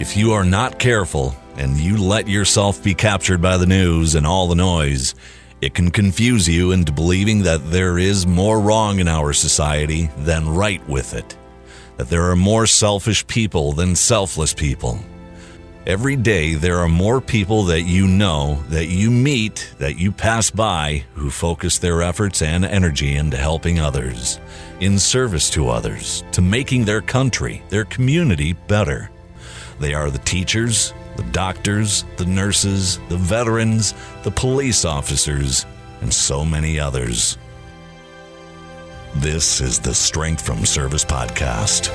If you are not careful and you let yourself be captured by the news and all the noise, it can confuse you into believing that there is more wrong in our society than right with it, that there are more selfish people than selfless people. Every day, there are more people that you know, that you meet, that you pass by, who focus their efforts and energy into helping others, in service to others, to making their country, their community better. They are the teachers, the doctors, the nurses, the veterans, the police officers, and so many others. This is the Strength from Service Podcast.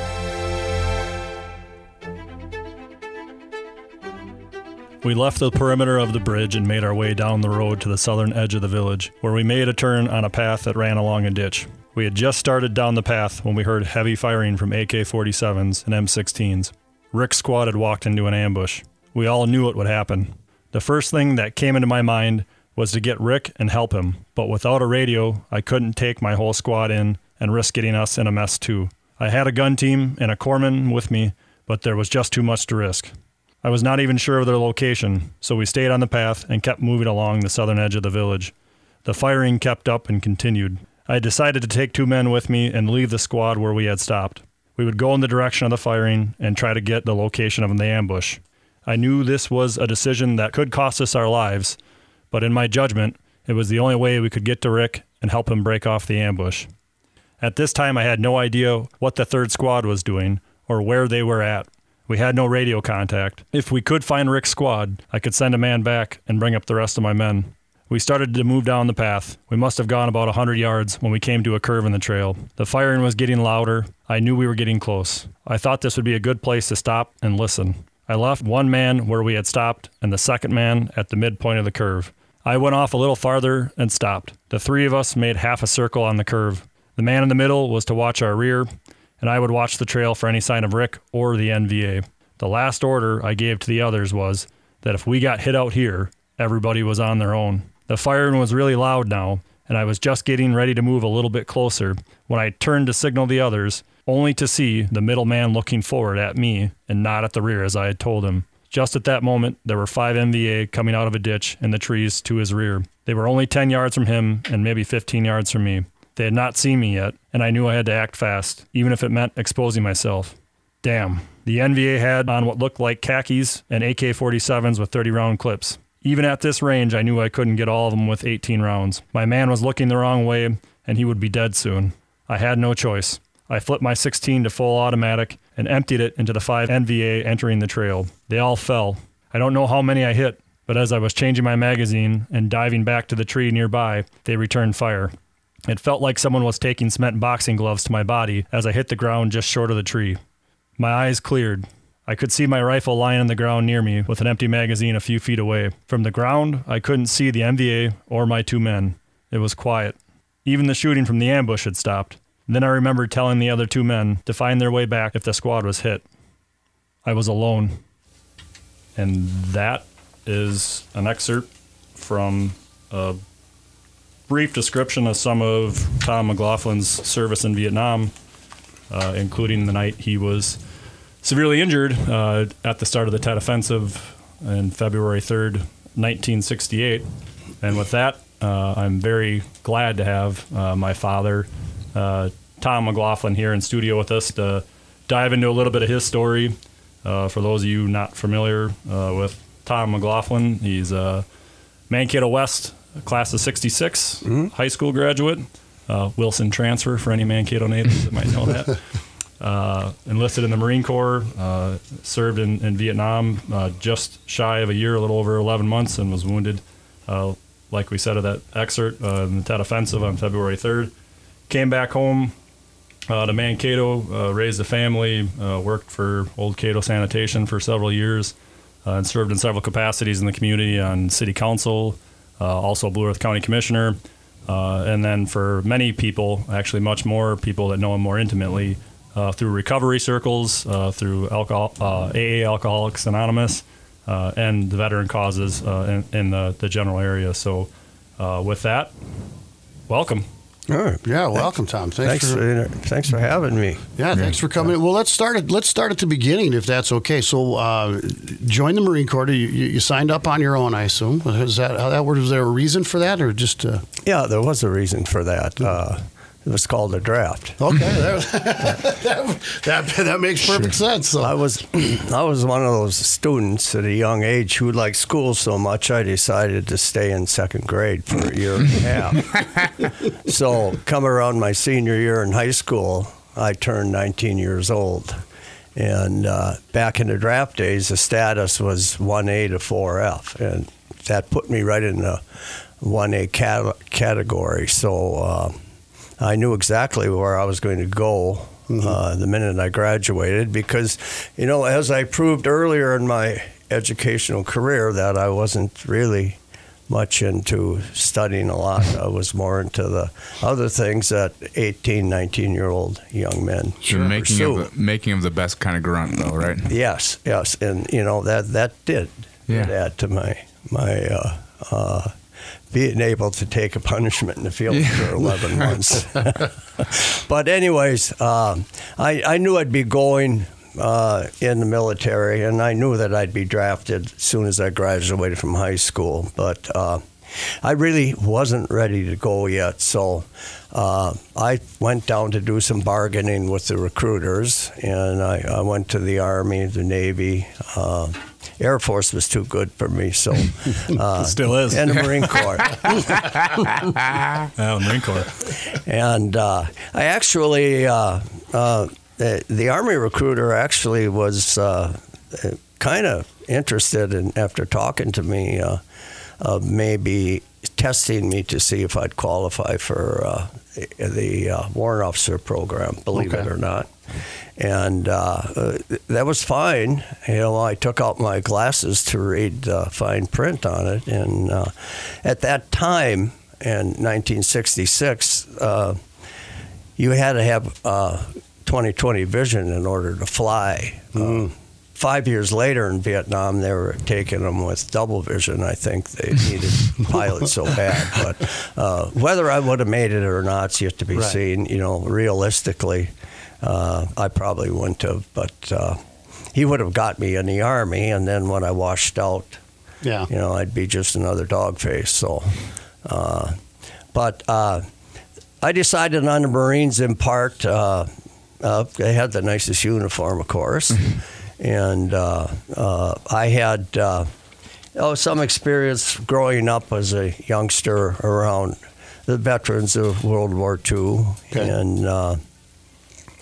We left the perimeter of the bridge and made our way down the road to the southern edge of the village, where we made a turn on a path that ran along a ditch. We had just started down the path when we heard heavy firing from AK 47s and M16s. Rick's squad had walked into an ambush. We all knew it would happen. The first thing that came into my mind was to get Rick and help him, but without a radio, I couldn't take my whole squad in and risk getting us in a mess too. I had a gun team and a corpsman with me, but there was just too much to risk. I was not even sure of their location, so we stayed on the path and kept moving along the southern edge of the village. The firing kept up and continued. I decided to take two men with me and leave the squad where we had stopped. We would go in the direction of the firing and try to get the location of the ambush. I knew this was a decision that could cost us our lives, but in my judgment, it was the only way we could get to Rick and help him break off the ambush. At this time, I had no idea what the third squad was doing or where they were at. We had no radio contact. If we could find Rick's squad, I could send a man back and bring up the rest of my men. We started to move down the path. We must have gone about a 100 yards when we came to a curve in the trail. The firing was getting louder. I knew we were getting close. I thought this would be a good place to stop and listen. I left one man where we had stopped and the second man at the midpoint of the curve. I went off a little farther and stopped. The three of us made half a circle on the curve. The man in the middle was to watch our rear, and I would watch the trail for any sign of Rick or the NVA. The last order I gave to the others was that if we got hit out here, everybody was on their own. The firing was really loud now, and I was just getting ready to move a little bit closer when I turned to signal the others, only to see the middle man looking forward at me and not at the rear as I had told him. Just at that moment, there were five NVA coming out of a ditch in the trees to his rear. They were only 10 yards from him and maybe 15 yards from me. They had not seen me yet, and I knew I had to act fast, even if it meant exposing myself. Damn. The NVA had on what looked like khakis and AK 47s with 30 round clips. Even at this range, I knew I couldn't get all of them with 18 rounds. My man was looking the wrong way, and he would be dead soon. I had no choice. I flipped my 16 to full automatic and emptied it into the five NVA entering the trail. They all fell. I don't know how many I hit, but as I was changing my magazine and diving back to the tree nearby, they returned fire. It felt like someone was taking cement boxing gloves to my body as I hit the ground just short of the tree. My eyes cleared. I could see my rifle lying on the ground near me with an empty magazine a few feet away. From the ground, I couldn't see the NVA or my two men. It was quiet. Even the shooting from the ambush had stopped. Then I remembered telling the other two men to find their way back if the squad was hit. I was alone. And that is an excerpt from a brief description of some of Tom McLaughlin's service in Vietnam, uh, including the night he was severely injured uh, at the start of the Tet Offensive in February 3rd, 1968. And with that, uh, I'm very glad to have uh, my father, uh, Tom McLaughlin, here in studio with us to dive into a little bit of his story. Uh, for those of you not familiar uh, with Tom McLaughlin, he's a Mankato West class of 66, Mm-hmm. high school graduate, uh, Wilson transfer for any Mankato natives that might know that. Uh, enlisted in the Marine Corps, uh, served in, in Vietnam uh, just shy of a year, a little over 11 months, and was wounded, uh, like we said of that excerpt, uh, in the Tet Offensive on February 3rd. Came back home uh, to Mankato, uh, raised a family, uh, worked for Old Cato Sanitation for several years, uh, and served in several capacities in the community on city council, uh, also Blue Earth County Commissioner, uh, and then for many people, actually much more people that know him more intimately, uh, through recovery circles, uh, through alcohol, uh, AA Alcoholics Anonymous, uh, and the veteran causes uh, in, in the, the general area. So, uh, with that, welcome. All right. Yeah, welcome, Tom. Thanks, Thanks for, for, thanks for having me. yeah, thanks for coming. Well, let's start at let's start at the beginning, if that's okay. So, uh, join the Marine Corps. You, you, you signed up on your own, I assume. Is that how that worked? Was there a reason for that, or just? Uh, Yeah, there was a reason for that. Uh, it was called a draft. okay, that, that, that that makes perfect sense. So. I was I was one of those students at a young age who liked school so much I decided to stay in second grade for a year and a half. so come around my senior year in high school, I turned 19 years old. And uh, back in the draft days, the status was 1A to 4F, and that put me right in the 1A cat- category. So uh, I knew exactly where I was going to go uh, the minute I graduated because, you know, as I proved earlier in my educational career, that I wasn't really much into studying a lot. I was more into the other things that 18, 19 year old young men The making pursue. of the, making of the best kind of grunt, though, right? Yes, yes, and you know that that did, did Yeah. add to my my uh, uh, being able to take a punishment in the field for eleven months. but anyways, um, I I knew I'd be going. Uh, in the military, and I knew that I'd be drafted as soon as I graduated from high school. But uh, I really wasn't ready to go yet, so uh, I went down to do some bargaining with the recruiters, and I, I went to the Army, the Navy. Air Force was too good for me, so uh, Still is. and the Marine Corps. Yeah, Marine Corps. and uh, I actually, uh, uh, the, the Army recruiter actually was uh, kind of interested in, after talking to me, uh, uh, maybe testing me to see if I'd qualify for uh, the uh, warrant officer program, believe it or not. And uh, uh, that was fine. You know, I took out my glasses to read uh, fine print on it. And uh, at that time, in 1966, uh, you had to have uh, 20/20 vision in order to fly. Uh, five years later in Vietnam, they were taking them with double vision. I think they needed pilots so bad. But uh, whether I would have made it or not is yet to be Right. seen. You know, realistically, uh, I probably wouldn't have. But uh, he would have got me in the army, and then when I washed out, yeah. you know, I'd be just another dog face. So, uh, but uh, I decided on the Marines in part. Uh, uh, they had the nicest uniform, of course, and uh, uh, I had uh, oh some experience growing up as a youngster around the veterans of World War II, Okay. and. Uh,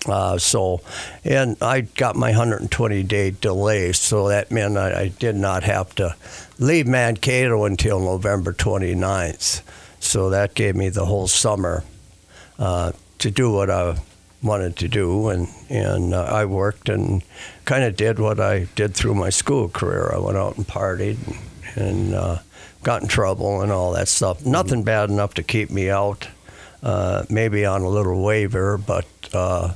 uh, so, and I got my 120 day delay, so that meant I, I did not have to leave Mankato until November 29th. So that gave me the whole summer uh, to do what I wanted to do, and and uh, I worked and kind of did what I did through my school career. I went out and partied and, and uh, got in trouble and all that stuff. Nothing bad enough to keep me out. Uh, maybe on a little waiver, but uh,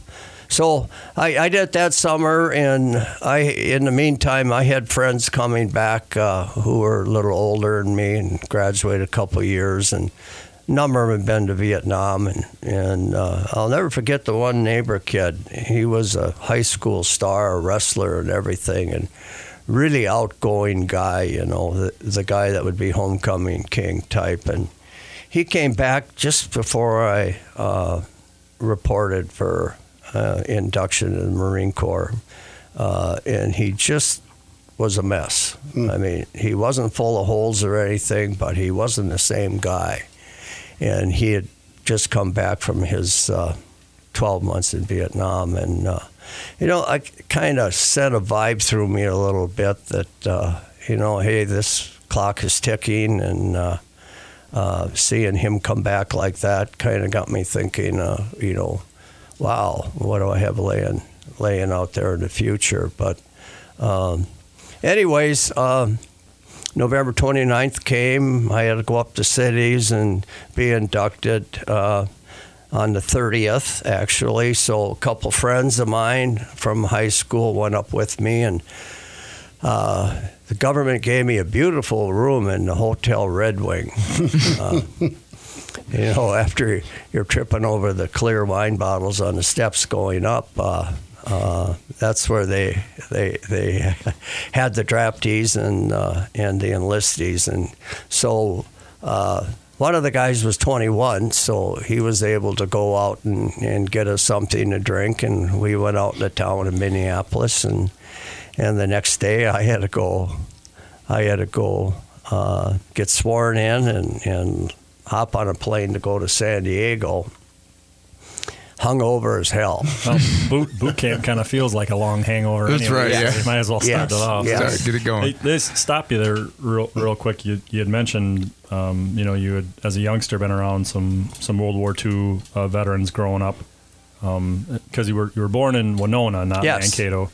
so I, I did that summer, and I in the meantime I had friends coming back uh, who were a little older than me and graduated a couple of years, and number of them been to Vietnam, and and uh, I'll never forget the one neighbor kid. He was a high school star, a wrestler, and everything, and really outgoing guy. You know, the, the guy that would be homecoming king type, and he came back just before I uh, reported for uh, induction in the Marine Corps, uh, and he just was a mess. I mean, he wasn't full of holes or anything, but he wasn't the same guy. And he had just come back from his uh, 12 months in Vietnam, and uh, you know, I kind of sent a vibe through me a little bit that uh, you know, hey, this clock is ticking, and uh, uh, seeing him come back like that kind of got me thinking, uh, you know, wow, what do I have laying laying out there in the future? But, um, anyways, um, November 29th came. I had to go up to cities and be inducted uh, on the 30th, actually. So a couple friends of mine from high school went up with me, and uh, the government gave me a beautiful room in the Hotel Red Wing. uh, you know, after you're tripping over the clear wine bottles on the steps going up, uh, uh, that's where they they they had the draftees and uh, and the enlistees, and so. Uh, one of the guys was 21, so he was able to go out and, and get us something to drink, and we went out in the town of Minneapolis, and and the next day I had to go, I had to go uh, get sworn in and and hop on a plane to go to San Diego. Hung over as hell. Well, boot boot camp kind of feels like a long hangover. That's anyway, right, so yeah. You might as well start Yes, it off. yes. Start- get it going. Hey, let's stop you there real, real quick. You, you had mentioned, um, you know, you had as a youngster been around some some World War II uh, veterans growing up, because you were you were born in Winona, not Yes. Mankato,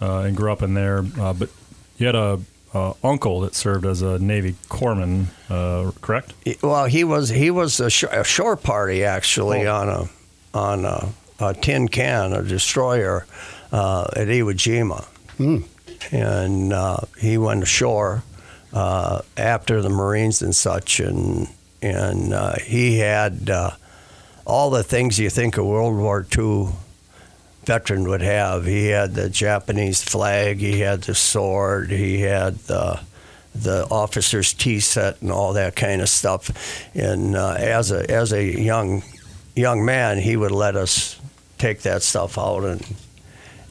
uh, and grew up in there. Uh, but you had a uh, uncle that served as a Navy corpsman, uh, correct? Well, he was he was a, sh- a shore party actually Oh. on a on a, a tin can, a destroyer uh, at Iwo Jima, and uh, he went ashore uh, after the Marines and such, and and uh, he had uh, all the things you think a World War II veteran would have. He had the Japanese flag, he had the sword, he had the the officer's tea set and all that kind of stuff. And uh, as a as a young young man, he would let us take that stuff out and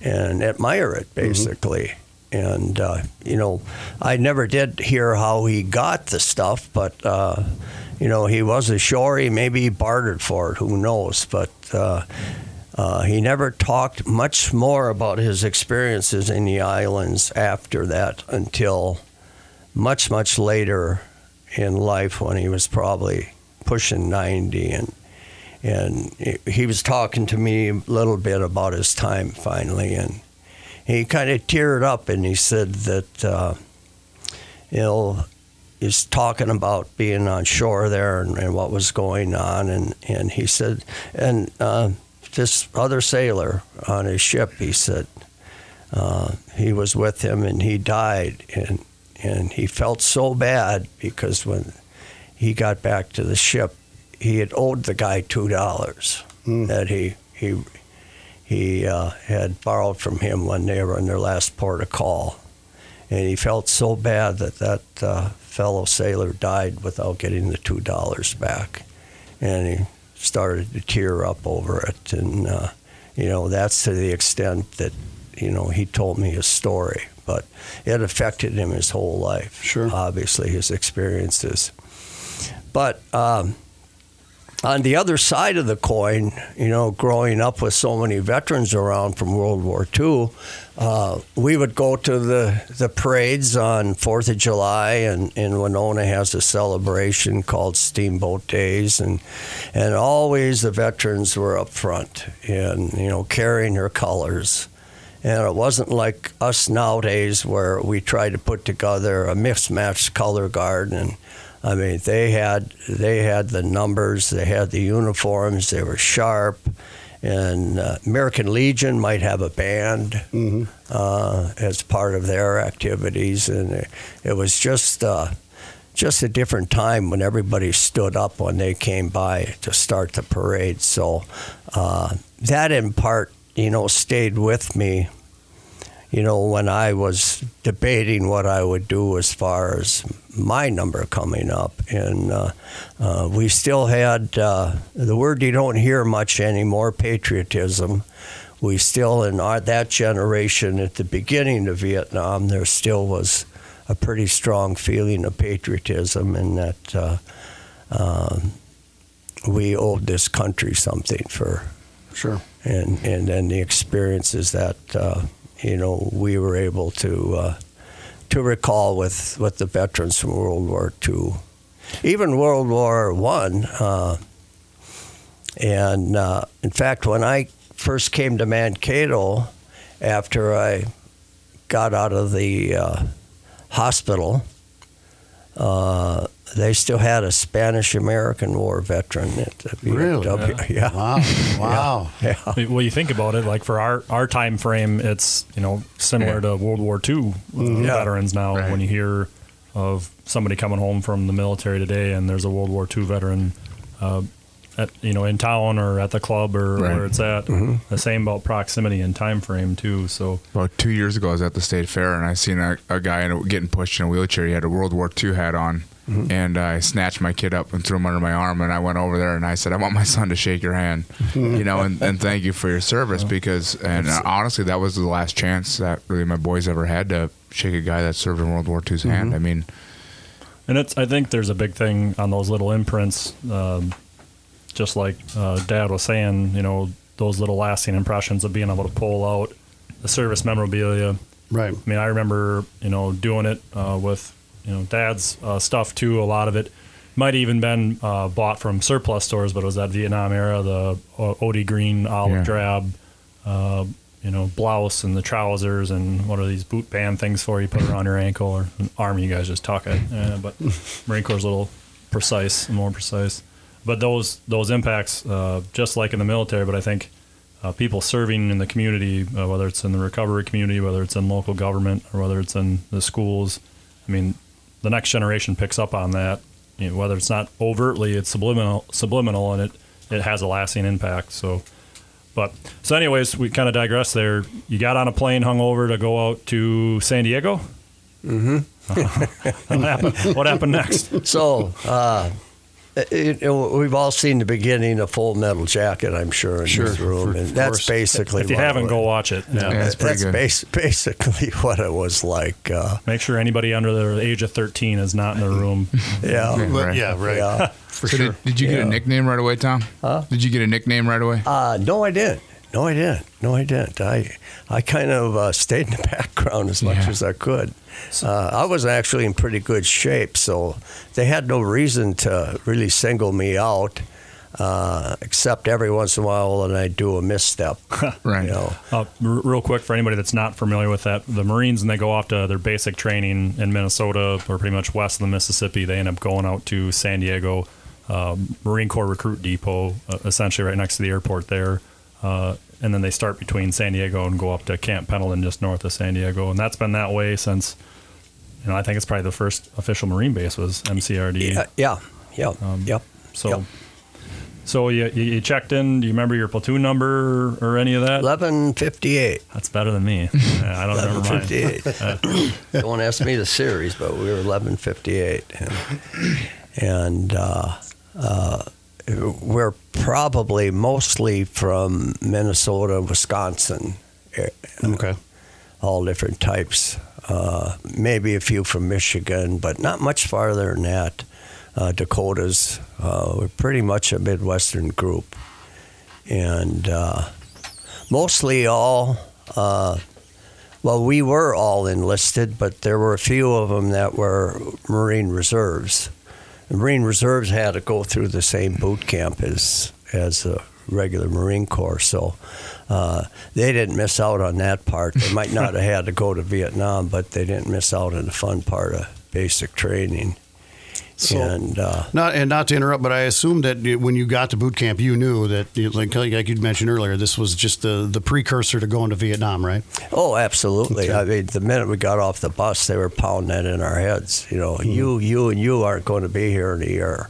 and admire it basically. And uh, you know, I never did hear how he got the stuff, but uh, you know, he was ashore. He maybe he bartered for it. Who knows? But uh, uh, he never talked much more about his experiences in the islands after that until much, much later in life when he was probably pushing 90 and and he was talking to me a little bit about his time finally and he kind of teared up and he said that uh, he's talking about being on shore there and, and what was going on and, and he said and uh, this other sailor on his ship he said uh, he was with him and he died and and he felt so bad because when he got back to the ship he had owed the guy two dollars that he he he uh, had borrowed from him when they were in their last port of call. And he felt so bad that that uh, fellow sailor died without getting the two dollars back. And he started to tear up over it. And uh, you know that's to the extent that you know he told me his story. But it affected him his whole life Sure. obviously his experiences. But um, on the other side of the coin, you know, growing up with so many veterans around from World War II, uh, we would go to the, the parades on Fourth of July, and, and Winona has a celebration called Steamboat Days, and and always the veterans were up front and you know carrying their colors. And it wasn't like us nowadays where we try to put together a mismatched color guard. And I mean, they had they had the numbers, they had the uniforms, they were sharp. And uh, American Legion might have a band uh, as part of their activities, and it, it was just uh, just a different time when everybody stood up when they came by to start the parade. So uh, that, in part, you know, stayed with me. You know, when I was debating what I would do as far as my number coming up, and uh, uh, we still had uh, the word you don't hear much anymore, patriotism. We still, in our, that generation at the beginning of Vietnam, there still was a pretty strong feeling of patriotism, and that uh, um, we owed this country something for Sure. and and then the experiences that uh, you know we were able to uh, to recall with with the veterans from World War II, even World War One, uh, and uh, in fact, when I first came to Mankato after I got out of the uh, hospital. They still had a Spanish American War veteran at the Really? VFW. Yeah. Wow. Wow. Yeah. Well, you think about it, like for our, our time frame, it's you know similar to World War II uh, Yeah. veterans now. Right. When you hear of somebody coming home from the military today, and there's a World War II veteran uh, at you know in town or at the club or Right. where it's at. The same about proximity and time frame too. So About two years ago, I was at the state fair and I seen a, a guy a, getting pushed in a wheelchair. He had a World War II hat on, and I snatched my kid up and threw him under my arm. And I went over there and I said, "I want my son to shake your hand, you know, and, and thank you for your service because." And uh, honestly, that was the last chance that really my boys ever had to shake a guy that served in World War II's hand. I mean, And it's I think there's a big thing on those little imprints, um, just like uh, Dad was saying. You know, those little lasting impressions of being able to pull out the service memorabilia. Right. I mean, I remember you know doing it uh, with you know Dad's uh, stuff too. A lot of it might even been uh, bought from surplus stores, but it was that Vietnam era, the uh, OD green, olive Yeah. drab. Uh, you know, blouse and the trousers and what are these boot band things for? You put around your ankle or an arm, you guys just tuck it. Uh, but Marine Corps a little precise, more precise. But those those impacts, uh, just like in the military, but I think uh, people serving in the community, uh, whether it's in the recovery community, whether it's in local government, or whether it's in the schools, I mean, the next generation picks up on that. You know, whether it's not overtly, it's subliminal, subliminal, and it it has a lasting impact. So. But so, anyways, we kind of digress there. You got on a plane, hung over to go out to San Diego. Mm-hmm. what, happened, what happened next? So, uh, it, it- we've all seen the beginning of Full Metal Jacket, I'm sure, in Sure, this room, for- and that's course. basically. If you what haven't, was. go watch it. Yeah. Yeah, it's pretty that's good. bas- basically what it was like. Uh, Make sure anybody under the age of 13 is not in the room. yeah, But, Right. yeah, right. yeah. For so sure. did, did you get Yeah. a nickname right away, Tom? Huh? Did you get a nickname right away? Uh, no, I didn't. No, I didn't. No, I didn't. I I kind of uh, stayed in the background as much Yeah. as I could. Uh, I was actually in pretty good shape, so they had no reason to really single me out, uh, except every once in a while when I do a misstep. Right. You know. Uh, r- real quick, for anybody that's not familiar with that, the Marines, and they go off to their basic training in Minnesota or pretty much west of the Mississippi, they end up going out to San Diego um, Marine Corps Recruit Depot, uh, essentially right next to the airport there. Uh, and then they start between San Diego and go up to Camp Pendleton, just north of San Diego. And that's been that way since, you know, I think it's probably the first official Marine base was MCRD. Yeah, yeah, yeah, Um, yep. So, Yep. so you, you you checked in. Do you remember your platoon number or any of that? Eleven fifty-eight. That's better than me. I don't remember mine. fifty-eight. Don't ask me the series, but we were eleven fifty-eight, and, and uh, uh, we're probably mostly from Minnesota, Wisconsin, eh, Okay. all different types. Uh, maybe a few from Michigan, but not much farther than that. Uh, Dakotas. Uh, we're pretty much a Midwestern group, and uh, mostly all. Uh, well, we were all enlisted, but there were a few of them that were Marine Reserves. The Marine Reserves had to go through the same boot camp as as a regular Marine Corps, so uh, they didn't miss out on that part. They might not have had to go to Vietnam, but they didn't miss out on the fun part of basic training. So- and uh, Not and not to interrupt, but I assume that when you got to boot camp, you knew that, like like you mentioned earlier, this was just the the precursor to going to Vietnam, right? Oh, absolutely. Okay. I mean, the minute we got off the bus, they were pounding that in our heads. You know, you, you, and you aren't going to be here in a year.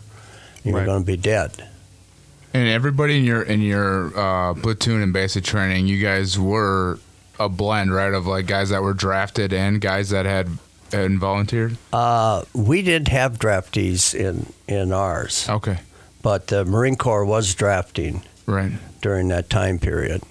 You're Right. going to be dead. And everybody in your in your uh, platoon and basic training, you guys were a blend, right, of like guys that were drafted and guys that had and volunteered. Uh, we didn't have draftees in in ours, Okay, but the Marine Corps was drafting right. during that time period.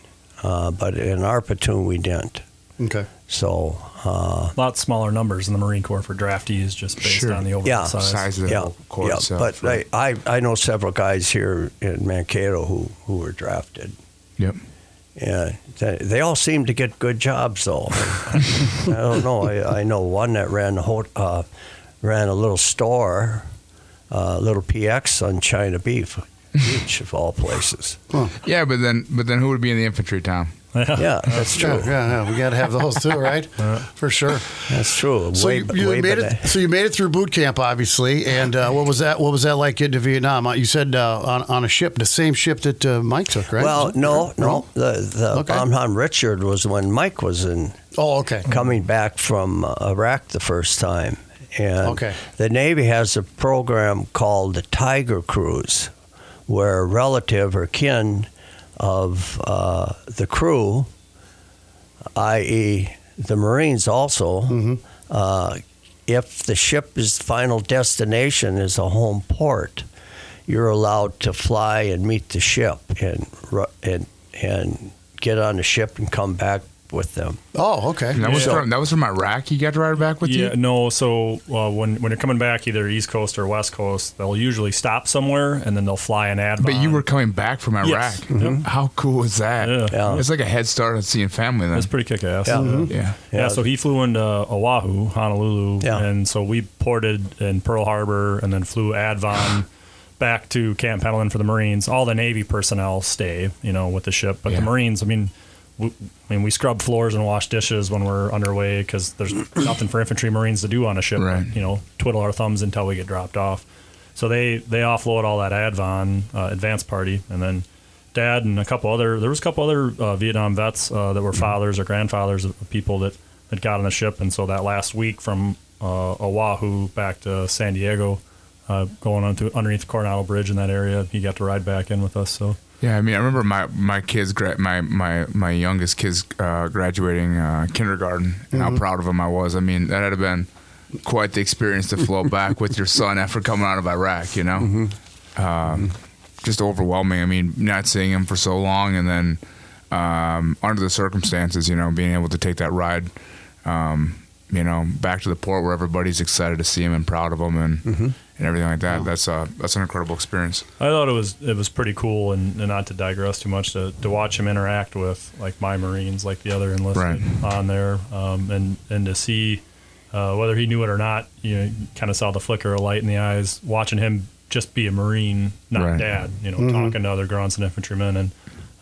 Uh, but in our platoon, we didn't. Okay. So, uh, A lot smaller numbers in the Marine Corps for draftees, just based Sure. on the overall Yeah. size. Size of the yeah, corps yeah. itself. But right. I, I, I know several guys here in Mankato who, who were drafted. Yep. Yeah, they, they all seem to get good jobs though. I don't know. I, I know one that ran a ho- uh, ran a little store, uh, little PX on China Beef Beach of all places. Yeah, but then but then who would be in the infantry, Tom? Yeah, that's true. yeah, yeah. We got to have those too, right? For sure. That's true. So Way- you, you way made it. So you made it through boot camp, obviously. And uh, what was that? What was that like getting to Vietnam? Uh, You said uh, on on a ship, the same ship that uh, Mike took, right? Well, no, no. The the Okay. Bonhomme Richard was when Mike was in Oh, okay. coming back from uh, Iraq the first time. And Okay. the Navy has a program called the Tiger Cruise, where a relative or kin of uh, the crew, i.e., the Marines, also, uh, if the ship's final destination is a home port, you're allowed to fly and meet the ship and and and get on the ship and come back with them. Oh, okay. And that was Yeah. from that was from Iraq. You got to ride back with Yeah, you. no. So uh, when when you're coming back, either East Coast or West Coast, they'll usually stop somewhere and then they'll fly an ad. But you were coming back from Iraq. Yes. Mhm. How cool is that? Yeah. Yeah. It's like a head start on seeing family then. That's pretty kick ass. Yeah. Yeah. yeah. Yeah, so he flew into Oahu, Honolulu, Yeah. and so we ported in Pearl Harbor and then flew Advon back to Camp Pendleton for the Marines. All the Navy personnel stay, you know, with the ship, but Yeah. the Marines, I mean, we, I mean, we scrub floors and wash dishes when we're underway because there's nothing for infantry Marines to do on a ship. Right. You know, twiddle our thumbs until we get dropped off. So they they offload all that Advon uh, advance party, and then Dad and a couple other there was a couple other uh, Vietnam vets uh, that were fathers or grandfathers of people that that got on the ship, and so that last week from uh, Oahu back to San Diego, uh, going on through underneath the Coronado Bridge in that area, he got to ride back in with us. So Yeah, I mean, I remember my my kids, gra- my my my youngest kids uh, graduating uh, kindergarten, and how proud of them I was. I mean, that had been quite the experience to flow back with your son after coming out of Iraq. You know, um, just overwhelming. I mean, not seeing him for so long, and then um, under the circumstances, you know, being able to take that ride. Um, you know, back to the port where everybody's excited to see him and proud of him and and everything like that. That's uh that's an incredible experience. I thought it was it was pretty cool, and, and not to digress too much, to, to watch him interact with like my Marines, like the other enlisted Right. on there, um, and and to see uh, whether he knew it or not, you know, kind of saw the flicker of light in the eyes, watching him just be a Marine, not Right. dad, you know, talking to other grunts and infantrymen, and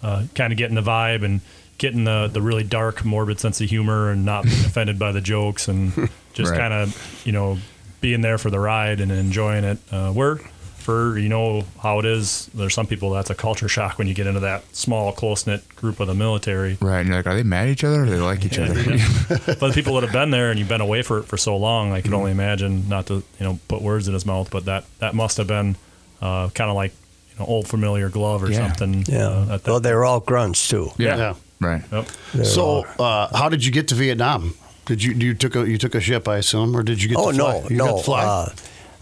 uh, kind of getting the vibe and getting the the really dark, morbid sense of humor, and not being offended by the jokes, and just Right. kind of you know being there for the ride and enjoying it. Uh, we're for you know how it is. There's some people that's a culture shock when you get into that small, close knit group of the military. Right. And you're like, are they mad at each other or do they like each other? but the people that have been there and you've been away for for so long, I can only imagine. Not to you know put words in his mouth, but that that must have been uh, kind of like you know old familiar glove or Yeah. something. Yeah. Uh, at that, well, they were all grunts too. yeah. Yeah. Right. Yep. So, uh, how did you get to Vietnam? Did you you took a you took a ship, I assume, or did you get? oh to fly? no, you no. got to fly. Uh,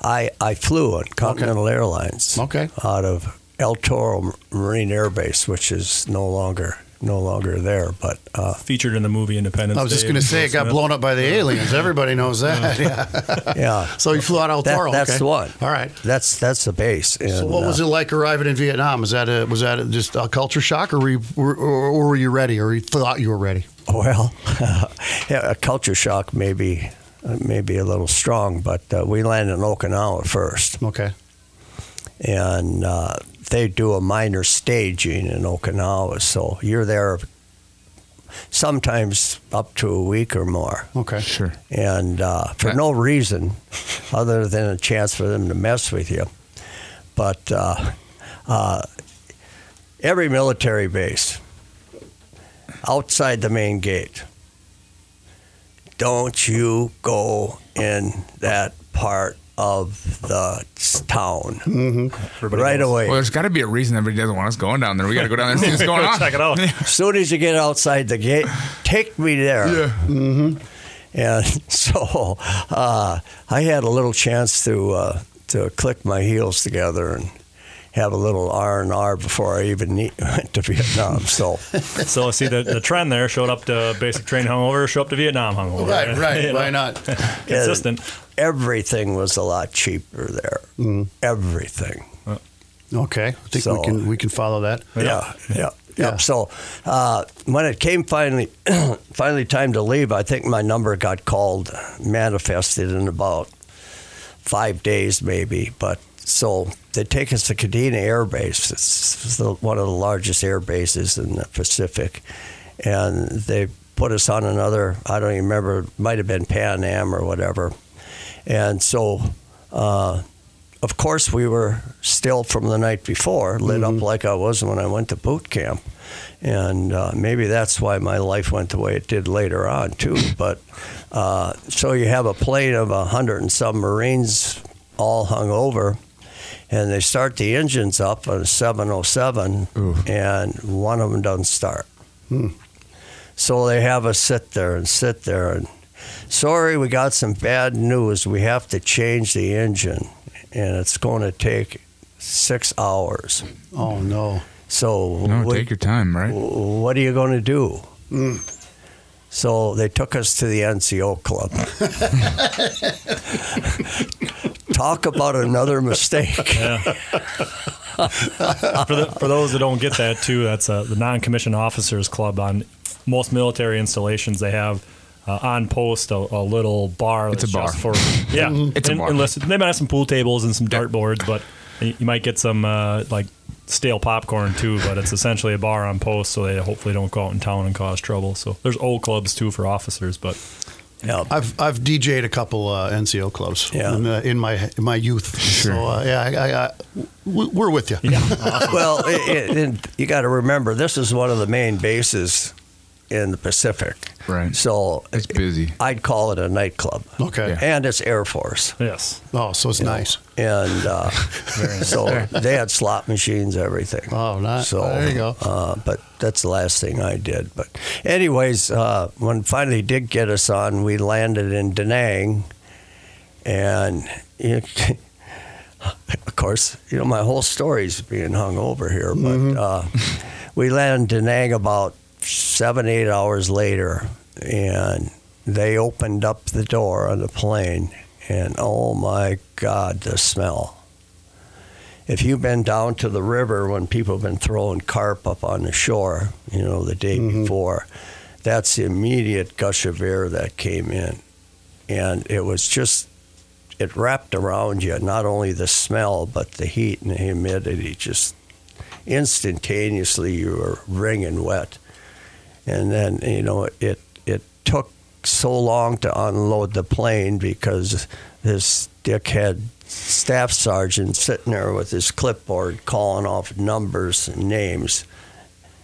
I I flew on Continental Airlines. Okay. Out of El Toro Marine Air Base, which is no longer no longer there, but uh, Featured in the movie Independence. I was just going to say it got Smith. blown up by the aliens. Everybody knows that. Yeah. yeah, So you flew out of El that, Toro. that's okay. the one. All right. That's that's the base. And, So what was uh, it like arriving in Vietnam? Was that a, was that a, just a culture shock, or were, you, or, or were you ready, or you thought you were ready? Well, yeah, a culture shock maybe uh, maybe a little strong, but uh, we landed in Okinawa first, Okay. and uh, they do a minor staging in Okinawa, so you're there sometimes up to a week or more. Okay. Sure. and uh, for no reason other than a chance for them to mess with you. But uh, uh, every military base outside the main gate, don't you go in that part of the s- town Everybody right knows. away. Well, there's got to be a reason everybody doesn't want us going down there. We got to go down there and see what's going on. Check it out. As soon as you get outside the gate, take me there. Yeah. Mm-hmm. And so uh, I had a little chance to uh, to click my heels together and have a little R and R before I even ne- went to Vietnam. So So see the, the trend there showed up to basic training hungover, show up to Vietnam hungover. Right. Right. You know, Why not? Consistent. everything was a lot cheaper there. Everything. Okay. I think we can we can follow that. Yeah, yeah, yeah. Yeah. So uh, when it came finally, finally time to leave, I think my number got called, manifested in about five days, maybe. But so they take us to Kadena Air Base. It's the, one of the largest air bases in the Pacific, and they put us on another. I don't even remember. It might have been Pan Am or whatever. And so. Uh, of course, we were still from the night before, lit up like I was when I went to boot camp. And uh, maybe that's why my life went the way it did later on, too. But uh, so you have a plane of a hundred and some Marines all hung over, and they start the engines up on a 707, Ooh. and one of them doesn't start. Hmm. So they have us sit there and sit there and sorry, we got some bad news. We have to change the engine, and it's going to take six hours. Oh no. So No, we- take your time, right? what are you going to do? Hmm. So they took us to the NCO club. Talk about another mistake. Yeah. for, the, for those that don't get that too, that's uh, the non-commissioned officers club. On most military installations, they have uh, on post a, a little bar. It's a bar. just for yeah. It's a and, bar. and listen, they might have some pool tables and some dart boards, but you you might get some uh, like stale popcorn too. But it's essentially a bar on post, so they hopefully don't go out in town and cause trouble. So there's old clubs too for officers, but Yeah. I've I've DJ'd a couple uh, NCO clubs Yeah. in, uh, in my in my youth. Sure. So uh, yeah, I, I, I, we- we're with you. well, it, it, and you got to remember, this is one of the main bases in the Pacific. Right. So It's busy. I'd call it a nightclub. Okay. Yeah. And it's Air Force. yes, Oh, so it's nice. And uh, so they had slot machines, everything. Oh, nice. So There you go. Uh, but that's the last thing I did. But anyways, uh, when finally did get us on, we landed in Da Nang, and you, of course, you know my whole story's being hung over here. But uh, we landed in Da Nang about seven, eight hours later, and they opened up the door on the plane, and oh my God, the smell if you've been down to the river when people have been throwing carp up on the shore, you know, the day mm-hmm. before, that's the immediate gush of air that came in. And it was just, it wrapped around you, not only the smell, but the heat and the humidity. Just instantaneously, you were wringing wet. And then, you know, it, it took so long to unload the plane because this dickhead staff sergeant sitting there with his clipboard calling off numbers and names.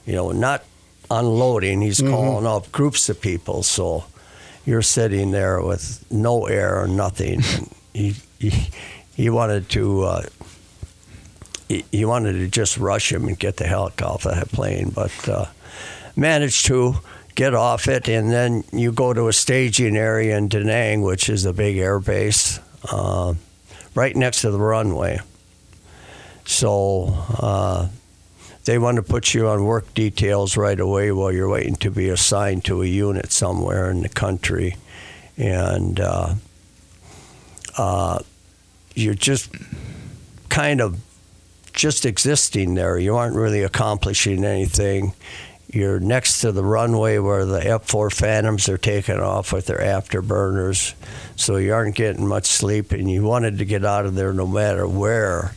You know, not unloading, he's calling off groups of people. So you're sitting there with no air or nothing. He, he, he wanted to. Uh, he, he wanted to just rush him and get the off that plane, but uh, managed to get off it. And then you go to a staging area in Da Nang, which is a big air base, uh, right next to the runway. So uh, they want to put you on work details right away while you're waiting to be assigned to a unit somewhere in the country. And uh, uh, you're just kind of just existing there. You aren't really accomplishing anything. You're next to the runway where the F4 Phantoms are taking off with their afterburners, so you aren't getting much sleep, and you wanted to get out of there no matter where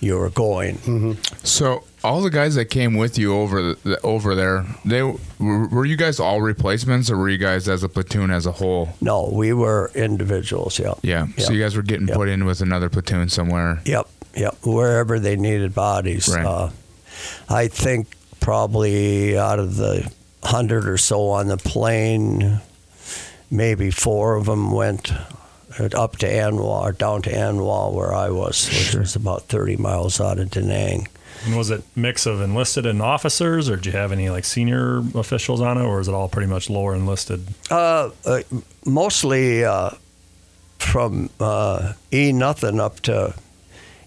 you were going. So all the guys that came with you over the, over there, they were, were you guys all replacements, or were you guys as a platoon as a whole? No, we were individuals. Yep. Yeah. So you guys were getting Yep. put in with another platoon somewhere. Yep, yep. Wherever they needed bodies. Right. Uh, I think probably out of the hundred or so on the plane, maybe four of them went up to An Hoa or down to An Hoa where I was, which was about 30 miles out of Da Nang. And was it mix of enlisted and officers, or did you have any like senior officials on it, or is it all pretty much lower enlisted? Uh, uh, mostly uh, from uh, E nothing up to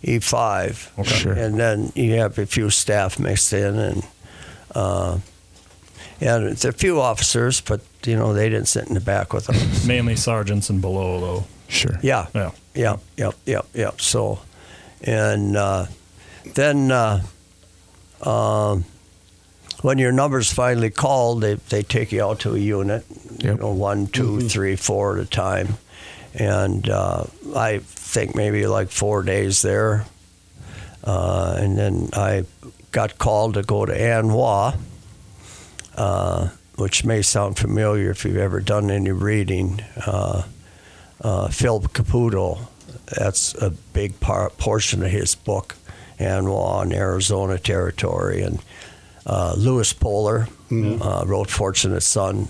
E five, Okay. Sure. and then you have a few staff mixed in, and uh, and it's a few officers, but you know they didn't sit in the back with us. Mainly sergeants and below, though. Sure. yeah, Yeah. yeah, yep, yep, yep. So, and uh, then uh, um, when your number's finally called, they, they take you out to a unit, you Yep. know, one, two, three, four at a time. And uh, I think maybe like four days there. Uh, and then I got called to go to An Hoa, uh, which may sound familiar if you've ever done any reading. Uh, uh, Phil Caputo, that's a big part, portion of his book, An Hoa and Arizona Territory. And uh, Lewis Puller uh, wrote Fortunate Son.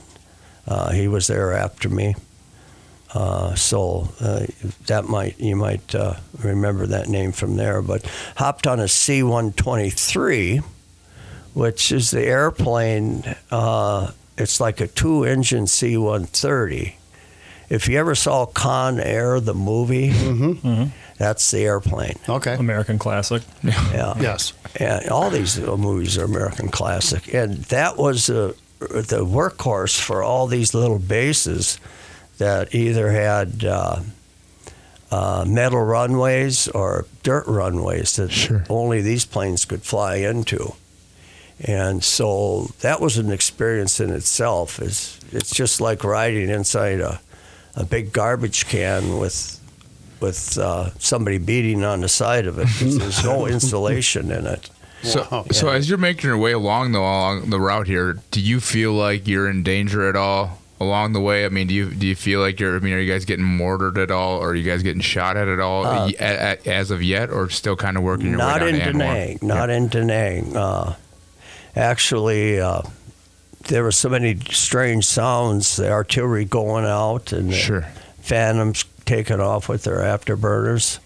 Uh, he was there after me. Uh, so uh, that might you might uh, remember that name from there. But hopped on a C-123, which is the airplane. Uh, it's like a two-engine C-130. If you ever saw Con Air, the movie, that's the airplane. Okay. American classic. Yeah. Yes. And all these uh, movies are American classic, and that was uh, the workhorse for all these little bases that either had uh, uh, metal runways or dirt runways that Sure. only these planes could fly into. And so that was an experience in itself. It's, it's just like riding inside a, a big garbage can with with uh, somebody beating on the side of it 'cause there's no insulation in it. So, Wow. so as you're making your way along the along the route here, do you feel like you're in danger at all along the way? I mean, do you do you feel like you're? I mean, are you guys getting mortared at all, or are you guys getting shot at at all Uh, y- a- a- as of yet, or still kind of working your Not way in down to Da An Hoa? Nang. Not in Da Nang. Uh, actually, uh, there were so many strange sounds. The artillery going out and Sure. Phantoms taking off with their afterburners.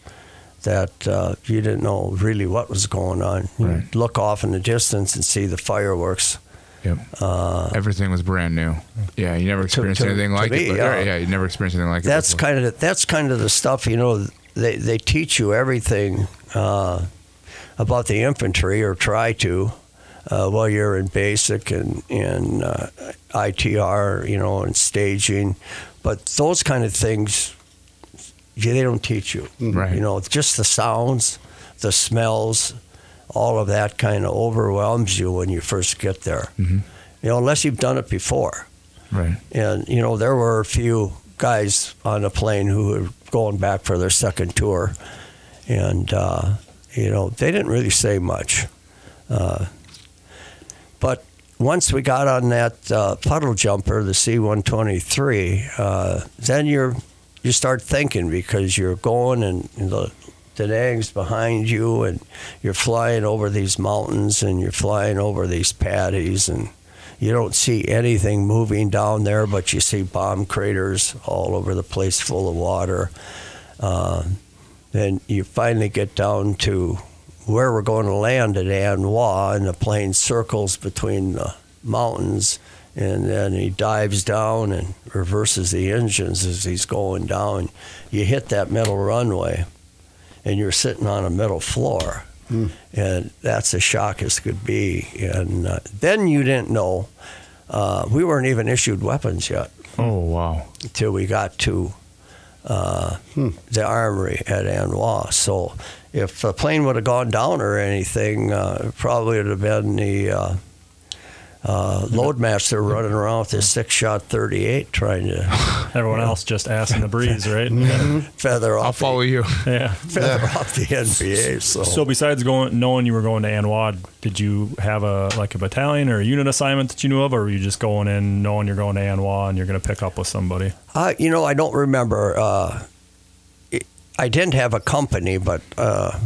That uh, you didn't know really what was going on. You'd Right. look off in the distance and see the fireworks. Yep. Uh, Everything was brand new. Yeah, you never experienced to- anything to like me, it. But, yeah. yeah, you never experienced anything like that's it. before. kind of that's kind of the stuff you know they they teach you everything uh, about the infantry or try to uh, while you're in basic and in uh, ITR you know and staging but those kind of things they don't teach you Right. you know just the sounds the smells all of that kind of overwhelms you when you first get there Mhm. you know unless you've done it before right. and, you know, there were a few guys on the plane who were going back for their second tour. And, uh, you know, they didn't really say much. Uh, but once we got on that uh, puddle jumper, the C 123, uh, then you're, you start thinking because you're going and the, Da Nang's behind you and you're flying over these mountains and you're flying over these paddies and you don't see anything moving down there, but you see bomb craters all over the place full of water. Uh, then you finally get down to where we're going to land at An Hoa, and the plane circles between the mountains, and then he dives down and reverses the engines as he's going down. You hit that metal runway, and you're sitting on a metal floor and that's as shock as could be. And uh, then you didn't know. Uh, we weren't even issued weapons yet Oh wow. until we got to uh, the armory at An Hoa. So if the plane would have gone down or anything, uh, it probably would have been the uh, loadmaster running around with his six-shot 38 trying to Everyone else just ass in the breeze, right? feather I'll off, follow you. yeah. feather off the NVA. So, So besides going, knowing you were going to An Hoa, did you have a like a battalion or a unit assignment that you knew of, or were you just going in knowing you're going to An Hoa and you're going to pick up with somebody? Uh, you know, I don't remember. Uh, it- I didn't have a company, but uh,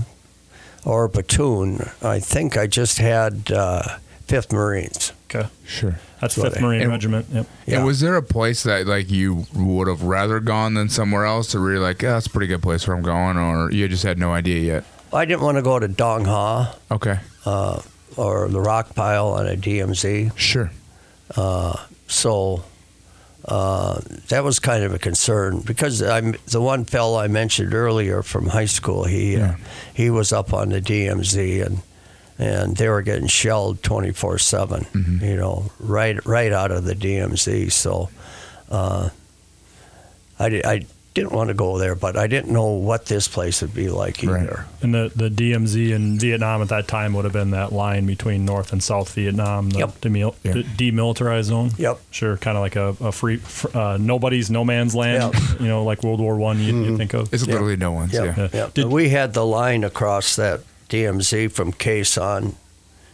or a platoon. I think I just had uh, Fifth Marines. Okay, Sure. that's So Fifth they- Marine And- Regiment. Yep. Yeah. And was there a place that like you would have rather gone than somewhere else, or were you like, yeah, that's a pretty good place where I'm going, or you just had no idea yet? I didn't want to go to Dong Ha Okay. uh, or the rock pile on a DMZ. Sure. So uh, that was kind of a concern because I'm the one fellow I mentioned earlier from high school. He uh, Yeah. he was up on the DMZ and and they were getting shelled 24 seven. You know, right right out of the DMZ. So uh, I I didn't want to go there, but I didn't know what this place would be like Right. either. And the, the DMZ in Vietnam at that time would have been that line between North and South Vietnam, the Yep. demil- Yeah. the demilitarized zone. Yep. Sure, kind of like a, a free, uh, nobody's no man's land. Yep. You know, like World War One. You, you think of. It's Yeah. literally no one's. Yep. Yeah. Yeah. Yeah. Did- we had the line across that DMZ from Con Thien,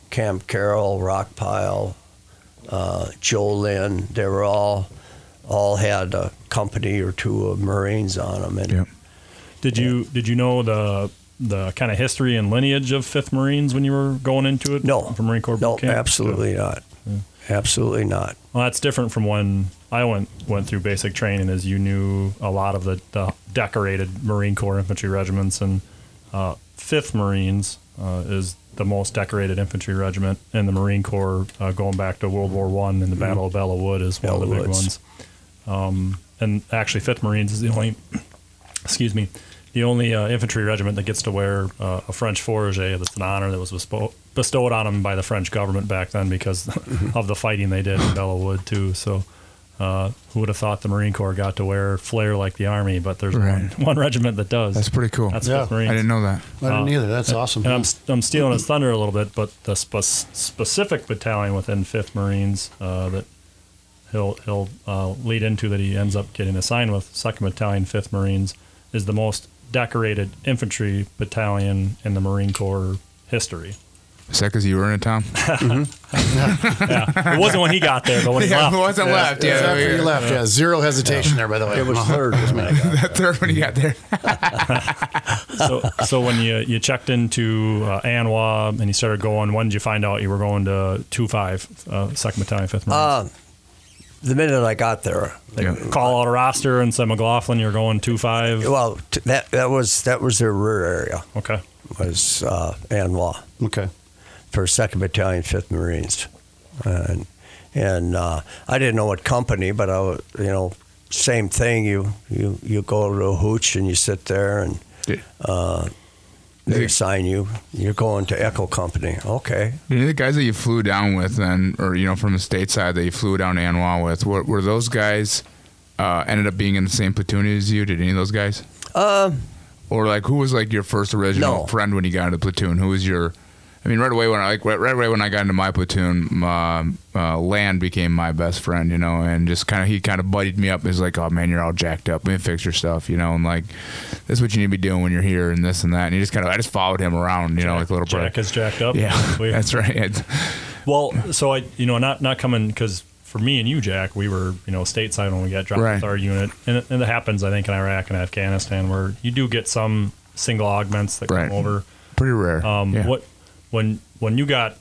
Camp Carroll, Rock Pile, uh, Gio Linh. They were all all had a company or two of Marines on them. And Yep. Did you did you know the the kind of history and lineage of Fifth Marines when you were going into it? No. from Marine Corps no, camp? absolutely not. absolutely not. Well, that's different from when I went went through basic training. As you knew a lot of the, the decorated Marine Corps infantry regiments, and uh, Fifth Marines uh, is the most decorated infantry regiment in the Marine Corps, uh, going back to World War One and the Battle of Belleau Wood is one of the big Woods. ones. Um, and actually, Fifth Marines is the only, excuse me, the only uh, infantry regiment that gets to wear uh, a French fourragère. That's an honor that was bespo- bestowed on them by the French government back then because of the fighting they did in Belleau Wood too. So. Uh, who would have thought the Marine Corps got to wear flair like the Army? But there's Right. one, one regiment that does. That's pretty cool. That's Yeah. Fifth Marines. I didn't know that. I didn't Uh, either. That's awesome. And I'm, I'm stealing his thunder a little bit, but the spe- specific battalion within Fifth Marines uh, that he'll he'll uh, lead into that he ends up getting assigned with Second Battalion, Fifth Marines, is the most decorated infantry battalion in the Marine Corps history. Is that because you were in a town? Yeah, it wasn't when he got there, but when he yeah, left. it wasn't left. Yeah, After yeah. you left, yeah, zero hesitation there. By the way, It was third. when I got That third when you got there. so, so when you you checked into uh, An Hoa and you started going, when did you find out you were going to two five, uh, Second Battalion, Fifth Marines? Uh, the minute I got there, They Yeah. call out a roster and said McLaughlin, you're going two five. well, t- that that was that was their rear area Okay. was uh, An Hoa Okay. For Second Battalion, Fifth Marines, and and uh, I didn't know what company, but I was, you know same thing. You you you go to a hooch and you sit there and uh, they assign you. You're going to Echo Company. Okay. Any of the guys that you flew down with, then, or you know, from the stateside that you flew down to An Hoa with, were, were those guys uh, ended up being in the same platoon as you? Did any of those guys, Um, or like who was like your first original No. friend when you got into the platoon? Who was your? I mean, right away when I like right, right away when I got into my platoon, uh, uh, Land became my best friend, you know, and just kind of he kind of buddied me up. He's like, "Oh man, you're all jacked up. Let me fix your stuff," you know, and like this is what you need to be doing when you're here and this and that. And he just kind of I just followed him around, you know, like a little brother. Jack is jacked up. Yeah, that's right. well, so I, you know, not not coming because for me and you, Jack, we were, you know, stateside when we got dropped Right. with our unit, and it, and it happens, I think, in Iraq and Afghanistan where you do get some single augments that Right. come over. Pretty rare. Um, yeah. What when when you got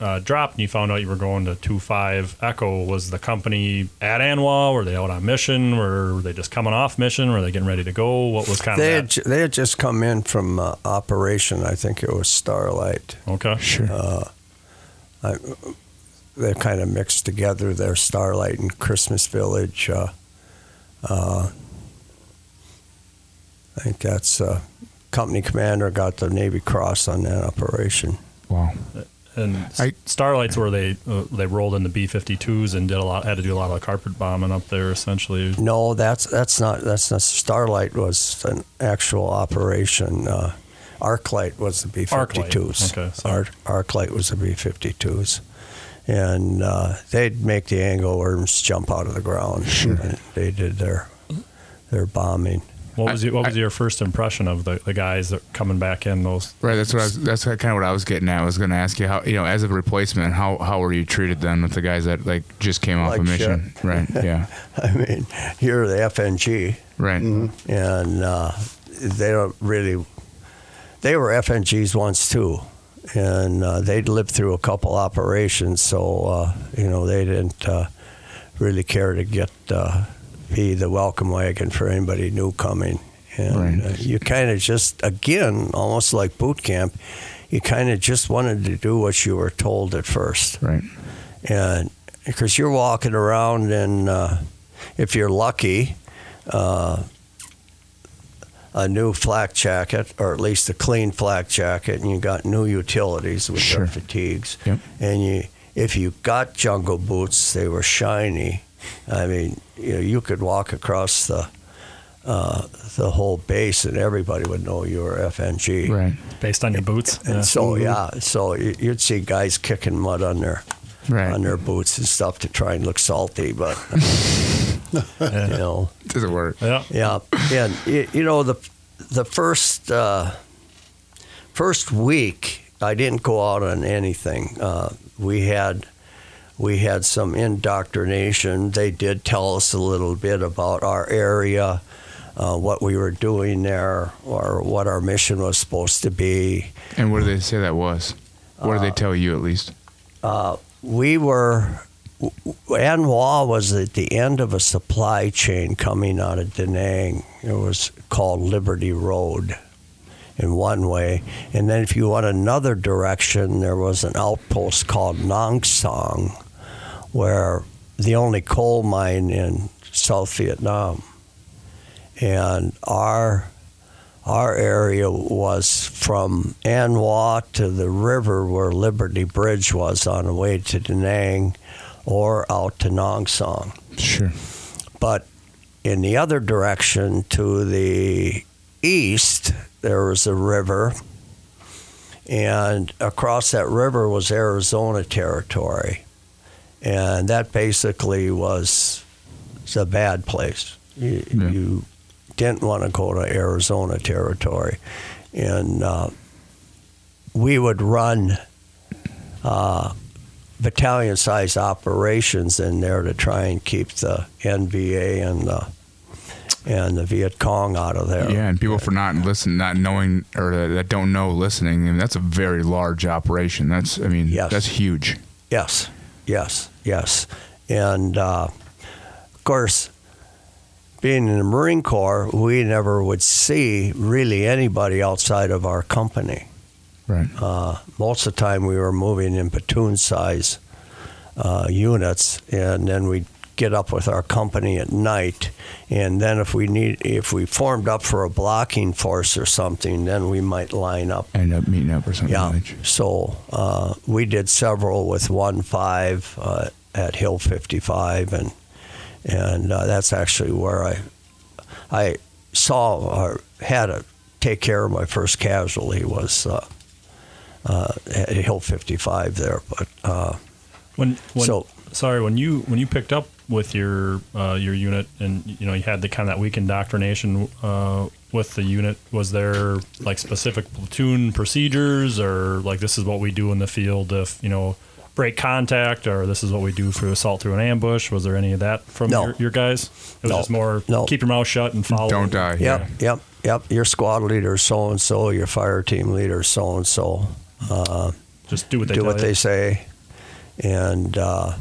uh, dropped and you found out you were going to two five Echo, was the company at An Hoa? Were they out on mission? Were they just coming off mission? Were they getting ready to go? What was kind they of had, ju- they had just come in from uh, operation. I think it was Starlight. Okay, Sure. they're kind of mixed together. They're Starlight and Christmas Village. Uh, uh, I think that's uh, company commander got the Navy Cross on that operation. wow. and I- Starlight's where they uh, they rolled in the B 52s and did a lot had to do a lot of carpet bombing up there essentially. No, that's that's not that's not Starlight was an actual operation. Uh, Arclight was the B Arclight. 52s. Okay, sorry. Ar- Arclight was the B 52s. And uh, they'd make the angle worms jump out of the ground. Sure. They did their their bombing. What was I- your, what I- was your first impression of the, the guys that coming back in those? Right. That's what I was, that's kind of what I was getting at. I was going to ask you how you know as a replacement how how were you treated then with the guys that like just came off Like a mission? Right. Yeah. I mean, you're the FNG, Right. and uh, they don't really. They were FNGs once too, and uh, they'd lived through a couple operations, so uh, you know they didn't uh, really care to get uh, be the welcome wagon for anybody new coming. And Right. uh, you kind of just, again, almost like boot camp, you kind of just wanted to do what you were told at first Right. and because you're walking around and uh, if you're lucky uh, a new flak jacket or at least a clean flak jacket and you got new utilities with Sure. fatigues Yep. and you if you got jungle boots they were shiny i mean you, know, you could walk across the uh, the whole base and everybody would know you were FNG. Right. Based on your boots, And Yeah. so yeah, so you- you'd see guys kicking mud on their Right. on their boots and stuff to try and look salty, but you know, Doesn't work. yeah, yeah, and you, you know the the first uh, first week I didn't go out on anything. Uh, we had we had some indoctrination. They did tell us a little bit about our area, uh, what we were doing there, or what our mission was supposed to be. And what did they say that was? What Uh, did they tell you at least? we were. An Hoa was at the end of a supply chain coming out of Da Nang. It was called Liberty Road in one way. And then if you went another direction, there was an outpost called Nong Son, where the only coal mine in South Vietnam. And our our area was from An Hoa to the river where Liberty Bridge was on the way to Da Nang or out to Nong Son. Sure. But in the other direction to the east, there was a river, and across that river was Arizona territory. And that basically was, a bad place. You, Yeah. you didn't want to go to Arizona territory. And uh, we would run uh, battalion sized operations in there to try and keep the NVA and the and the Viet Cong out of there. Yeah, and people for not listening, not knowing, or that, that don't know listening, I mean, that's a very large operation. That's, I mean, Yes. that's huge. Yes, yes, yes. And uh, of course, being in the Marine Corps, we never would see really anybody outside of our company. Right. Uh, most of the time, we were moving in platoon size uh, units, and then we'd get up with our company at night. And then, if we need, if we formed up for a blocking force or something, then we might line up End up meeting up or something. yeah. like. So uh, we did several with one five uh, at Hill 55, and and uh, that's actually where I I saw or had to take care of my first casualty was uh, uh, at Hill 55 there. But uh, When, when So- sorry, when you when you picked up with your uh, your unit and you know you had the kind of that week indoctrination uh, with the unit, was there like specific platoon procedures or like this is what we do in the field if you know break contact or this is what we do for assault through an ambush? Was there any of that from No. your, your guys? It was No. just more No. keep your mouth shut and follow. Don't die. yep, Yeah. yep, yep. Your squad leader so and so. Your fire team leader so and so. Just do what they do tell what you. they say, and uh,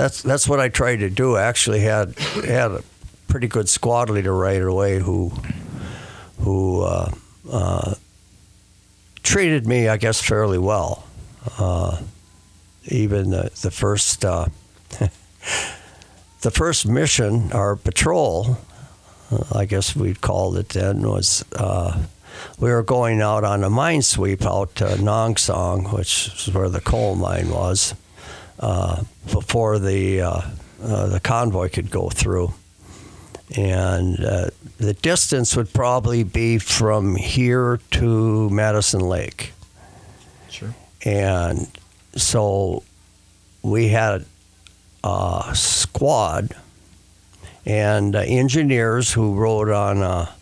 that's that's what I tried to do. I actually had had a pretty good squad leader right away who who uh, uh, treated me, I guess, fairly well. Uh, even the, the first uh, the first mission, our patrol, uh, I guess we'd called it then, was uh, we were going out on a mine sweep out to Nong Son, which is where the coal mine was, uh, before the uh, uh, the convoy could go through. And uh, the distance would probably be from here to Madison Lake. Sure. And so we had a squad and uh, engineers who rode on a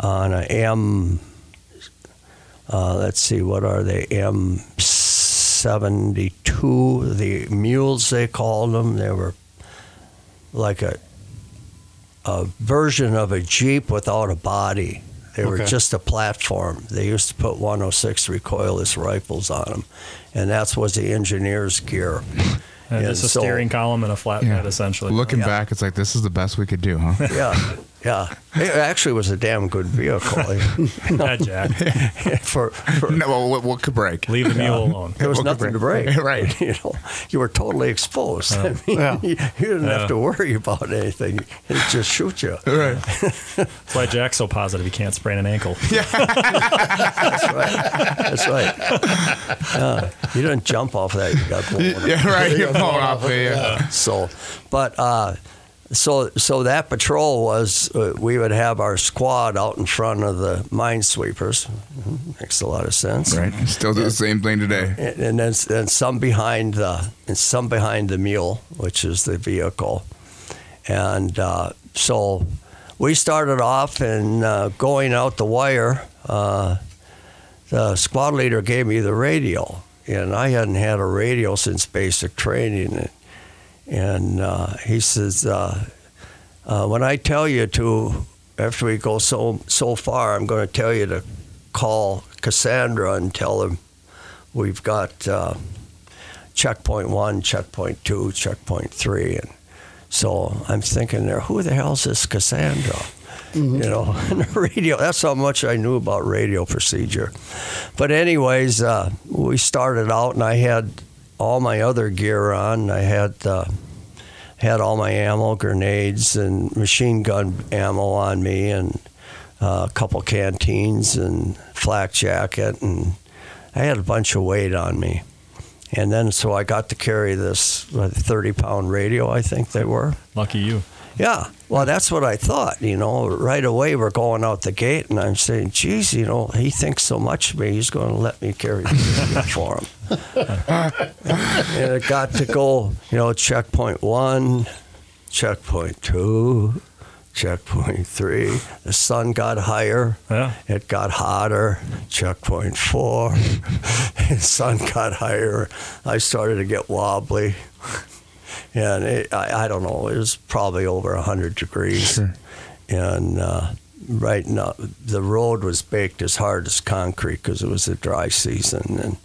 on a M. Uh, let's see, what are they? M seventy two. The mules they called them. They were like a a version of a jeep without a body. They were Okay. just a platform. They used to put 106 recoilless rifles on them, and that was the engineer's gear. And Yeah, just a steering column and a flatbed Yeah. essentially. Looking Yeah. back, it's like this is the best we could do, huh? Yeah, yeah. It actually was a damn good vehicle. Yeah, Jack. for, for no, well, what, what could break? Leave the mule alone. there was What could nothing to break. Right. You know, you were totally exposed. I mean, Yeah. you, you didn't have to worry about anything. It just shoot you. Right. That's why Jack's so positive he can't sprain an ankle. That's right. That's right. Yeah. You didn't jump off that. You got blown. Yeah, right. You're blowing off the. Yeah. So, but uh, so so that patrol was uh, we would have our squad out in front of the minesweepers. Makes a lot of sense. Right. Still do the same thing today. And, and then and some behind the and some behind the mule, which is the vehicle, and uh, so we started off and uh, going out the wire. Uh, the squad leader gave me the radio, and I hadn't had a radio since basic training. And, uh, he says, uh, uh, "When I tell you to, after we go so so far, I'm going to tell you to call Cassandra and tell him we've got uh, checkpoint one, checkpoint two, checkpoint three, and so I'm thinking there, who the hell's this Cassandra? You know, and the radio. That's how much I knew about radio procedure. But anyways, uh, we started out, and I had all my other gear on. I had uh, had all my ammo, grenades, and machine gun ammo on me, and uh, a couple canteens and flak jacket, and I had a bunch of weight on me. And then so I got to carry this 30 pound radio, I think they were. Lucky you. Yeah. Well, that's what I thought. You know, right away we're going out the gate, and I'm saying, "Geez, you know, he thinks so much of me. He's going to let me carry for him." and it got to go. You know, checkpoint one, checkpoint two, checkpoint three. The sun got higher. Yeah. It got hotter. Checkpoint four. the sun got higher. I started to get wobbly. And it, I, I don't know, it was probably over 100 degrees. Sure. And uh, right now, the road was baked as hard as concrete because it was the dry season. And,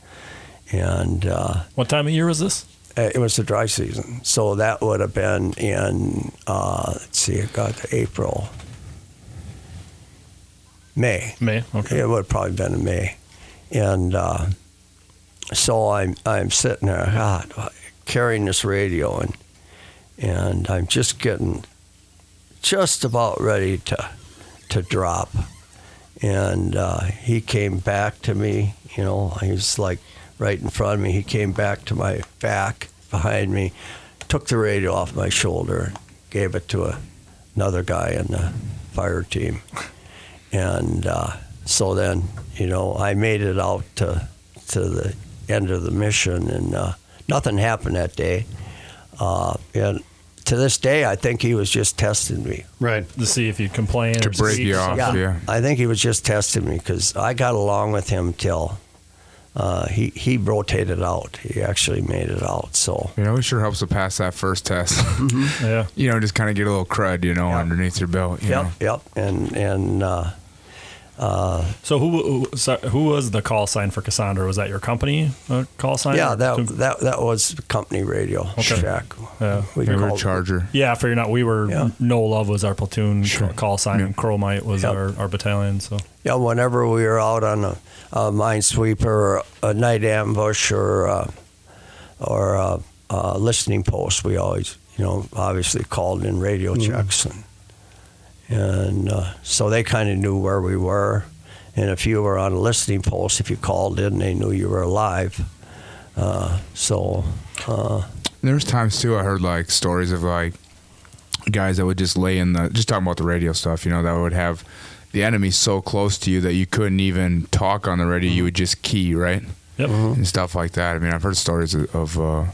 and uh, What time of year was this? it was the dry season. So that would have been in, uh, let's see, it got to April, May. May. Okay. It would have probably been in May. And uh, so I'm I'm sitting there, God, carrying this radio, and and I'm just getting just about ready to to drop. And uh, he came back to me, you know, he was like right in front of me. He came back to my back behind me, took the radio off my shoulder, gave it to a, another guy in the fire team. And uh, so then, you know, I made it out to, to the end of the mission, and uh, nothing happened that day. Uh, and to this day, I think he was just testing me. Right. To see if you complain To or break see- you off. yeah. I think he was just testing me because I got along with him till uh, he he rotated out. He actually made it out. So You know, it sure helps to pass that first test. Yeah. you know, just kind of get a little crud, you know, Yep. underneath your belt. You yep, know? yep, and and uh, uh, So who who, was the call sign for Cassandra? Was that your company uh, call sign? yeah, Or- that that that was company radio shack. Yeah. We Favorite called- charger. Yeah, for you not, we were Yeah. No Love was our platoon Sure. call sign, Yeah. and Chromite was Yep. our, our battalion. So Yeah, whenever we were out on a, a minesweeper, or a night ambush, or uh, or a, a listening post, we always, you know, obviously called in radio checks, and and uh, so they kind of knew where we were. And if you were on a listening post, if you called in, they knew you were alive. Uh, so uh, There's times too I heard like stories of like guys that would just lay in the just talking about the radio stuff, you know, that would have the enemy so close to you that you couldn't even talk on the radio. You would just key, right? yep. And stuff like that. I mean, I've heard stories of of, uh,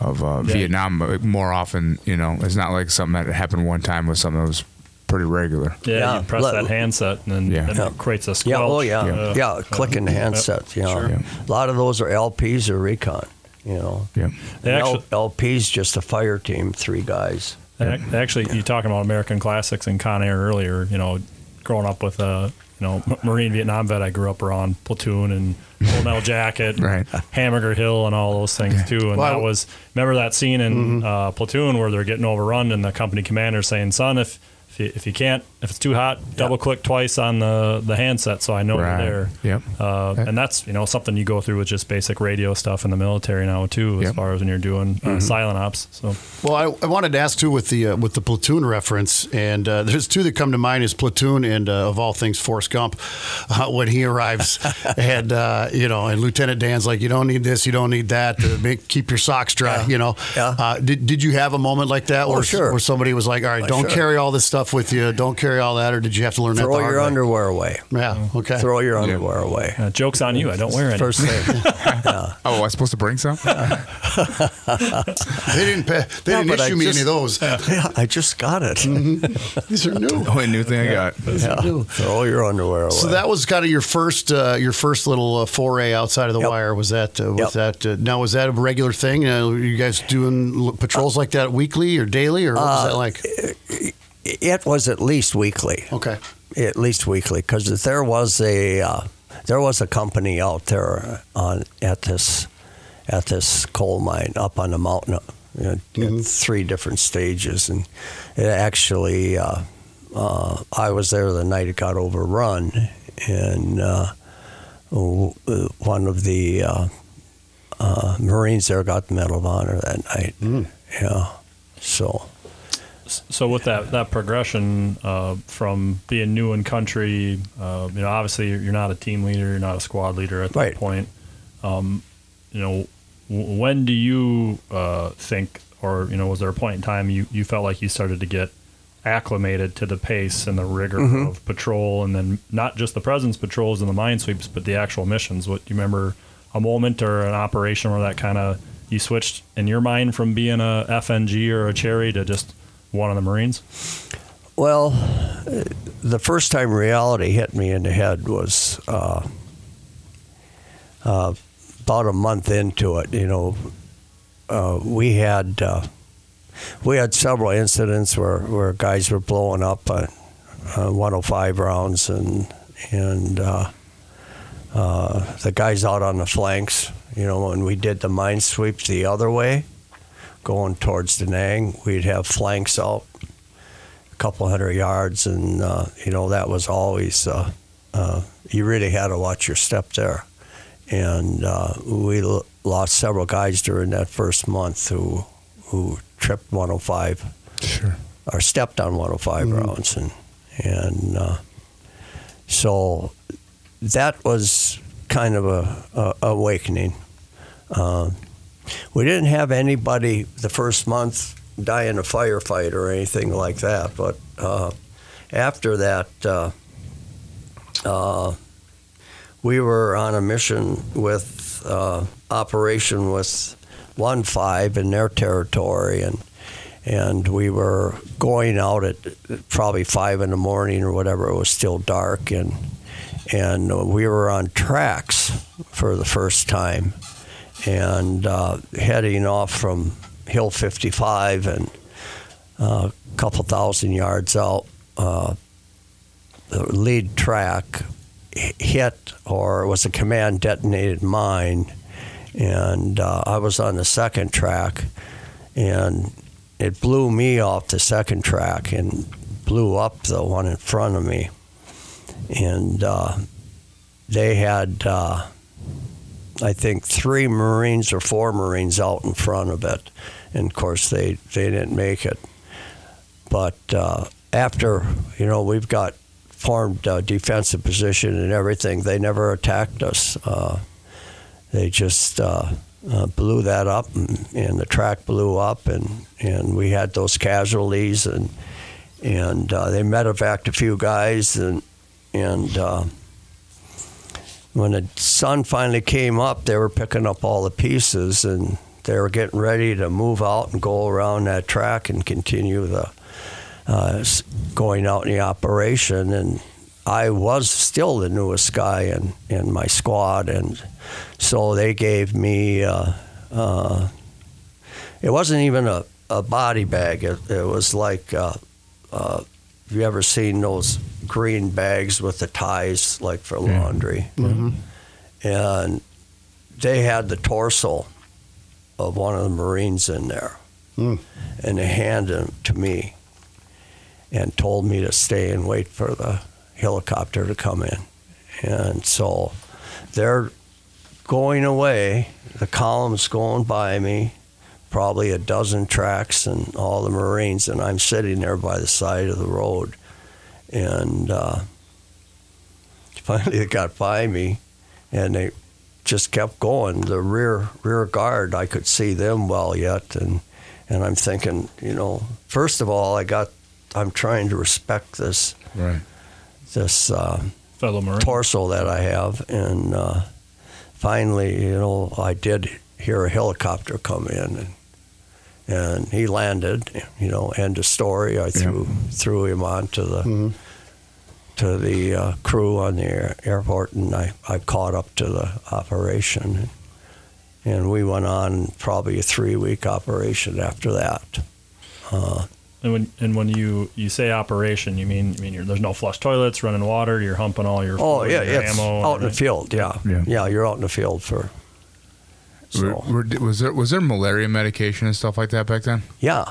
of uh, Yeah. Vietnam more often. You know, it's not like something that happened one time. It was something that was pretty regular. Yeah, Yeah, you press let- that handset and then Yeah. and Yeah. it creates a yeah, oh yeah, Uh, yeah, clicking the handset. You know, Sure. Yeah. a lot of those are LPs or recon. You know, Yeah. They actually, L- LP's just a fire team, three guys. they ac- they actually, you talking about American classics and Con Air earlier. You know, growing up with a you know Marine Vietnam vet, I grew up around platoon and Full Metal Jacket, and Right. Hamburger Hill, and all those things too. And Well, that was remember that scene in uh, platoon where they're getting overrun and the company commander saying, "Son, if if you, if you can't, if it's too hot, double click twice on the the handset so I know Right. you're there." Yep. Uh, and that's you know something you go through with just basic radio stuff in the military now too, as Yep. far as when you're doing uh, silent ops. So Well, I, I wanted to ask too with the uh, with the platoon reference, and uh, there's two that come to mind: is platoon and uh, of all things Forrest Gump. Uh, when he arrives, and uh, you know, and Lieutenant Dan's like, "You don't need this, you don't need that. To make, keep your socks dry." Yeah. You know. Yeah. Uh, did Did you have a moment like that Oh, where sure. where somebody was like, "All right, Oh, don't sure. carry all this stuff with you. Don't carry all that," or did you have to learn that Throw the hard your way? underwear away. Yeah. Okay. Throw your underwear away. uh, jokes on you. I don't wear any. First thing. yeah. Oh, was I supposed to bring some? They didn't. Pay, they No, didn't but I issue me just- any of those. yeah, I just got it. These are new. Only new thing I got. Yeah. Throw your underwear away. So that was kind of your first, uh, your first little uh, foray outside of the Yep. wire. Was that? Uh, was Yep. that? Uh, now, was that a regular thing? Uh, were you guys doing l- patrols like that weekly or daily, or what was Uh, that like? It was at least weekly. Okay. At least weekly, because there was a uh, there was a company out there on at this at this coal mine up on the mountain. You know, at three different stages, and it actually, uh, uh, I was there the night it got overrun, and uh, uh, one of the uh, uh, Marines there got the Medal of Honor that night. Yeah, so So with that that progression uh, from being new in country, uh, you know, obviously you're not a team leader, you're not a squad leader at Right. that point. Um, you know, w- when do you uh, think, or you know, was there a point in time you, you felt like you started to get acclimated to the pace and the rigor Mm-hmm. of patrol, and then not just the presence patrols and the mine sweeps, but the actual missions? What do you remember? A moment or an operation where that kind of you switched in your mind from being a FNG or a cherry to just one of the Marines? Well, uh, the first time reality hit me in the head was uh, uh, about a month into it. You know, uh, we had uh, we had several incidents where, where guys were blowing up uh, uh, 105 rounds and and the guys out on the flanks. You know, when we did the mine sweeps the other way, going towards Da Nang, we'd have flanks out a couple hundred yards, and uh, you know that was always uh, uh, you really had to watch your step there. And uh, we l- lost several guys during that first month who who tripped 105 Sure. or stepped on 105 rounds, and and uh, so that was kind of a, a awakening. We didn't have anybody the first month die in a firefight or anything like that, but uh, after that, uh, uh, we were on a mission with uh, operation with one five in their territory, and and we were going out at probably five in the morning or whatever. It was still dark, and and we were on tracks for the first time, and uh, heading off from Hill 55 and uh, a couple thousand yards out. Uh, the lead track hit or was a command detonated mine, and uh, I was on the second track, and it blew me off the second track and blew up the one in front of me, and uh, they had. Uh, I think three Marines or four Marines out in front of it, and of course they, they didn't make it. But uh, after you know we've got formed defensive position and everything, they never attacked us. Uh, they just uh, uh, blew that up, and, and the track blew up, and, and we had those casualties, and and uh, they medevaced a few guys, and and. Uh, when the sun finally came up, they were picking up all the pieces and they were getting ready to move out and go around that track and continue the uh, going out in the operation. And I was still the newest guy in, in my squad, and so they gave me. Uh, uh, it wasn't even a, a body bag. It, it was like. Uh, uh, have you ever seen those green bags with the ties, like for laundry? And they had the torso of one of the Marines in there, Hmm. and they handed him to me, and told me to stay and wait for the helicopter to come in. And so, they're going away. The column's going by me, probably a dozen tracks and all the Marines, and I'm sitting there by the side of the road. And uh, finally, it got by me, and they just kept going. The rear rear guard, I could see them well yet, and and I'm thinking, you know, first of all, I got, I'm trying to respect this Right. this. Uh, Fellow Marine. torso that I have, and uh, finally, you know, I did hear a helicopter come in, and and he landed. You know, end of story. I threw threw him onto the to the uh, crew on the air, airport, and I, I caught up to the operation, and we went on probably a three week operation after that. Uh, And when and when you, you say operation, you mean you mean you're, there's no flush toilets, running water, you're humping all your oh yeah, your it's ammo, out in the field. Yeah. Yeah. yeah, you're out in the field for So Were- were- was there was there malaria medication and stuff like that back then? yeah,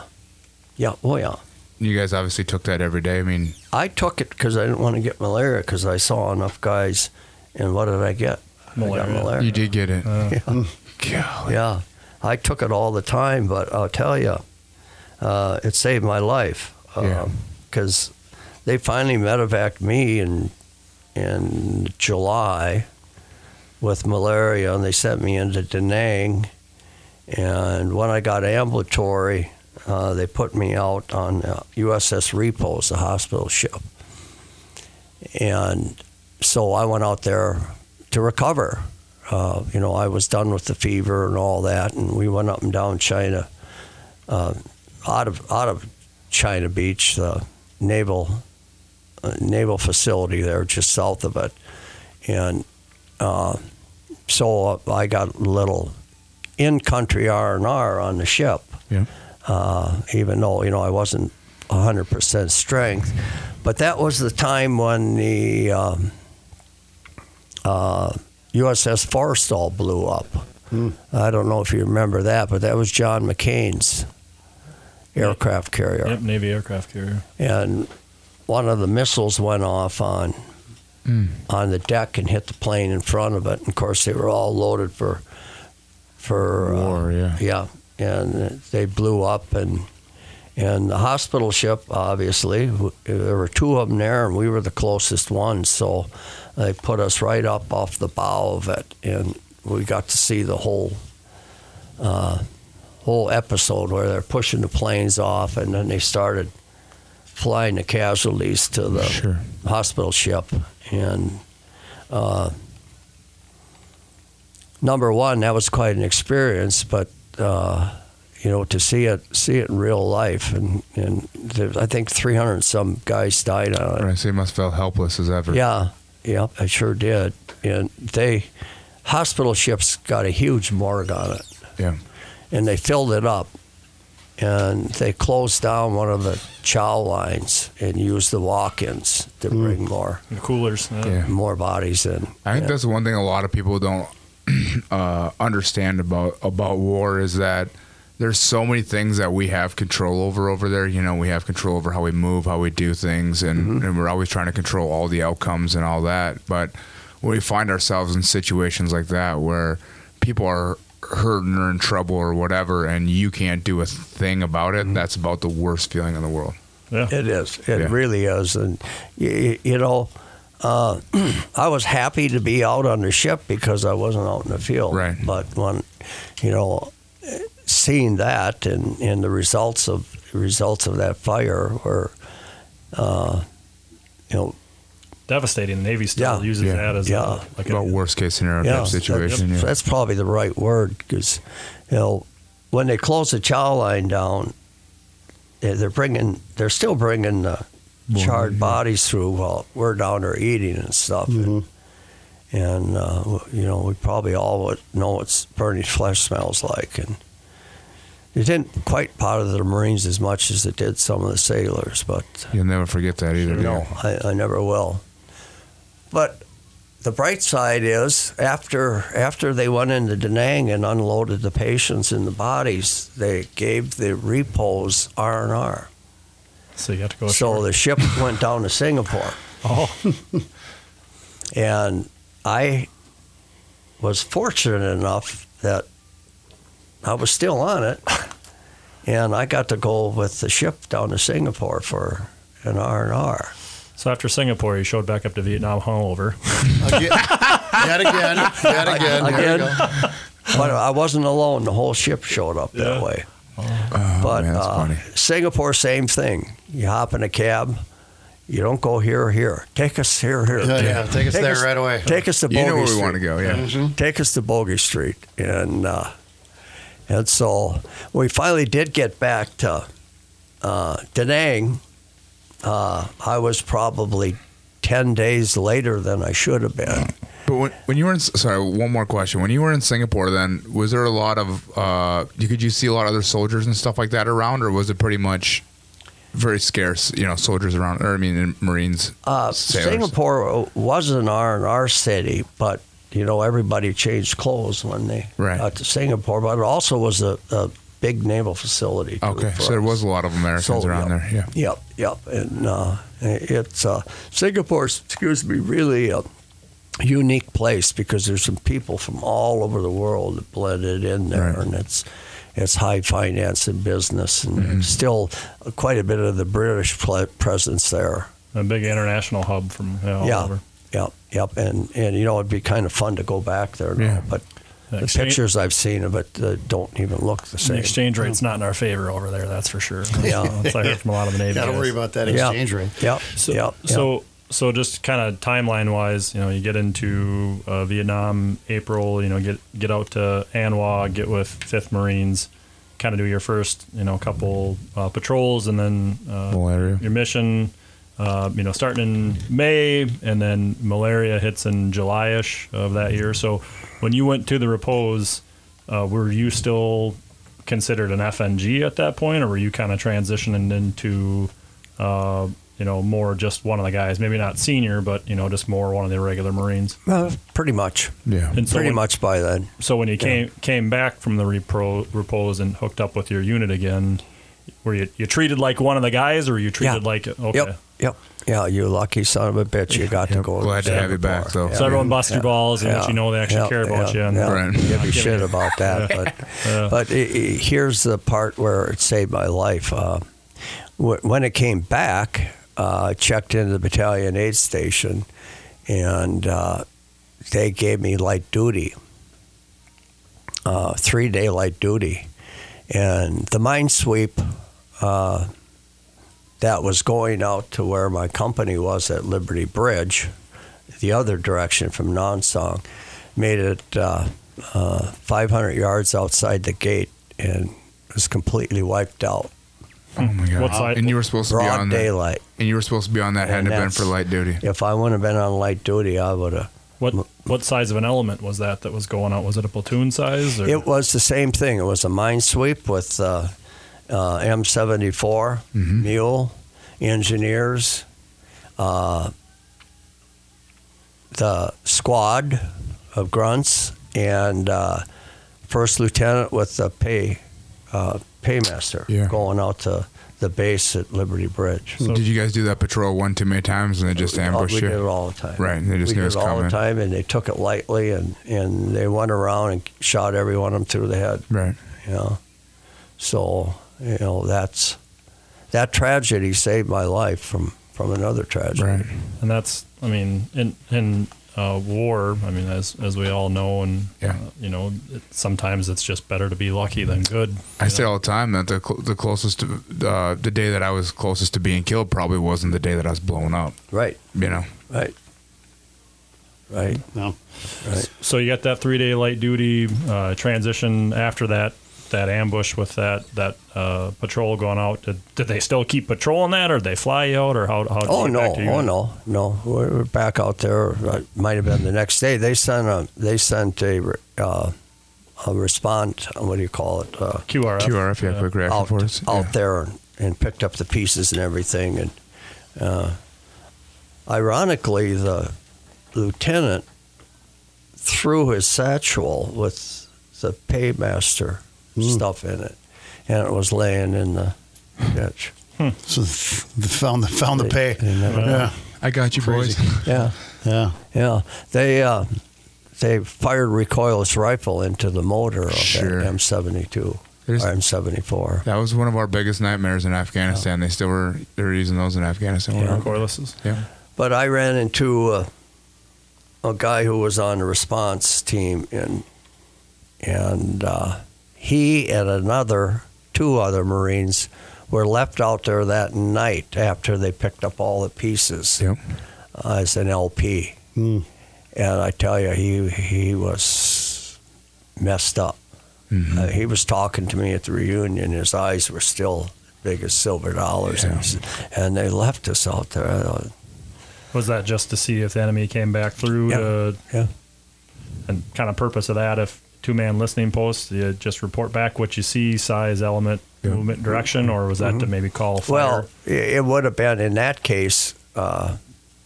yeah, oh yeah. You guys obviously took that every day. I mean, I took it because I didn't want to get malaria because I saw enough guys. And what did I get? I got Malaria. malaria. you did get it. Yeah. Golly. Yeah, I took it all the time, but I'll tell you, uh, it saved my life Yeah. because they finally medevaced me in in July with malaria, and they sent me into Da Nang. And when I got ambulatory, uh, they put me out on uh, USS Repose, the hospital ship, and so I went out there to recover. Uh, you know, I was done with the fever and all that, and we went up and down China, uh, out of out of China Beach, the naval uh, naval facility there, just south of it, and uh, so I got a little in country R and R on the ship. Yeah. Uh, even though you know I wasn't 100% strength, but that was the time when the um, uh, USS Forrestal blew up. I don't know if you remember that, but that was John McCain's aircraft carrier, Yep, Navy aircraft carrier. and one of the missiles went off on on the deck and hit the plane in front of it. And of course, they were all loaded for for uh, War, yeah. yeah, and they blew up and. And the hospital ship, obviously, there were two of them there, and we were the closest ones. So they put us right up off the bow of it, and we got to see the whole uh, whole episode where they're pushing the planes off, and then they started flying the casualties to the Sure. hospital ship. And uh, number one, that was quite an experience, but uh, you know to see it see it in real life, and and there, I think 300 some guys died on it. Right, so you must have felt helpless as ever. Yeah, yeah, I sure did. And they hospital ships got a huge morgue on it, Yeah. and they filled it up, and they closed down one of the chow lines and used the walk-ins to bring more The coolers. uh, Yeah. more bodies in. I think Yeah. that's one thing a lot of people don't uh, understand about about war is that there's so many things that we have control over over there. You know, we have control over how we move, how we do things, and, and we're always trying to control all the outcomes and all that. But when we find ourselves in situations like that where people are hurting or in trouble or whatever, and you can't do a thing about it, that's about the worst feeling in the world. Yeah. It is. It Yeah. really is. And, you, you know, uh, I was happy to be out on the ship because I wasn't out in the field. Right. But when, you know, seeing that and, and the results of results of that fire were, uh, you know, Devastating. The Navy still Yeah. uses Yeah. that as Yeah. a, like About a, worst case scenario yeah, type situation. That's, yeah. that's probably the right word because, you know, when they close the chow line down, they- they're bringing, they're still bringing the charred bodies through while we're down there eating and stuff. And, mm-hmm. and uh, you know, we probably all would know what burning flesh smells like. And it didn't quite bother the Marines as much as it did some of the sailors, but uh, You'll never forget that either. do no. I, I never will. But the bright side is after after they went into Da Nang and unloaded the patients and the bodies, they gave the Repose R and R. so you have to go. So the ship went down to Singapore, oh, and I was fortunate enough that I was still on it, and I got to go with the ship down to Singapore for an R and R. so after Singapore, you showed back up to Vietnam hungover. Again, yet again, yet again. Again. But I wasn't alone. The whole ship showed up that way. Oh, But man, that's uh, funny. Singapore, same thing. You hop in a cab. You don't go here or here. Take us here, here. Yeah, yeah, take us there right away. Take us to Bogey You know where we Street. want to go, yeah. Take us to Bogey Street, and uh, and so we finally did get back to uh, Da Nang. Uh, I was probably ten days later than I should have been. But when, when you were in, sorry, one more question. When you were in Singapore, then was there a lot of, uh, you could you see a lot of other soldiers and stuff like that around, or was it pretty much very scarce, you know, soldiers around, or I mean, Marines? Uh. Singapore was an R and R city, but you know everybody changed clothes when they Right. got to Singapore, but it also was a, a big naval facility. too Okay, for so there was a lot of Americans So, around yep, there. Yeah. Yep, yep. And uh, it's uh, Singapore's, excuse me, really a unique place because there's some people from all over the world that blended in there, Right. and it's it's high finance and business, and Mm-hmm. still quite a bit of the British presence there. A big international hub from you know, all yeah, over. yep, yep. And and you know it'd be kind of fun to go back there now, Yeah. but. The Exchange- pictures I've seen of it uh, don't even look the same. The same. exchange rate's not in our favor over there, that's for sure. Yeah. That's what I heard from a lot of the Navy. Got to guys. worry about that Yeah. exchange rate. Yep, So, yep, yep. so, so just kind of timeline wise, you know, you get into uh, Vietnam, April, you know, get get out to An Hoa, get with Fifth Marines, kind of do your first, you know, couple uh, patrols, and then uh, your mission. Uh, you know, starting in May, and then malaria hits in July-ish of that year. So, when you went to the repose, uh, were you still considered an FNG at that point, or were you kind of transitioning into, uh, you know, more just one of the guys? Maybe not senior, but you know, just more one of the regular Marines. Uh, pretty much. Yeah. And so pretty when- much by then. So when you came came back from the repro, repose and hooked up with your unit again, were you you treated like one of the guys, or were you treated Yeah. like okay? Yep, yep. Yeah, you lucky son of a bitch. You got to Yep. go. Glad to have you Singapore. back, though. So everyone bust your balls and let you know they actually care about you. And Yeah, Right. Give me shit about that, but Yeah. but i i here's the part where it saved my life. Uh, wh- when it came back, uh, I checked into the battalion aid station, and uh, they gave me light duty, uh, three day light duty, and the mine sweep. Uh, that was going out to where my company was at Liberty Bridge, the other direction from Nong Son, made it uh, uh, 500 yards outside the gate and was completely wiped out. Oh my god. What side- And you were supposed to be Broad on that. daylight. And you were supposed to be on that. Hadn't it been for light duty. If I wouldn't have been on light duty, I would have. What what size of an element was that that was going out? Was it a platoon size? Or? It was the same thing. It was a mine sweep with uh, uh, M74, mule, engineers, uh, the squad of grunts, and uh, first lieutenant with the pay uh, paymaster Yeah. going out to the base at Liberty Bridge. So- Did you guys do that patrol one too many times and they just ambushed we you? did it all the time. Right, they just we knew did it all coming. the time, and they took it lightly, and, and they went around and shot every one of them through the head. Right. You know, so you know that's that tragedy saved my life from from another tragedy. Right. and that's I mean in in uh, war. I mean as as we all know, and Yeah. uh, you know it, sometimes it's just better to be lucky than good. I you say all the time that the cl- the closest to, uh, the day that I was closest to being killed probably wasn't the day that I was blown up. Right, You know. right, right, No. right. So you got that three day light duty uh, transition after that that ambush with that that uh, patrol going out. Did, did they still keep patrolling that, or did they fly you out, or how? how did Oh no! back to your Oh no! No! We're back out there. It might have been the next day. They sent a. They sent a. Uh, a respond. What do you call it? Uh, QRF. QRF, yeah, quick reaction out, force. out yeah. there and, and picked up the pieces and everything. And uh, ironically, the lieutenant threw his satchel with the paymaster stuff in it, and it was laying in the ditch. So they found the found the pay. They never- Yeah. I got you, boys. Yeah, Yeah. yeah. They uh, they fired recoilless rifle into the motor of Sure. that M72 or There's- M74. That was one of our biggest nightmares in Afghanistan. They still were they were using those in Afghanistan. Yeah. Yeah. Recoillesses. yeah. But I ran into a, a guy who was on the response team, and and uh, he and another two other Marines were left out there that night after they picked up all the pieces Yep. uh, as an LP. Mm. And I tell you, he he was messed up. Mhm. Uh, he was talking to me at the reunion. His eyes were still big as silver dollars, and, Yeah. he said, and they left us out there. Was that just to see if the enemy came back through? Yeah. To, Yeah. And kind of purpose of that, if two man listening post, you just report back what you see, size, element, Yeah. movement, direction, or was that to maybe call fire? Well, it it would have been in that case. Uh,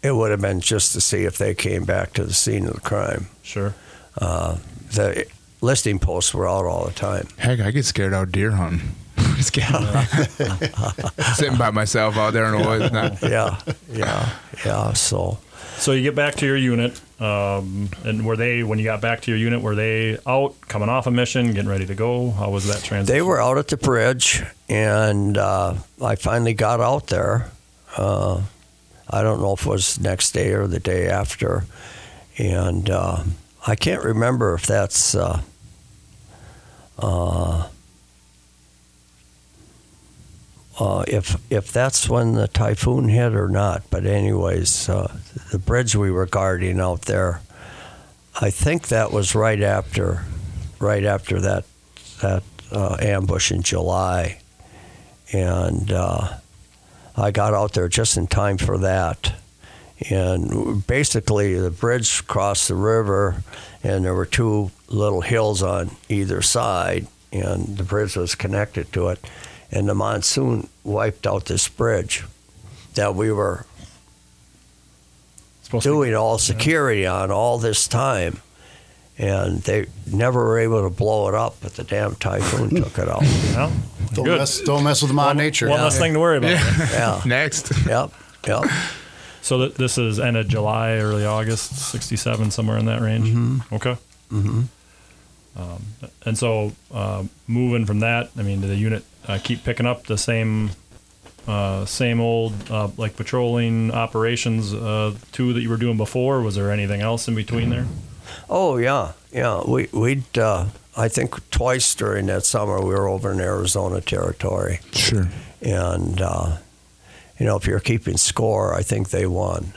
it would have been just to see if they came back to the scene of the crime. Sure. The listing posts were out all the time. Heck, I get scared out deer hunting. Just kidding. Sitting by myself out there in the woods. Not, Yeah, yeah, yeah. So So you get back to your unit, um, and were they when you got back to your unit? Were they out coming off a mission, getting ready to go? How was that transition? they were out at the bridge, and uh, I finally got out there. Uh, I don't know if it was next day or the day after, and uh, I can't remember if that's. Uh, uh, if if that's when the typhoon hit or not, but anyways, uh, the bridge we were guarding out there, I think that was right after, right after that that uh, ambush in July, and uh, I got out there just in time for that. And basically, the bridge crossed the river, and there were two little hills on either side, and the bridge was connected to it. And the monsoon wiped out this bridge that we were Supposed to be- doing all security on all this time. And they never were able to blow it up, but the damn typhoon took it out. Well, Don't good. mess, don't mess with Mother One- Nature. One less thing to worry about. then. Yeah. next. Yep. Yep. So th- this is end of July, early August, '67, somewhere in that range. Mm-hmm. Okay. Mm-hmm. Um, and so uh, moving from that, I mean, did the unit uh, keep picking up the same, uh, same old uh, like patrolling operations uh, two that you were doing before? Was there anything else in between there? Oh yeah, yeah. We we'd uh, I think twice during that summer we were over in Arizona territory, Sure. and uh, you know if you're keeping score, I think they won,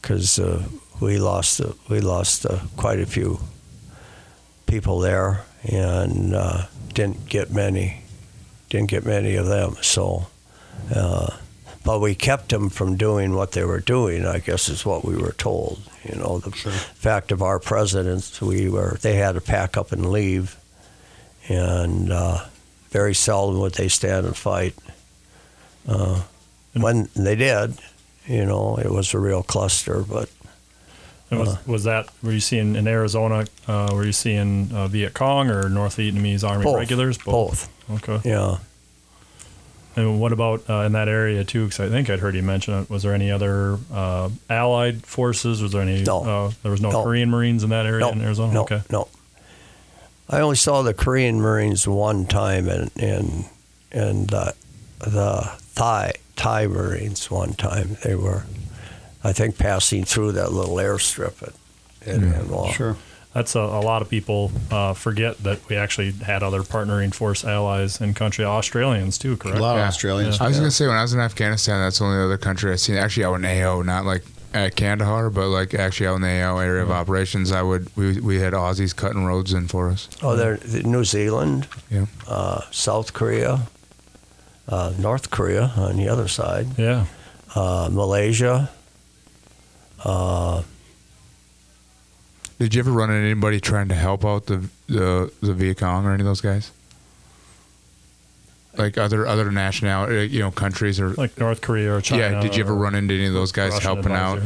because uh, we lost uh, we lost uh, quite a few people there, and uh, didn't get many didn't get many of them. So. Uh, but we kept them from doing what they were doing. I guess is what we were told. You know, the fact of our presidents, we were they had to pack up and leave, and uh, very seldom would they stand and fight. Uh, when they did, you know, it was a real cluster. But And was, was that were you seeing in Arizona? Uh, were you seeing uh, Viet Cong or North Vietnamese Army both, regulars? both, both. Okay. yeah. And what about uh, in that area too? Because I think I'd heard you mention it. Was there any other uh, Allied forces? Was there any? No. Uh, there was no, No. Korean Marines in that area No, in Arizona. no, okay. no. I only saw the Korean Marines one time, and and and the the Thai Thai Marines one time. They were, I think, passing through that little airstrip at at An Hoa. Sure. That's a, a lot of people uh, forget that we actually had other partnering force allies in country. Australians too, correct? A correct? lot of Yeah. Australians. I was gonna say when I was in Afghanistan, that's the only other country I've seen. Actually, out in AO, not like at Kandahar, but like actually out in the AO area of operations. I would we we had Aussies cutting roads in for us. Oh, they're the New Zealand, Yeah. uh, South Korea, uh, North Korea on the other side, Yeah. uh, Malaysia. Uh, Did you ever run into anybody trying to help out the the the Viet Cong or any of those guys? Like other other national, uh, you know, countries or Like North Korea or China. yeah. Did you ever run into any of those guys Russian helping out?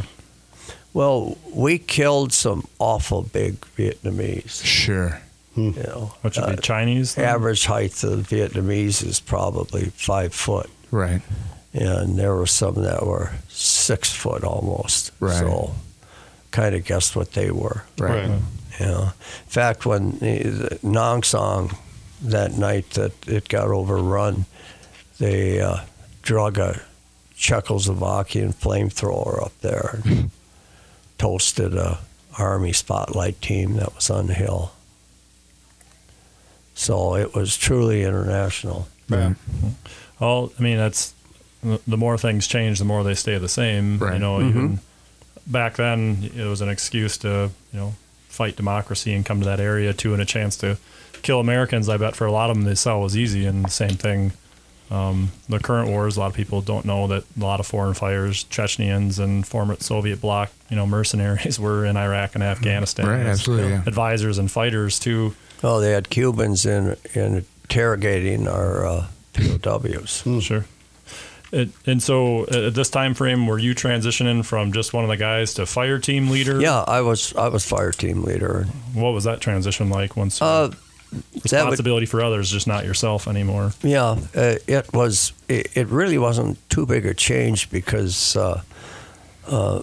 well, we killed some awful big Vietnamese. Sure. You know, Which would Uh, be Chinese. then? average height of Vietnamese is probably five foot, Right. And there were some that were six foot almost. Right. So, kind of guessed what they were. Right. Right. You know, in fact, when the, the Nong Son that night that it got overrun, they uh, drug a Czechoslovakian flamethrower up there and toasted a army spotlight team that was on the hill. So it was truly international. Yeah. Well, I mean, that's the the more things change, the more they stay the same. You know, Mm-hmm. even back then, it was an excuse to you know fight democracy and come to that area too, and a chance to kill Americans. I bet for a lot of them, they saw was easy. And the same thing, um, the current wars. A lot of people don't know that a lot of foreign fighters, Chechens and former Soviet bloc, you know, mercenaries were in Iraq and Afghanistan. Right, as absolutely, yeah. Advisors and fighters too. Oh, they had Cubans in, in interrogating our uh, POWs. Sure. And, and so at this time frame, were you transitioning from just one of the guys to fire team leader? Yeah, I was I was fire team leader. What was that transition like once? Uh, that would- responsibility for others, just not yourself anymore. Yeah, uh, it was. It, it really wasn't too big a change because uh, uh,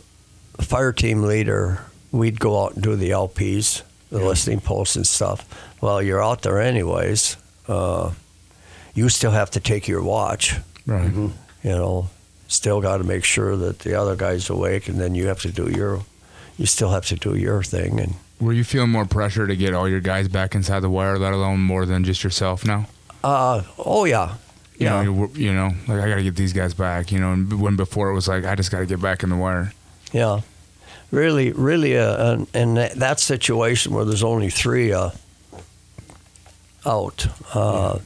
fire team leader, we'd go out and do the LPs, the listening posts and stuff. Well, you're out there anyways. Uh, you still have to take your watch. Right. You know, still got to make sure that the other guy's awake, and then you have to do your. You still have to do your thing, and Were you feeling more pressure to get all your guys back inside the wire, let alone more than just yourself now? uh, oh yeah, You yeah. know, you, you know, like I got to get these guys back. You know, and when before it was like I just got to get back in the wire. Yeah, really, really, uh, in, that, that situation where there's only three uh, out, uh,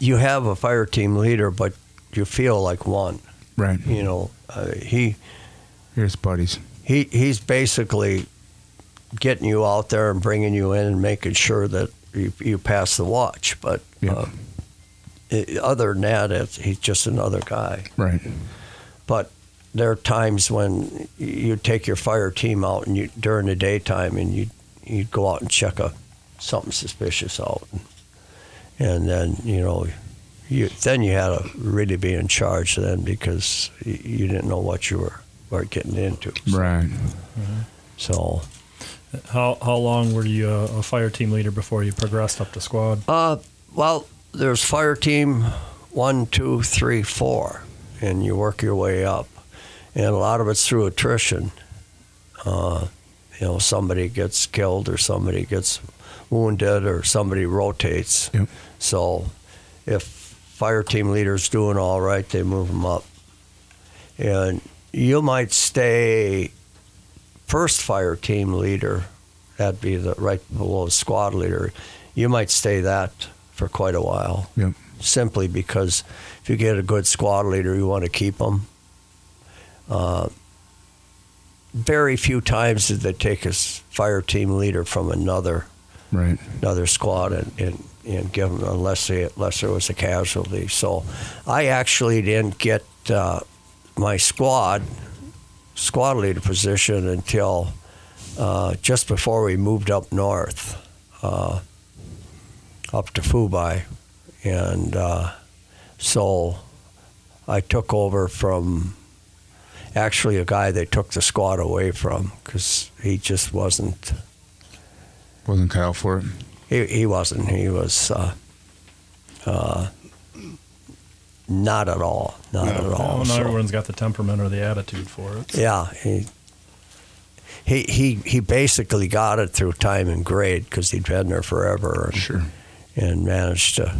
you have a fire team leader, but you feel like one. Right. You know, uh, he Here's buddies. he he's basically getting you out there and bringing you in and making sure that you, you pass the watch. But Yeah. uh, i other than that, it's, he's just another guy. Right. but there are times when you take your fire team out and you during the daytime and you you go out and check a something suspicious out and then you know you then you had to really be in charge then because you, you didn't know what you were were getting into Right. so How how long were you a, a fire team leader before you progressed up to squad? uh well there's fire team one two three four and you work your way up and a lot of it's through attrition uh, you know, somebody gets killed or somebody gets wounded or somebody rotates. Yep. So if fire team leader's doing all right, they move them up. And you might stay first fire team leader, that'd be the right below squad leader. You might stay that for quite a while. Yep. Simply because if you get a good squad leader, you want to keep them. Uh, very few times did they take a fire team leader from another Right. another squad and, and, and them unless they, unless there was a casualty. So I actually didn't get uh, my squad squad leader position until uh, just before we moved up north, uh, up to Phu Bai, and uh, so I took over from actually a guy they took the squad away from because he just wasn't Wasn't cut out for it. He, he wasn't. He was uh, uh, not at all. Not at all. Well, not So, everyone's got the temperament or the attitude for it. yeah, he, he he he basically got it through time and grade because he'd been there forever and, Sure. and managed to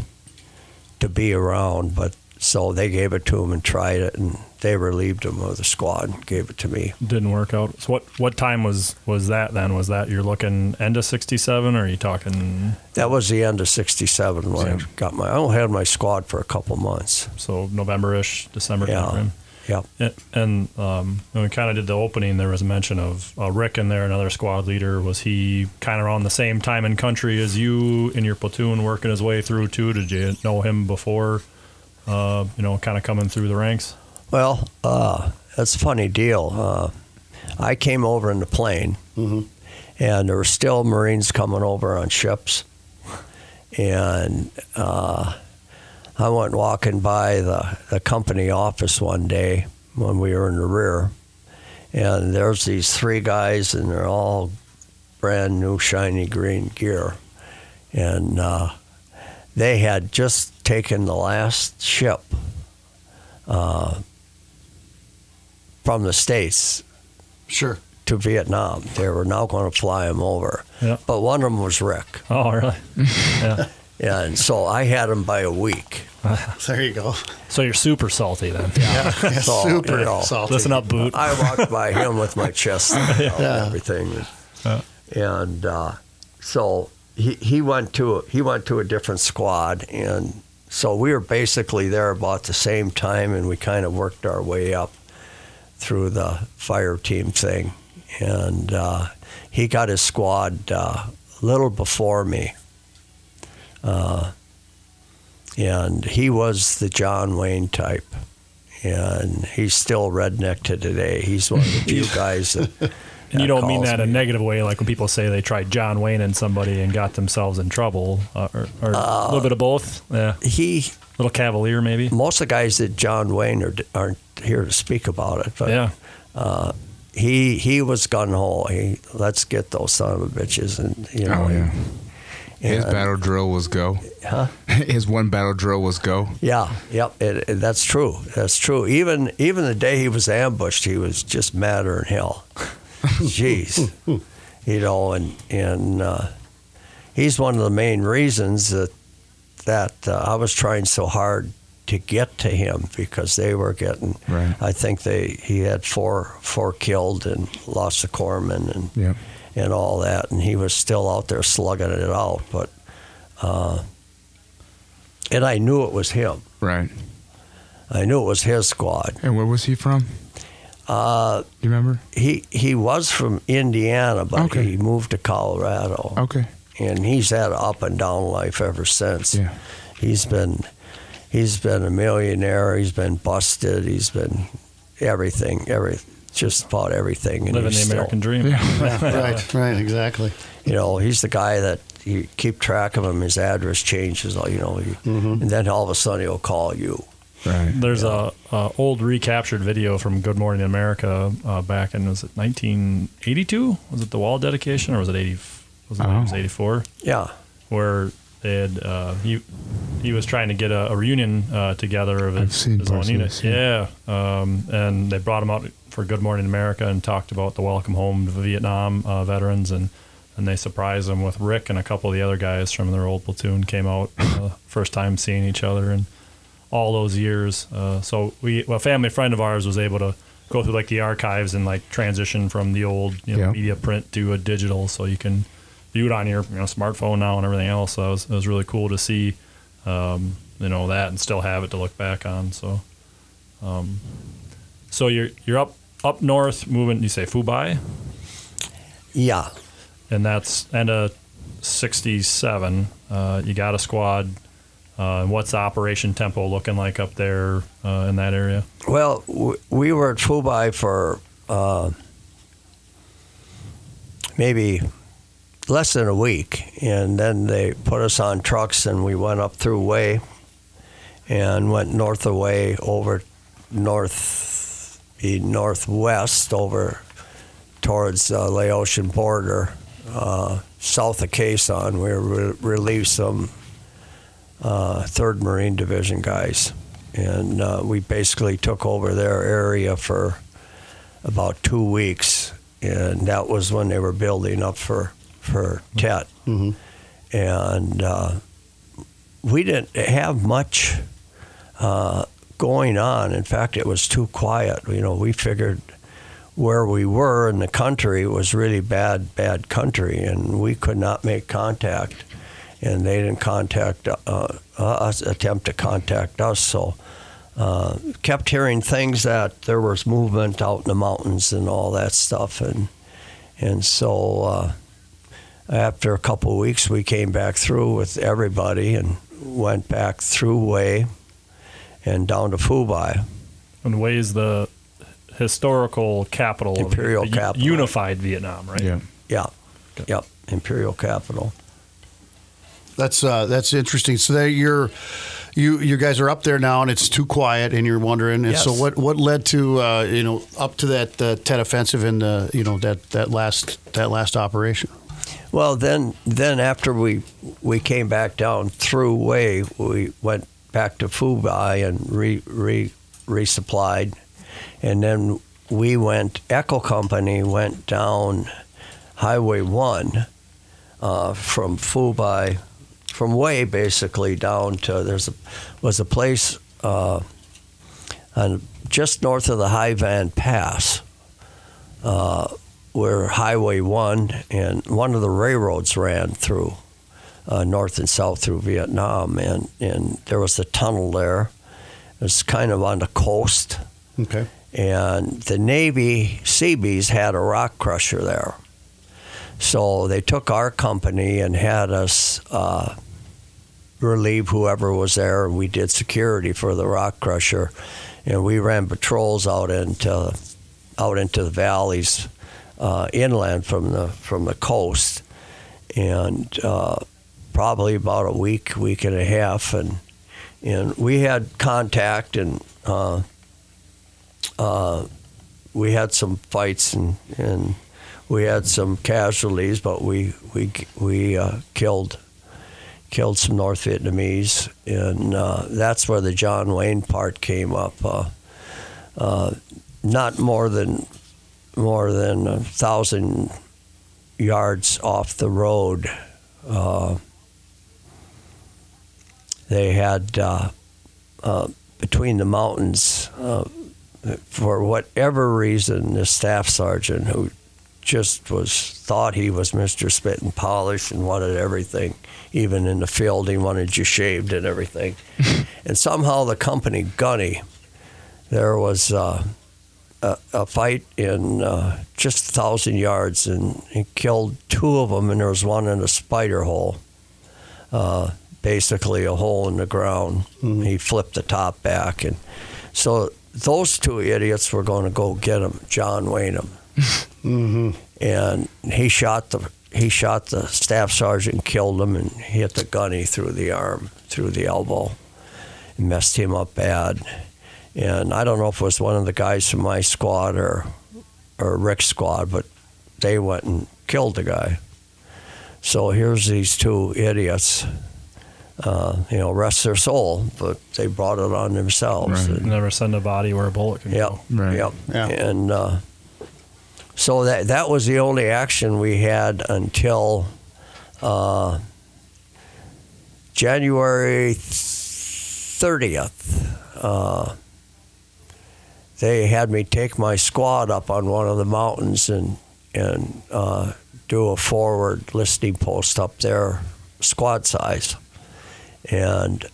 to be around. But so they gave it to him and tried it, and they relieved him of the squad and gave it to me. Didn't work out. So what what time was was that then? Was that you're looking end of '67, or are you talking That was the end of '67 when I got my. I only had my squad for a couple months. so November-ish, December Yeah. Yep. And, and um, when we kind of did the opening, there was a mention of uh, Rick in there, another squad leader. Was he kind of around the same time in country as you in your platoon, working his way through too? Did you know him before? Uh, you know, kind of coming through the ranks. Well, uh, that's a funny deal. Uh, I came over in the plane, and there were still Marines coming over on ships. And uh, I went walking by the, the company office one day when we were in the rear, and there's these three guys, and they're all brand new, shiny green gear. And uh, they had just taken the last ship uh, from the States Sure. to Vietnam. They were now going to fly him over. Yeah. But one of them was Rick. Oh, really? yeah. And so I had him by a week. There you go. So you're super salty then. So, Super you know, salty. Listen up, boot. I walked by him with my chest out and everything. And uh, so he, he went to a, he went to a different squad and so we were basically there about the same time and we kind of worked our way up through the fire team thing. And uh, he got his squad uh, a little before me. Uh, and he was the John Wayne type. and he's still redneck to today. He's one of the few guys that. And you don't mean that in me. a negative way, like when people say they tried John Wayne and somebody and got themselves in trouble, uh, or, or a little bit of both. Yeah, a He little cavalier maybe. most of the guys that John Wayne are, aren't here to speak about it, but Yeah, he he was gun ho. He let's get those son of a bitches, and you know, Oh yeah. His and- battle drill was go. huh? His one battle drill was go. Yeah, yep, it, it- that's true. That's true. Even even the day he was ambushed, he was just madder than hell. Jeez, you know, and and uh, he's one of the main reasons that that uh, I was trying so hard to get to him because they were getting. Right. I think they he had four four killed and lost a corpsman and Yep. and all that, and he was still out there slugging it out. But uh, and I knew it was him. Right. I knew it was his squad. And where was he from? Uh, Do you remember? he he was from Indiana, but Okay. he moved to Colorado, Okay. and he's had an up and down life ever since. Yeah. He's been he's been a millionaire. He's been busted. He's been everything, every just about everything. And living the still- American dream. Yeah. right, right, exactly. you know, he's the guy that you keep track of him. His address changes, you know, he, and then all of a sudden he'll call you. Right. There's a, a old recaptured video from Good Morning America uh, back in was it 1982? Was it the wall dedication or was it 80? Was it, it was Oh. 84? Yeah, Where they had uh, he he was trying to get a, a reunion uh, together of I've his, seen his own unit. Yeah, um, and they brought him out for Good Morning America and talked about the welcome home to Vietnam uh, veterans and. And they surprised him with Rick and a couple of the other guys from their old platoon came out uh, first time seeing each other and all those years. Uh, so we, well, a family friend of ours was able to go through like the archives and like transition from the old you know, Yeah. media print to a digital, so you can view it on your you know smartphone now and everything else. So it was, it was really cool to see, um, you know, that and still have it to look back on. So, um, so you're you're up up north, moving. You say Phu Bai, yeah. and that's end of '67. Uh, you got a squad. Uh, what's Operation Tempo looking like up there uh, in that area? Well, we were at Phu Bai for uh, maybe less than a week, and then they put us on trucks, and we went up through Hue and went north of Hue over north, northwest over towards the Laotian border, uh, south of Khe Sanh. We re- relieved some uh, Third Marine Division guys and uh, we basically took over their area for about two weeks, and that was when they were building up for for Tet, Mhm. and uh, we didn't have much uh, going on. In fact, it was too quiet. You know, we figured where we were in the country was really bad, bad country, and we could not make contact. And they didn't contact uh, us, attempt to contact us. So, uh, kept hearing things that there was movement out in the mountains and all that stuff, and and so uh, after a couple of weeks, we came back through with everybody and went back through Hue and down to Phu Bai. And Hue is the historical capital, Imperial of capital. unified Vietnam, right? Yeah. Yeah, yep, imperial capital. That's uh, that's interesting. So there you're, you you guys are up there now, and it's too quiet, and you're wondering. And so what what led to uh, you know up to that uh, Tet offensive and uh, you know that that last that last operation? Well, then, then after we we came back down through Hue, we went back to Phu Bai and re, re resupplied, and then we went. Echo Company went down Highway One uh, from Phu Bai, from Hue basically down to there's a was a place uh, on just north of the Hai Van Pass. Uh, where Highway 1 and one of the railroads ran through uh, north and south through Vietnam, and, and there was a tunnel there. It was kind of on the coast, Okay. and the Navy Seabees had a rock crusher there. So they took our company and had us uh, relieve whoever was there, we did security for the rock crusher. and we ran patrols out into out into the valleys uh, inland from the from the coast, and uh, probably about a week, week and a half, and and we had contact and. Uh, uh, we had some fights and, and we had some casualties, but we we we uh, killed killed some North Vietnamese, and uh, that's where the John Wayne part came up. Uh, uh not more than more than a thousand yards off the road. Uh, they had between the mountains for whatever reason, the staff sergeant who just was thought he was Mr. Spit and Polish and wanted everything, even in the field, he wanted you shaved and everything. and somehow the company Gunny, there was uh, a, a, fight in uh, just a thousand yards, and he killed two of them, and there was one in a spider hole. Uh, basically, a hole in the ground. Mm-hmm. He flipped the top back, and so those two idiots were going to go get him, John Wayne mm-hmm. and he shot the he shot the staff sergeant, killed him, and hit the gunny through the arm, through the elbow, and messed him up bad. And I don't know if it was one of the guys from my squad or or Rick's squad, but they went and killed the guy. So here's these two idiots uh, you know, rest their soul, but they brought it on themselves. Right. Never send a body where a bullet can yep, go. Right. Yep. Yeah. And uh, so that that was the only action we had until uh, January thirtieth. Uh, they had me take my squad up on one of the mountains and and uh, do a forward listening post up there, squad size and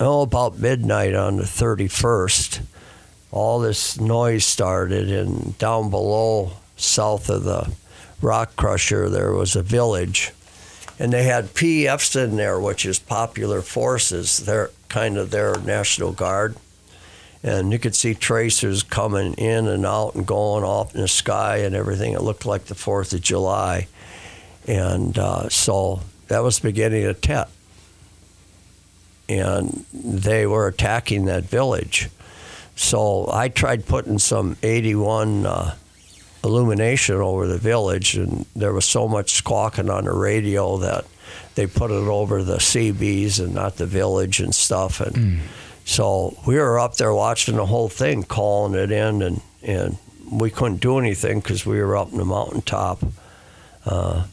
oh, about midnight on the 31st, all this noise started, and down below, south of the rock crusher, there was a village. And they had PFs in there, which is Popular Forces. They're kind of their National Guard. And you could see tracers coming in and out and going off in the sky and everything. It looked like the 4th of July. And uh, so that was the beginning of Tet and they were attacking that village. So I tried putting some 81 uh, illumination over the village, and there was so much squawking on the radio that they put it over the Seabees and not the village and stuff. And mm. so we were up there watching the whole thing, calling it in, and, and we couldn't do anything because we were up in the mountaintop. Uh,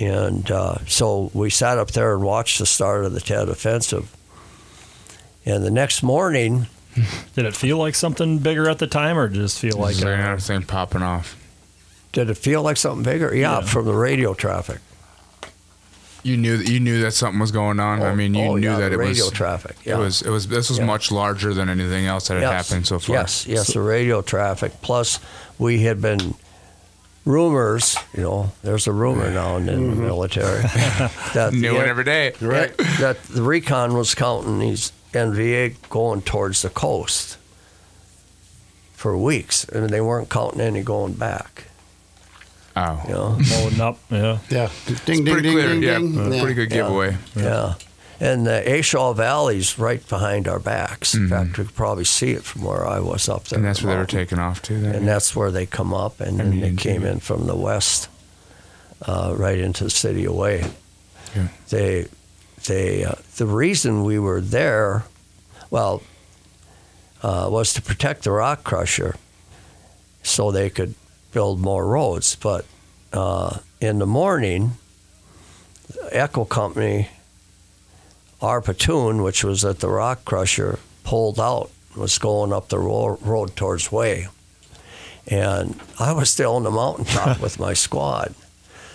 and uh, so we sat up there and watched the start of the Tet Offensive. And the next morning, did it feel like something bigger at the time, or just feel like a, thing popping off? Did it feel like something bigger? Yeah, yeah. from the radio traffic. You knew that you knew that something was going on. Oh, I mean, you oh, knew yeah, that it radio was traffic. Yeah. It was. It was. This was yeah. much larger than anything else that had happened so far. Yes. Yes. So, the radio traffic. Plus, we had been rumors. You know, there's a rumor now in mm-hmm. the military that new one every day. Right. That, that the recon was counting these NVA going towards the coast for weeks, and they weren't counting any going back. Oh, you know? loading up, yeah, yeah, ding, ding, ding, clear. ding, yeah, ding. yeah. pretty good giveaway. Yeah. yeah. And the A Shau Valley's right behind our backs. In mm-hmm. fact, we could probably see it from where I was up there. And that's where mountain. they were taking off to. Then, and that's where they come up, and then they came in from the west, uh, right into the city away. Yeah. They they uh, the reason we were there, well, uh, was to protect the rock crusher, so they could build more roads. But uh, in the morning, Echo Company, our platoon, which was at the rock crusher, pulled out, was going up the ro- road towards Hue, and I was still on the mountaintop with my squad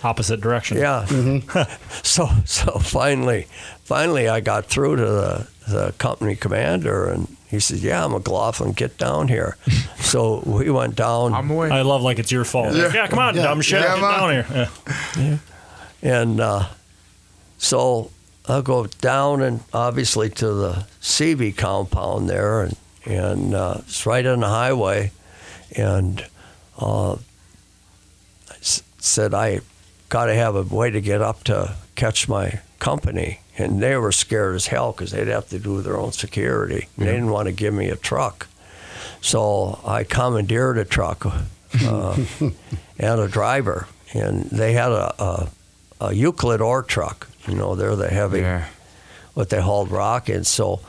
opposite direction. Yeah. Mm-hmm. so so finally, finally, I got through to the, the company commander, and he said, "Yeah, McLaughlin, get down here." so we went down. I'm away. I love like it's your fault. Yeah, yeah come on, yeah. dumb shit, yeah, get down here. Yeah. yeah. And uh, so I'll go down and obviously to the CV compound there, and and uh, it's right on the highway. And uh, I s- said I got to have a way to get up to catch my company. And they were scared as hell because they'd have to do their own security. They didn't want to give me a truck. So I commandeered a truck uh, and a driver. And they had a, a, a Euclid ore truck. You know, they're the heavy Yeah. what they hauled rock in. So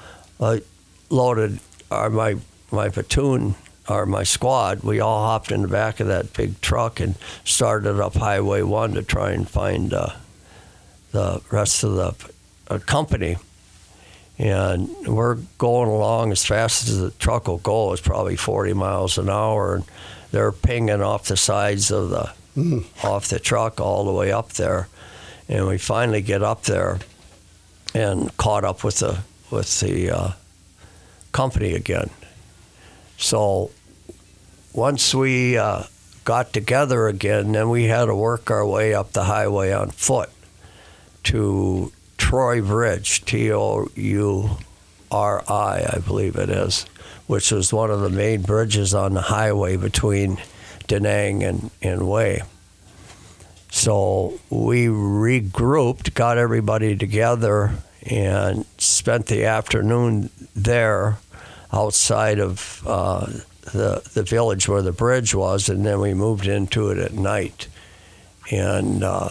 I loaded our, my my platoon or my squad. We all hopped in the back of that big truck and started up Highway One to try and find uh, the rest of the uh, company. And we're going along as fast as the truck will go. It's probably 40 miles an hour, and they're pinging off the sides of the off the truck all the way up there. And we finally get up there and caught up with the with the uh, company again. So once we uh, got together again, then we had to work our way up the highway on foot to Troy Bridge, T O U R I, I believe it is, which was one of the main bridges on the highway between Da Nang and, and Hue. So we regrouped, got everybody together, and spent the afternoon there outside of uh, the, the village where the bridge was, and then we moved into it at night. And uh,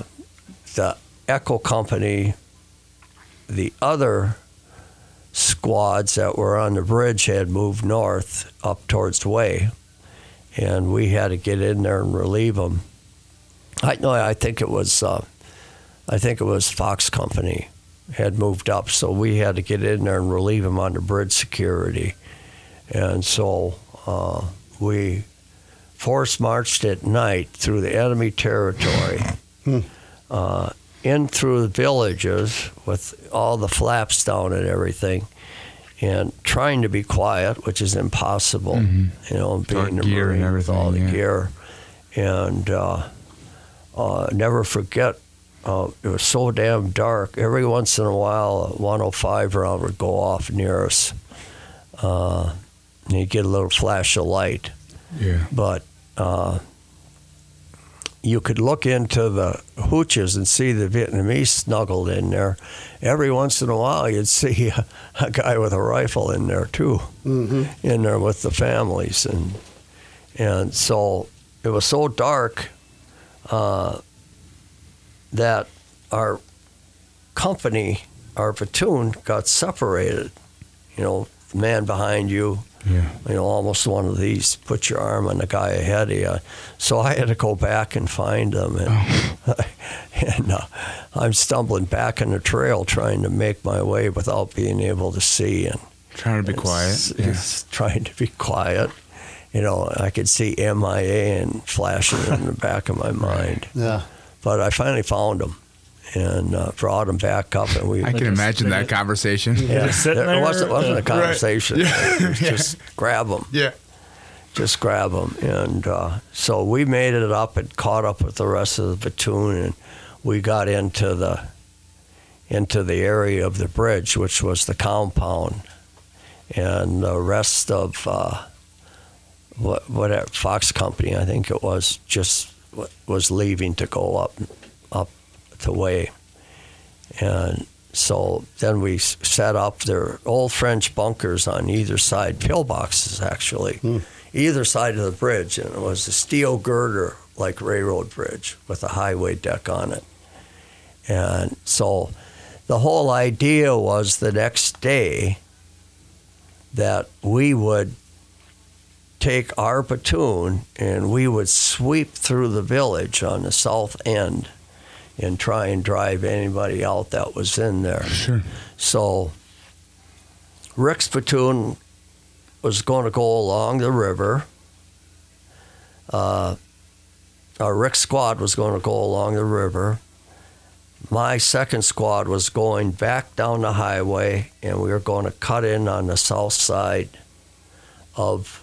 the Echo Company, the other squads that were on the bridge had moved north up towards Hue, and we had to get in there and relieve them. I know. I think it was. Uh, I think it was Fox Company had moved up, so we had to get in there and relieve them under bridge security, and so uh, we force marched at night through the enemy territory, uh, in through the villages with all the flaps down and everything. And trying to be quiet, which is impossible, you know, being a gear and Marine with all the yeah. gear, and uh, uh, never forget. Uh, it was so damn dark. Every once in a while, a 105 round would go off near us. And you'd get a little flash of light. Yeah. But uh, you could look into the hooches and see the Vietnamese snuggled in there. Every once in a while, you'd see a, a guy with a rifle in there too, in there with the families, and and so it was so dark uh, that our company, our platoon, got separated. You know, the man behind you, Yeah. you know, almost one of these, put your arm on the guy ahead of you. So I had to go back and find them. And, and uh, I'm stumbling back in the trail trying to make my way without being able to see. And Trying to be quiet. it's- Yeah. it's trying to be quiet. You know, I could see MIA and flashing in the back of my mind. Yeah. But I finally found them and uh, brought them back up. And we I can just- imagine that just- conversation. yeah, just sitting it wasn't, wasn't a conversation. Right. It was just grab them Yeah. just grab them. And uh, so we made it up and caught up with the rest of the platoon, and we got into the into the area of the bridge, which was the compound, and the rest of uh, what what Fox Company, I think it was, just was leaving to go up up the way, and so then we set up their old French bunkers on either side, pillboxes actually, hmm. either side of the bridge, and it was a steel girder like railroad bridge with a highway deck on it. And so the whole idea was the next day that we would take our platoon and we would sweep through the village on the south end and try and drive anybody out that was in there. Sure. So Rick's platoon was going to go along the river. Uh, our Rick squad was going to go along the river. My second squad was going back down the highway, and we were going to cut in on the south side of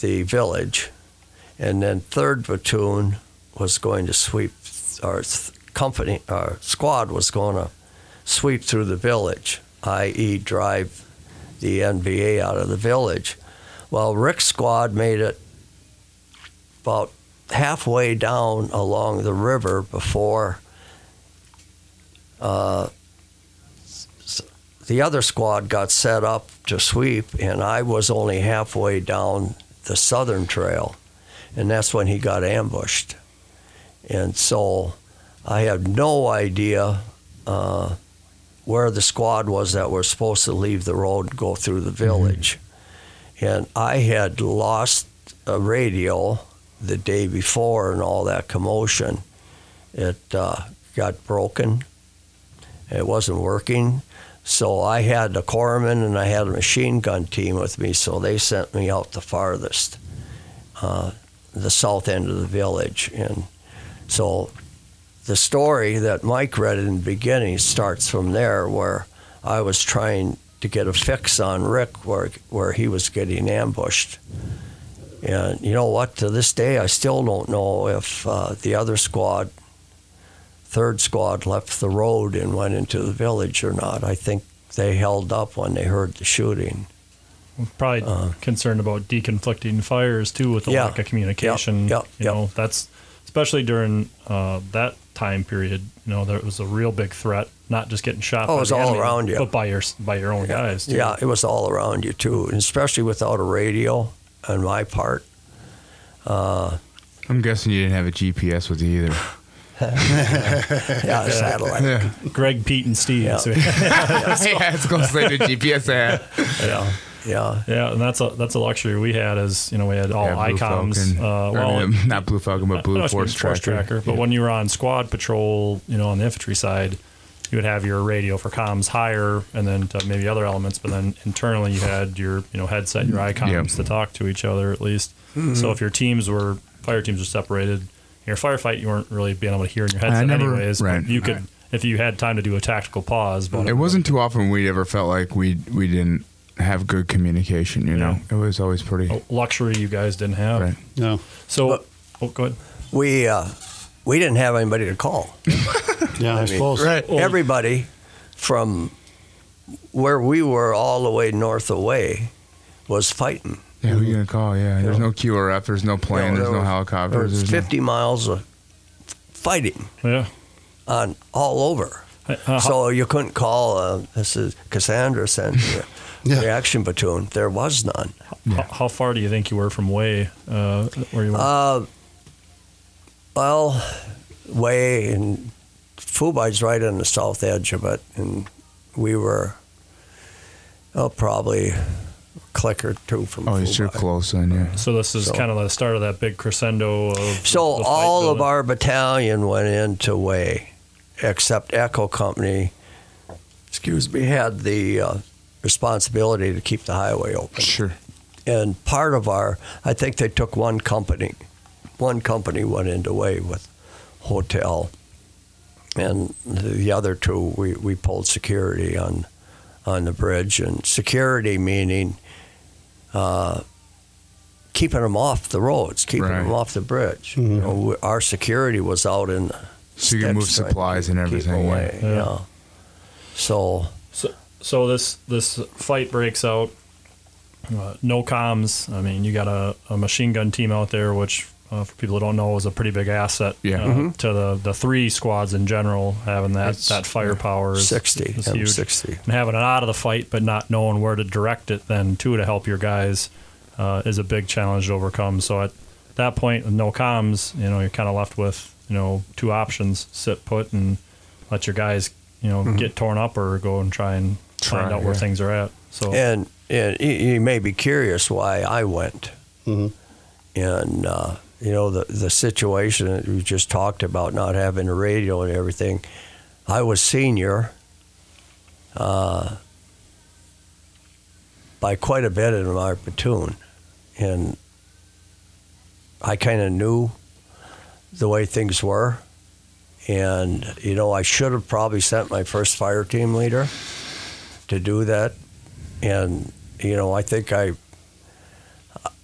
the village. And then third platoon was going to sweep our company, our squad was going to sweep through the village, i.e., drive the NVA out of the village. Well, Rick's squad made it about halfway down along the river before uh, the other squad got set up to sweep, and I was only halfway down the southern trail, and that's when he got ambushed. And so I had no idea uh, where the squad was that were supposed to leave the road and go through the village. And I had lost a radio the day before and all that commotion. It uh, got broken. It wasn't working. So I had a corpsman and I had a machine gun team with me. So they sent me out the farthest, uh, the south end of the village. And so the story that Mike read in the beginning starts from there, where I was trying to get a fix on Rick, where where he was getting ambushed. And you know what? To this day, I still don't know if uh, the other squad, third squad, left the road and went into the village or not. I think they held up when they heard the shooting. Probably Uh, concerned about deconflicting fires too with the Yeah. lack of communication. Yep, You yep. know, that's especially during uh, that time period. You know, there was a real big threat, not just getting shot. Oh, it by was the all enemy, around you. but by your by your own guys. Too. Yeah, it was all around you too, and especially without a radio on my part. Uh, I'm guessing you didn't have a GPS with you either. yeah, satellite. Yeah, Greg, Pete, and Steve. Yeah. So- yeah it's going to say the GPS ad. Yeah, yeah. Yeah, and that's a that's a luxury we had as you know we had all Yeah, Blue ICOMs. Falcon. Uh, well, not Blue Falcon, but Blue know what you mean, Force Tracker. But when you were on squad patrol, you know, on the infantry side, you would have your radio for comms higher, and then to maybe other elements. But then internally, you had your you know headset, and your ICOMs Yeah. to talk to each other at least. Mm-hmm. So if your teams were fire teams were separated, in your firefight you weren't really being able to hear in your headset never- anyways. right. You could if you had time to do a tactical pause. But It wasn't too often we ever felt like we we didn't have good communication. You know, it was always pretty. a luxury you guys didn't have. Right. No. So, But- oh, go ahead. We uh, we didn't have anybody to call. Yeah, I, mean, suppose. Right. Everybody from where we were all the way north away was fighting. Yeah, who you gonna call? Yeah, there's no QRF, there's no plane, there there's no was- There helicopters. was there's no- 50 miles of fighting Yeah. on all over. Uh, how- So you couldn't call. Uh, this is Cassandra sent the Yeah. reaction platoon. There was none. How, how far do you think you were from Hue, uh, where you were? Uh, well, Hue and Phu Bai's right on the south edge of it, and we were oh probably a click or two from. oh, you're Phu Bai. close then, yeah. so this is so- kind of the start of that big crescendo of. So the fight all of our battalion went into Hue, except Echo Company. Excuse me, had the uh, responsibility to keep the highway open. Sure. and part of our i think they took one company one company went into Hue with hotel and the other two we, we pulled security on on the bridge and security meaning uh, keeping them off the roads keeping Right. them off the bridge you know, we, our security was out in the So you can move sticks trying to supplies and everything. away, Yeah. yeah. so So, so this this fight breaks out. Uh, no comms. I mean, you got a, a machine gun team out there, which uh, for people who don't know is a pretty big asset. Yeah. uh, Mm-hmm. To the the three squads in general, having that It's- that firepower is 60 is huge. m60 and having it out of the fight, but not knowing where to direct it, then too to help your guys uh, is a big challenge to overcome. So at that point, with no comms, you know, you're kind of left with you know two options: sit put and let your guys you know get torn up, or go and try and Try, find out where yeah. things are at. So And, and you, you may be curious why I went. Mhm. And, uh, you know, the, the situation that we just talked about, not having a radio and everything. I was senior uh, by quite a bit in our platoon. And I kind of knew the way things were. And, you know, I should have probably sent my first fire team leader to do that. And, you know, I think I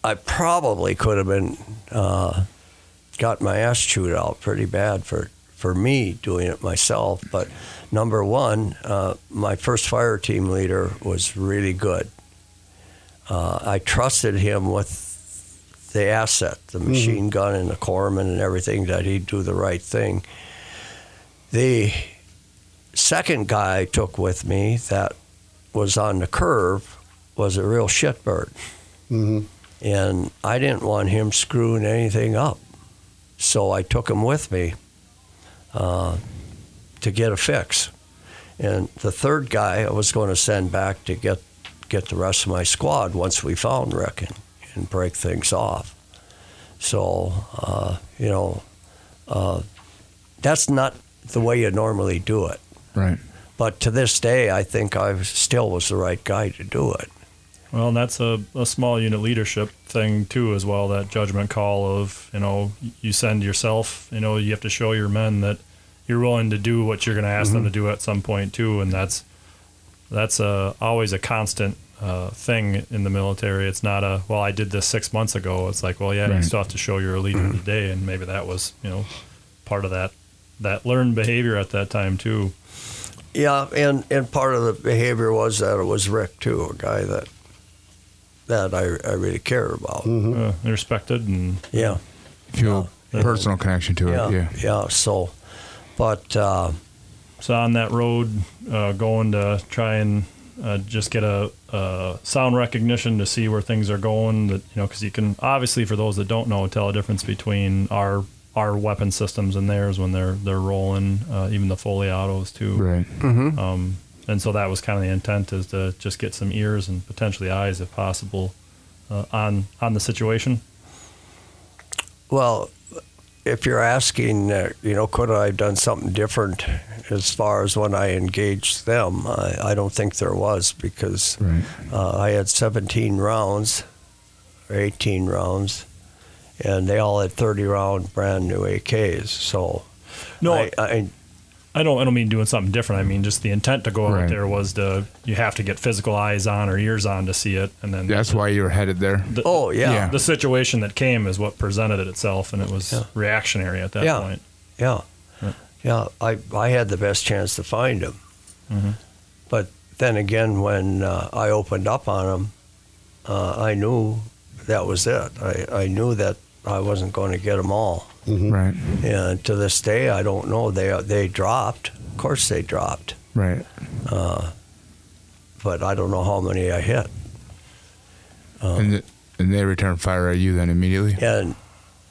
I probably could have been uh, got my ass chewed out pretty bad for, for me doing it myself. But number one, uh, my first fire team leader was really good. uh, I trusted him with the asset, the machine gun and the corpsman and everything, that he'd do the right thing. The second guy I took with me that was on the curve was a real shitbird. hmm And I didn't want him screwing anything up. So I took him with me uh, to get a fix. And the third guy I was going to send back to get, get the rest of my squad once we found Rick and, and break things off. So, uh, you know, uh, that's not the way you normally do it. Right. But to this day, I think I still was the right guy to do it. Well, and that's a, a small unit leadership thing too, as well. That judgment call of you know you send yourself. You know you have to show your men that you're willing to do what you're going to ask them mm-hmm. to do at some point too, and that's that's a, always a constant uh, thing in the military. It's not a well, I did this six months ago. It's like well, yeah, you still have to show you're a leader mm-hmm. today, and maybe that was you know part of that that learned behavior at that time too. Yeah, and, and part of the behavior was that it was Rick too, a guy that that I, I really care about. Uh, respected and Yeah, Feel Yeah. personal connection to yeah, it. Yeah. yeah. So, but uh, So on that road, uh, going to try and uh, just get a, a sound recognition to see where things are going. That you know, because you can obviously, for those that don't know, tell a difference between our our weapon systems and theirs when they're they're rolling, uh, even the full autos too. Right. Mm-hmm. Um, and so that was kind of the intent is to just get some ears and potentially eyes, if possible, uh, on on the situation. well, if you're asking, uh, you know, could I have done something different as far as when I engaged them? I, I don't think there was because Right. uh, I had 17 rounds or 18 rounds, and they all had 30 round brand new AKs. So No, I, I, I don't. I don't mean doing something different. I mean just the intent to go out Right. there was to you have to get physical eyes on or ears on to see it, and then That's why you were headed there. the, oh yeah, Yeah. the situation that came is what presented it itself, and it was Yeah. reactionary at that Yeah. point. Yeah, Yeah. yeah. I I had the best chance to find him, Mhm. but then again, when uh, I opened up on him, uh, I knew that was it. I, I knew that I wasn't going to get them all, mm-hmm. Right. and to this day, I don't know. They they dropped. Of course, they dropped, Right. Uh, but I don't know how many I hit. Um, and, th- and they return fire at you then immediately. And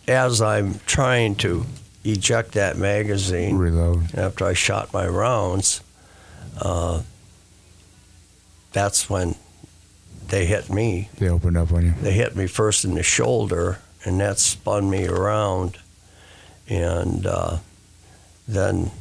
as I'm trying to eject that magazine, Reload. after I shot my rounds, uh, that's when they hit me. They opened up on you. They hit me first in the shoulder, and that spun me around. And uh, then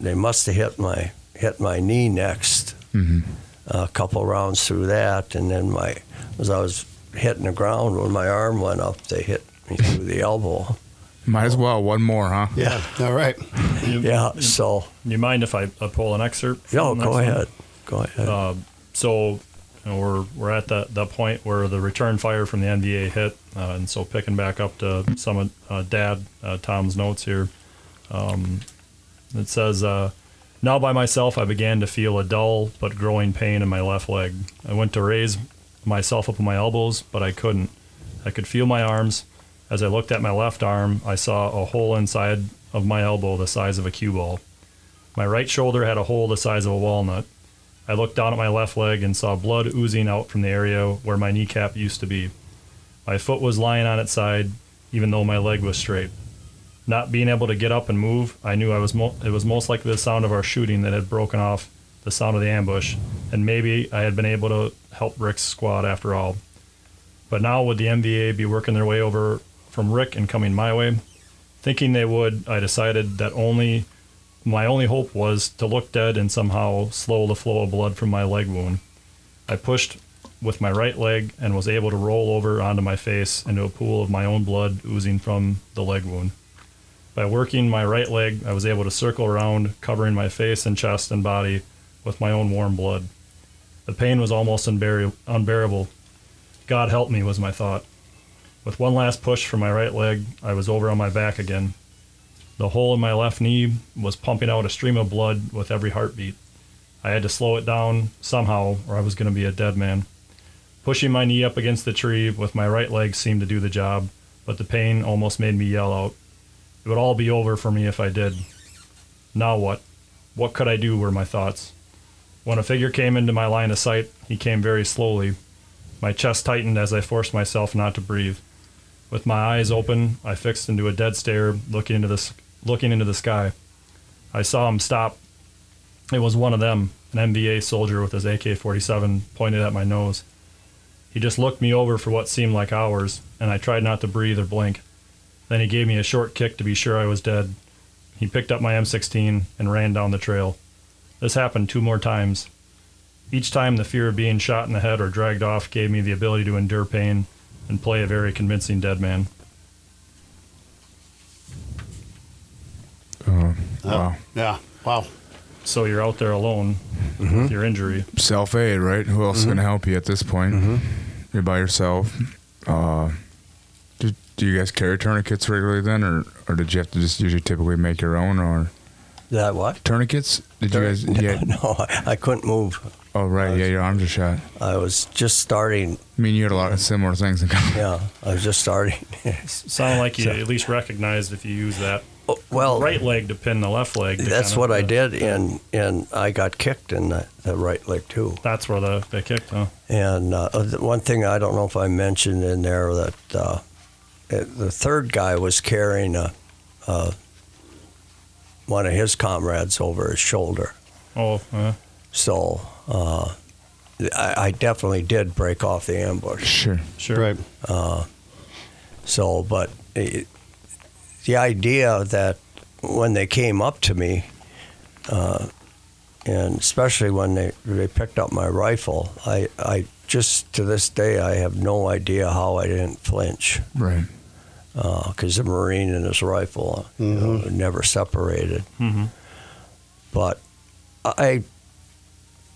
they must have hit my hit my knee next. hmm A couple rounds through that, and then my as I was hitting the ground when my arm went up, they hit me through the elbow. Might as well. One more, huh? Yeah. All right. You, Yeah. So You mind if I, I pull an excerpt? from no, go next one? ahead. Go ahead. Uh, so know, we're we're at that that point where the return fire from the NVA hit, uh, and so picking back up to some of uh, Dad uh, Tom's notes here, um, it says. Uh, now by myself, I began to feel a dull but growing pain in my left leg. I went to raise myself up on my elbows, but I couldn't. I could feel my arms. As I looked at my left arm, I saw a hole inside of my elbow the size of a cue ball. My right shoulder had a hole the size of a walnut. I looked down at my left leg and saw blood oozing out from the area where my kneecap used to be. My foot was lying on its side, even though my leg was straight. Not being able to get up and move, I knew I was mo- it was most likely the sound of our shooting that had broken off the sound of the ambush, and maybe I had been able to help Rick's squad after all. But now would the NVA be working their way over from Rick and coming my way? Thinking they would, I decided that only my only hope was to look dead and somehow slow the flow of blood from my leg wound. I pushed with my right leg and was able to roll over onto my face into a pool of my own blood oozing from the leg wound. By working my right leg, I was able to circle around, covering my face and chest and body with my own warm blood. The pain was almost unbear- unbearable. God help me, was my thought. With one last push from my right leg, I was over on my back again. The hole in my left knee was pumping out a stream of blood with every heartbeat. I had to slow it down somehow, or I was going to be a dead man. Pushing my knee up against the tree with my right leg seemed to do the job, but the pain almost made me yell out. It would all be over for me if I did. Now what? What could I do were my thoughts. When a figure came into my line of sight, he came very slowly. My chest tightened as I forced myself not to breathe. With my eyes open, I fixed into a dead stare, looking into the, looking into the sky. I saw him stop. It was one of them, an NVA soldier with his AK 47 pointed at my nose. He just looked me over for what seemed like hours, and I tried not to breathe or blink. Then he gave me a short kick to be sure I was dead. He picked up my M16 and ran down the trail. This happened two more times. Each time, the fear of being shot in the head or dragged off gave me the ability to endure pain and play a very convincing dead man. Oh, wow. Yeah. Wow. So you're out there alone mm-hmm. with your injury. Self aid, right? Who else is going to mm-hmm. help you at this point? Mm-hmm. You're by yourself. Uh, do, do you guys carry tourniquets regularly then, or, or did you have to just usually typically make your own, or That what? tourniquets? Did you guys? Yeah. No, I, I couldn't move. Oh right, yeah. Your arms are shot. I was just starting. I mean, you had a lot of similar things in common. Yeah, I was just starting. Sounded like you at least recognized if you use that well, right leg to pin the left leg. that's kind of, what I uh, did, and and I got kicked in the, the right leg too. That's where the they kicked, huh? And uh, the one thing I don't know if I mentioned in there that uh, it, the third guy was carrying a, uh, one of his comrades over his shoulder. Oh, uh, So uh, I, I definitely did break off the ambush. Sure. sure. Right. So, but it, the idea that when they came up to me, uh, and especially when they, they picked up my rifle, I, I just to this day I have no idea how I didn't flinch Right. because the Marine and his rifle you know, never separated. hmm But I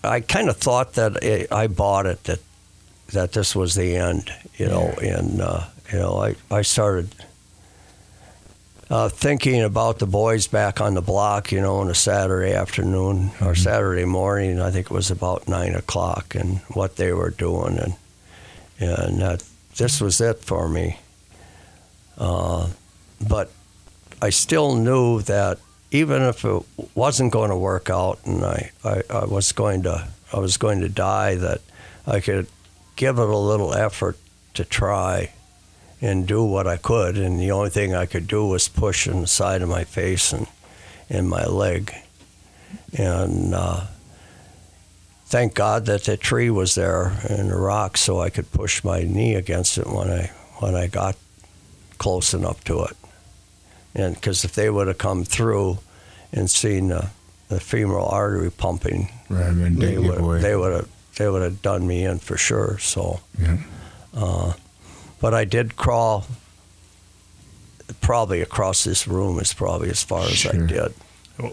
I kind of thought that I I bought it that that this was the end, you know, and uh, you know I I started uh, thinking about the boys back on the block, you know, on a Saturday afternoon or Saturday morning. I think it was about nine o'clock, and what they were doing, and and uh, this was it for me. Uh, but I still knew that even if it wasn't going to work out and I, I, I was going to I was going to die, that I could give it a little effort to try and do what I could. And the only thing I could do was push in the side of my face and in my leg. And uh, thank God that the tree was there and the rock, so I could push my knee against it when I when I got close enough to it. And because if they would have come through and seen the, the femoral artery pumping, Right. They would they would have they would have done me in for sure. So, Yeah. uh, but I did crawl probably across this room is probably as far as I Sure. did.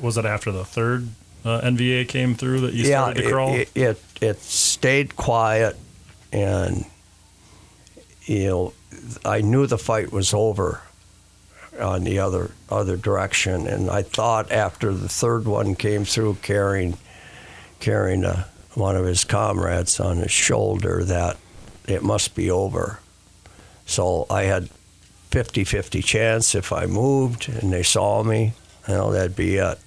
Was it after the third uh, NVA came through that you yeah, started to it, crawl? It, it it stayed quiet, and you know I knew the fight was over on the other other direction, and I thought after the third one came through carrying carrying a, one of his comrades on his shoulder that it must be over. So I had 50-50 chance if I moved and they saw me, you know, that'd be it.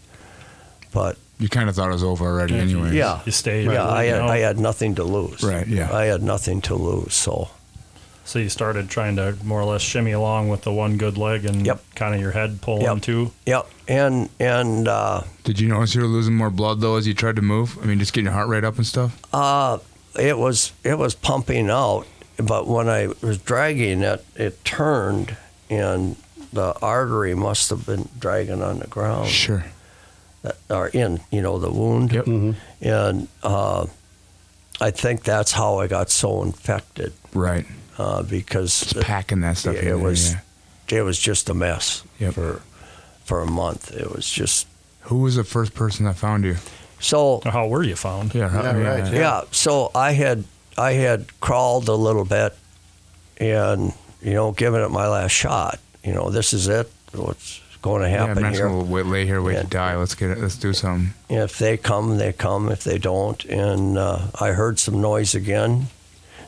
But You kind of thought it was over already, Yeah, anyway. yeah, You stayed. yeah, I had? I had nothing to lose. Right, yeah. I had nothing to lose. So So you started trying to more or less shimmy along with the one good leg and Yep. kind of your head pulling Yep. too. yep, and and uh, Did you notice you were losing more blood though as you tried to move? I mean, just getting your heart rate up and stuff. uh, it was it was pumping out, but when I was dragging it, it turned, and the artery must have been dragging on the ground Sure. or in you know the wound. Yep. And uh, I think that's how I got so infected Right. uh, because Just packing that stuff. Yeah, in it was- yeah. it was just a mess Yep. for for a month. It was just Who was the first person that found you? so. Or How were you found? Yeah. how- Yeah, right. Yeah. So I had I had crawled a little bit, and you know, given it my last shot. You know, this is it. What's going to happen I'm here? gonna wait, lay here, wait Yeah. to die. Let's get it. Let's do something. If they come, they come. If they don't, and uh, I heard some noise again.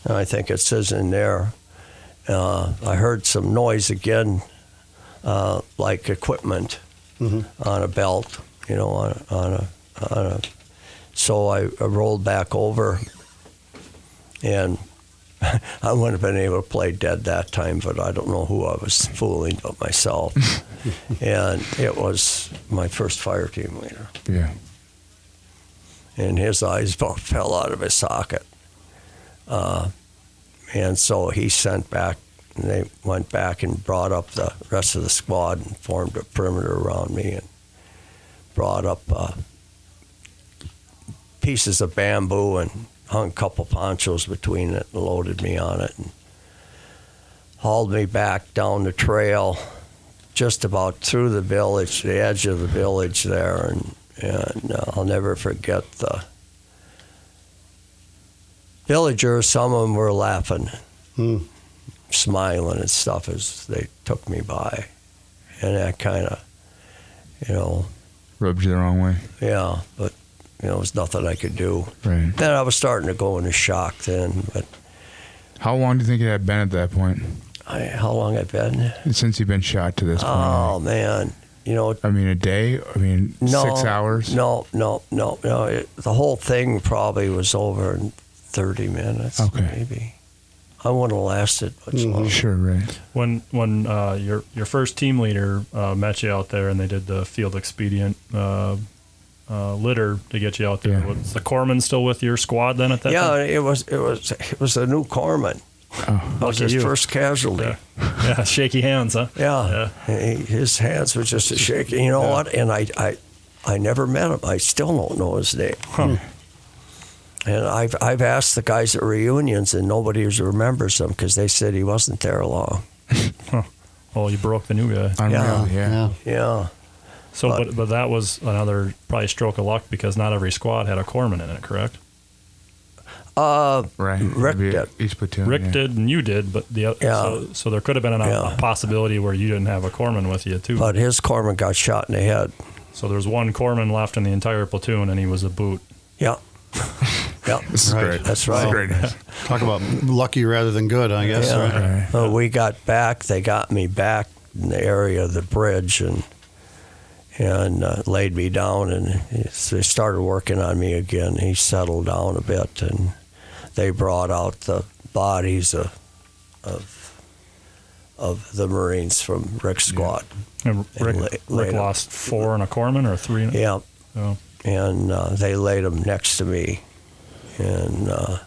and I think it says in there. Uh, I heard some noise again, uh, like equipment on a belt, you know, on a, on a, on a. So I, I rolled back over, and I wouldn't have been able to play dead that time, but I don't know who I was fooling but myself. and it was my first fire team leader, Yeah. and his eyes both fell out of his socket. Uh, and so he sent back, they went back and brought up the rest of the squad and formed a perimeter around me and brought up uh, pieces of bamboo and hung a couple ponchos between it and loaded me on it and hauled me back down the trail just about through the village, the edge of the village there, and and uh, I'll never forget the villagers. Some of them were laughing, Hmm. smiling and stuff as they took me by, and that kind of, you know, Rubbed you the wrong way. yeah, but you know, there was nothing I could do. Right. Then I was starting to go into shock then, but How long do you think it had been at that point? I, how long I've been? Since you've been shot to this point? Oh man, you know, I mean, a day? I mean, no, six hours? No, no, no, no. It, the whole thing probably was over in thirty minutes, Okay. maybe. I wouldn't have lasted much longer. Sure, right. When when uh, your your first team leader uh, met you out there and they did the field expedient uh, uh, litter to get you out there, Yeah. was the corpsman still with your squad then at that time? Yeah, time? it was it was it was a new corpsman. Oh, That was his you. first casualty. Yeah. yeah, shaky hands, huh? Yeah, He, his hands were just a shaking. You know Yeah. what? And I, I, I never met him. I still don't know his name. And I've I've asked the guys at reunions, and nobody remembers him because they said he wasn't there long. Oh, you broke the new guy. unreal. Yeah. yeah. Yeah, So, But- but but that was another probably stroke of luck because not every squad had a corpsman in it, correct? uh, Right. Rick did. Each platoon. Rick yeah. did and you did, but the oth- Yeah. so, so there could have been an, Yeah. a possibility where you didn't have a corpsman with you too. but his corpsman got shot in the head. so there's one corpsman left in the entire platoon, and he was a boot. Yeah, yeah. This is Right. great. That's This is right. great. Talk about lucky rather than good, I guess. Yeah. Right? Right. We got back. They got me back in the area of the bridge and and uh, laid me down, and they started working on me again. He settled down a bit, and they brought out the bodies of of, of the Marines from Rick's squad. And And Rick, la- Rick lost four and a corpsman or three. and- Yeah, Oh. and uh, they laid them next to me, and uh,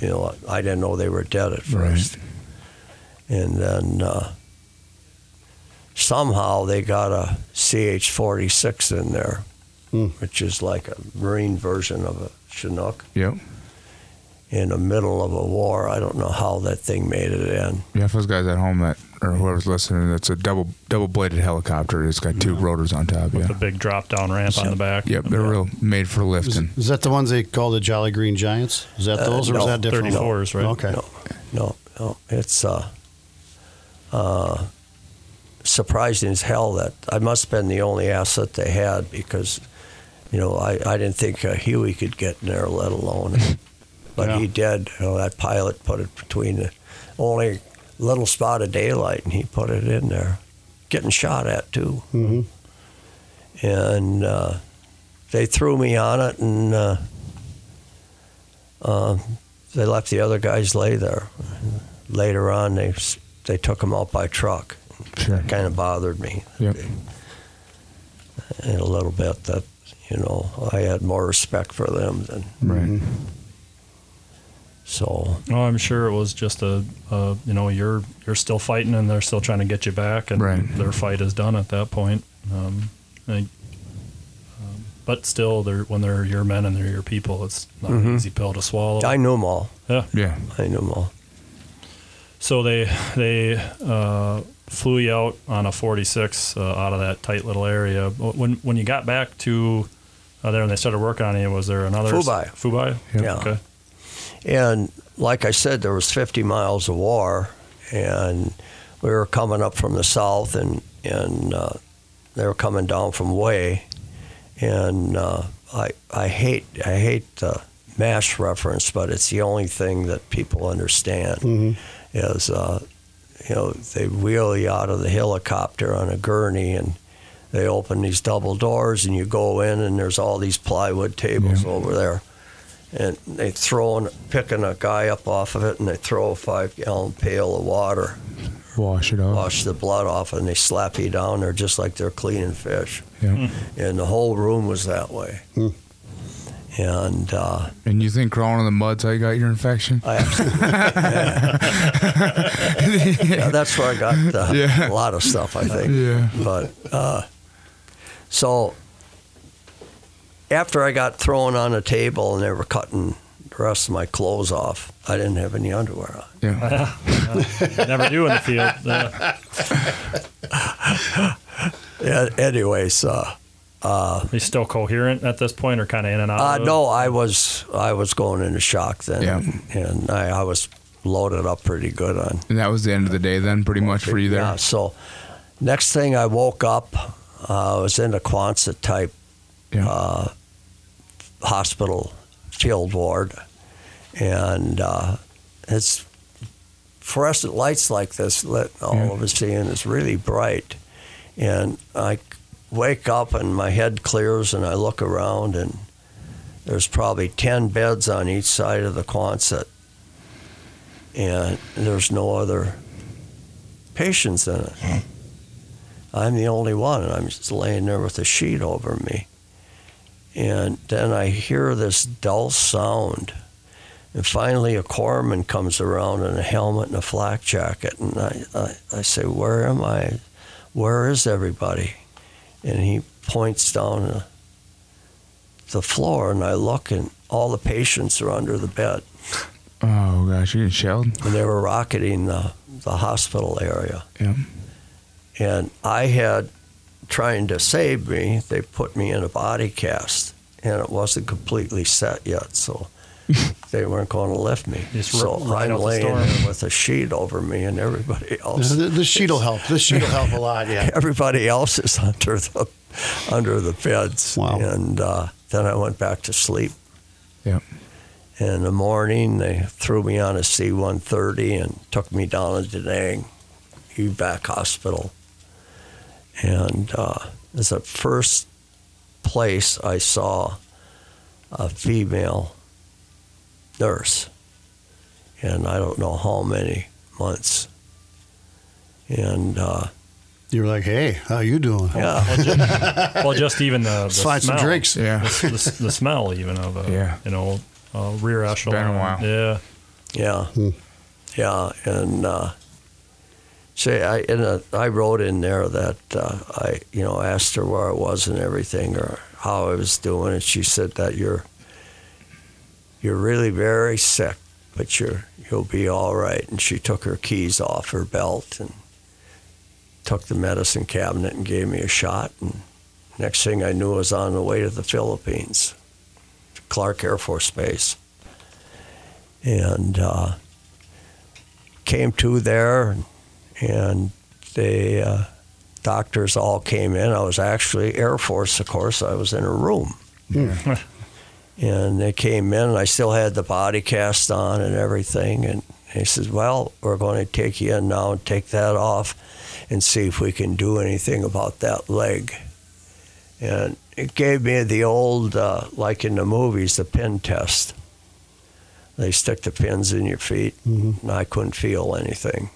you know I didn't know they were dead at Right. first, and then uh, somehow they got a CH forty six in there, Hmm. which is like a Marine version of a Chinook Yep. in the middle of a war. I don't know how that thing made it in. Yeah, for those guys at home that or whoever's listening, it's a double double bladed helicopter. It's got two rotors on top. with Yeah. the big drop down ramp on the back. Yep. They're real made for lifting. is that the ones they call the Jolly Green Giants? Is that Uh, those, or is that different? 34s, right? Okay. No, no, no. It's uh, uh, surprising as hell that I must have been the only asset they had because, you know, I, I didn't think uh, Huey could get in there, let alone. But Yeah. he did. You know, that pilot put it between the only little spot of daylight, and he put it in there, getting shot at too. hmm And uh, they threw me on it, and uh, uh, they left the other guys lay there. Later on, they they took them out by truck. Sure. Kind of bothered me Yep. in a little bit. That you know, I had more respect for them than Right. so. No, I'm sure it was just a, a, you know, you're you're still fighting and they're still trying to get you back, and Right. their fight is done at that point. Um, I, um, but still, they're when they're your men and they're your people, it's not an Mhm. easy pill to swallow. I knew them all. yeah. Yeah. I knew them all. So they they uh, flew you out on a 46 uh, out of that tight little area. When when you got back to uh, there and they started working on you, was there another Phu Bai. Fubai? Yep. Yeah. Okay. And like I said, there was 50 miles of war, and we were coming up from the south, and and uh, they were coming down from Hue, and uh, I I hate I hate the MASH reference, but it's the only thing that people understand. Is uh, you know they wheel you out of the helicopter on a gurney and they open these double doors and you go in and there's all these plywood tables over there. And they throw picking a guy up off of it and they throw a five gallon pail of water. Wash it off. wash the blood off and they slap you down there just like they're cleaning fish. Yeah. and the whole room was that way. And uh, And you think crawling in the mud's how you got your infection? I absolutely yeah, that's where I got uh, Yeah. a lot of stuff I think Yeah. but uh, so after I got thrown on a table and they were cutting the rest of my clothes off, I didn't have any underwear on. Yeah. Never do in the field. Uh, Yeah, anyways, uh, he's still coherent at this point, or kind of in and out. uh, of no, I was I was going into shock then, Yeah. and I, I was loaded up pretty good on And that was the end of the day then, pretty much for you there. Yeah, so next thing I woke up, uh, I was in a Quonset type Yeah. uh, hospital field ward, and uh, it's fluorescent lights like this lit all Yeah. over seeing is really bright, and I wake up and my head clears and I look around and there's probably ten beds on each side of the Quonset, and there's no other patients in it. Hmm. I'm the only one, and I'm just laying there with a sheet over me. And then I hear this dull sound. And finally, a corpsman comes around in a helmet and a flak jacket. And I, I, I say, Where am I? Where is everybody? And he points down the, the floor, and I look, and all the patients are under the bed. Oh gosh, you getting shelled? And they were rocketing the, the hospital area. Yeah. and I had trying to save me. They put me in a body cast, and it wasn't completely set yet, so they weren't going to lift me. Just so ri- ride I'm out the laying there with a sheet over me, and everybody else. The, the sheet will help. The sheet will help a lot. Yeah. Everybody else is under the under the beds, Wow. and uh, then I went back to sleep. Yep. In the morning, they threw me on a C-130 and took me down to Da Nang evac hospital. And uh, it's the first place I saw a female nurse. And I don't know how many months. And uh, You were like, "Hey, how you doing? yeah, Well, just, well, just even the, the Let's some smell. drinks." Yeah. The, the, the smell even of a Yeah. you know a rear echelon. been a while. Yeah. Yeah, yeah, and uh, say I in a, I wrote in there that uh, I you know asked her where I was and everything or how I was doing, and she said that you're you're really very sick, but you're you'll be all right. And she took her keys off her belt and took the medicine cabinet and gave me a shot. And next thing I knew, I was on the way to the Philippines, to Clark Air Force Base and uh, came to there, and the uh, doctors all came in. I was actually Air Force, of course. I was in a room, and they came in, and I still had the body cast on and everything. And he says, "Well, we're going to take you in now and take that off, and see if we can do anything about that leg." And it gave me the old, uh, like in the movies, the pin test. They stick the pins in your feet, and I couldn't feel anything.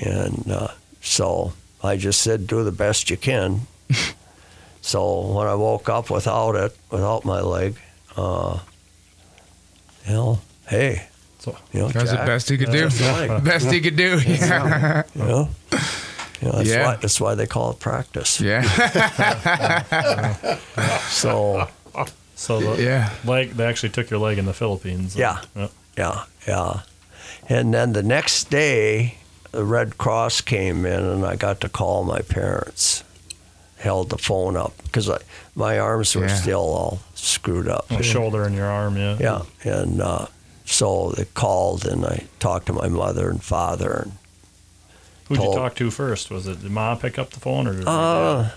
And uh, so I just said, do the best you can. so when I woke up without it, without my leg, uh, you know, hey, So you know, That was the best he could do. that's best he could do. Yeah. you know, you know, that's, Yeah. why, that's why they call it practice. Yeah. So so the Yeah. leg they actually took your leg in the Philippines. Yeah. Yep. Yeah, yeah. And then the next day, the Red Cross came in, and I got to call my parents. Held the phone up because my arms were Yeah. still all screwed up. The shoulder and your arm. Yeah. Yeah, and uh, so they called, and I talked to my mother and father. And, Who'd you talk to first? Was it did mom pick up the phone or? Did uh,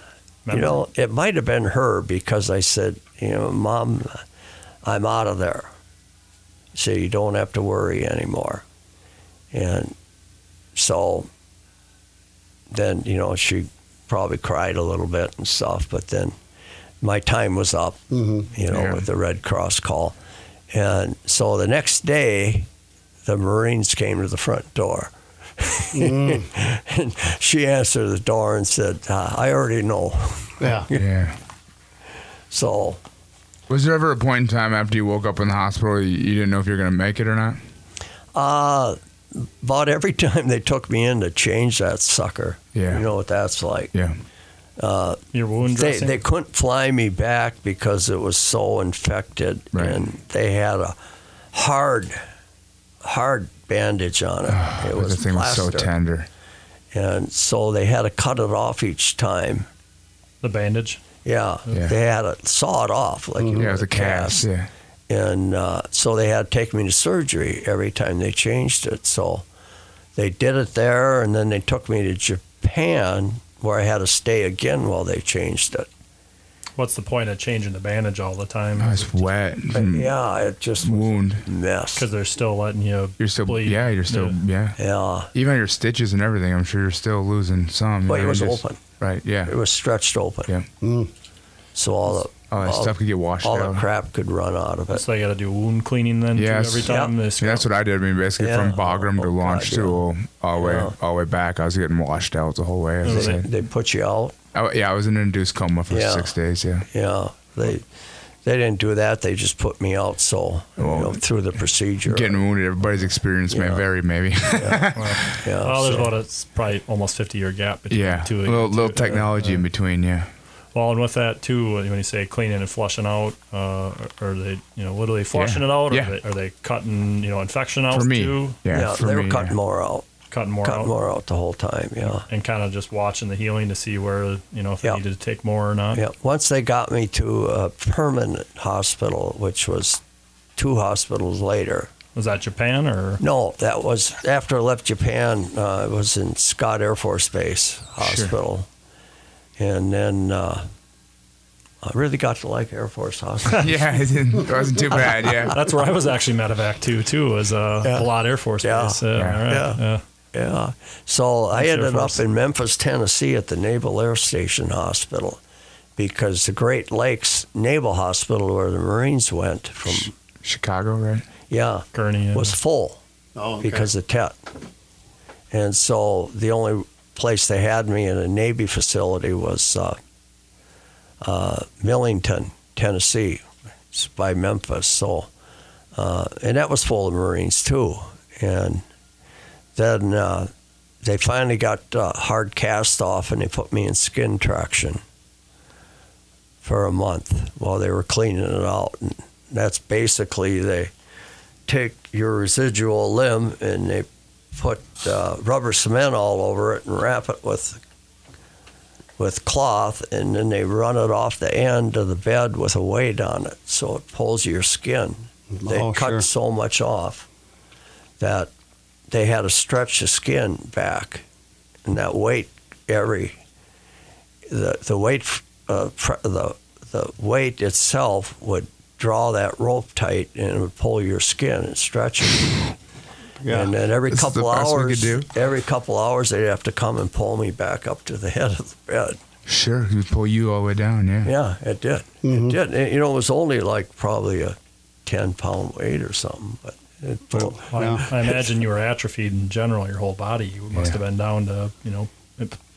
you know, it might have been her because I said, you know, mom, I'm out of there. So you don't have to worry anymore. And so then, you know, she probably cried a little bit and stuff, but then my time was up, you know, Yeah. with the Red Cross call. And so the next day, the Marines came to the front door. And she answered the door and said, uh, I already know. Yeah. Yeah. So Was there ever a point in time after you woke up in the hospital you, you didn't know if you were going to make it or not? Uh, about every time they took me in to change that sucker. Yeah. You know what that's like. Yeah. Your wound They, dressing. they couldn't fly me back because it was so infected. Right. And they had a hard, hard bandage on it. it was the thing was so tender. And so they had to cut it off each time. the bandage. Yeah. Yeah. They had to saw it off like you Yeah, it would was a cast. Yeah. and uh, so they had to take me to surgery every time they changed it. So they did it there, and then they took me to Japan, where I had to stay again while they changed it. What's the point of changing the bandage all the time? Oh, it's wet. But yeah, it just was Wound. a mess. Because they're still letting you. You're still, bleed. yeah, you're still, yeah. Yeah, Even your stitches and everything, I'm sure you're still losing some. you but it was just- open. Right, yeah. It was stretched open. Yeah. Mm. So all the All that all, stuff could get washed all out. All the crap could run out of it. So they got to do wound cleaning then too, every time. Yeah. They Yeah, that's what I did. I mean, basically Yeah. from Bagram to Oh, launch God, to all the way, Yeah. all the way back, I was getting washed out the whole way. As I They, they put you out. I, yeah, I was in an induced coma for Yeah. six days. Yeah. Yeah, they they didn't do that. They just put me out. So you know, through the procedure. Getting wounded, everybody's experience may Yeah. vary, maybe. yeah, Well, there's so- about a it's probably almost 50 year gap between yeah, the two. little, little two- technology uh, in between. Yeah, Well, and with that too, when you say cleaning and flushing out, uh, are they, you know, literally flushing Yeah. it out, or Yeah. are, they, are they cutting, you know, infection out for me, too, yeah, yeah, for they were cutting yeah. more out, cutting more cutting out, more out the whole time. Yeah. and kind of just watching the healing to see where, you know, if they Yeah. needed to take more or not. Yeah. Once they got me to a permanent hospital, which was two hospitals later. Was that Japan or? No, that was after I left Japan. Uh, it was in Scott Air Force Base Hospital, and then uh, I really got to like Air Force Hospital. yeah, it, didn't, it wasn't too bad. Yeah, That's where I was actually medevac too. Too was uh, Yeah. Blot Air Force Yeah. Base. Uh, Yeah. all right. Yeah. Yeah. Yeah. So I That's Air ended up in Memphis, Tennessee at the Naval Air Station Hospital because the Great Lakes Naval Hospital, where the Marines went from, Chicago, right? yeah, Gurnee. was full Oh, okay. because of TET. And so the only place they had me in a Navy facility was uh, uh, Millington, Tennessee, it's by Memphis. So, uh, and that was full of Marines too. And then uh, they finally got uh, hard cast off and they put me in skin traction for a month while they were cleaning it out. And that's basically they take your residual limb and they put uh, rubber cement all over it and wrap it with with cloth and then they run it off the end of the bed with a weight on it so it pulls your skin. They Oh, cut sure. so much off that they had to stretch the skin back and that weight every the the weight uh, pre- the the weight itself would draw that rope tight and it would pull your skin and stretch it. Yeah. And then every This couple the hours, do. every couple hours, they'd have to come and pull me back up to the head of the bed. Sure, he would pull you all the way down. Yeah. Yeah, it did. It did. And, you know, it was only like probably a ten pound weight or something, but it pulled. Well, Yeah. I imagine you were atrophied in general, your whole body. You must Yeah. have been down to, you know,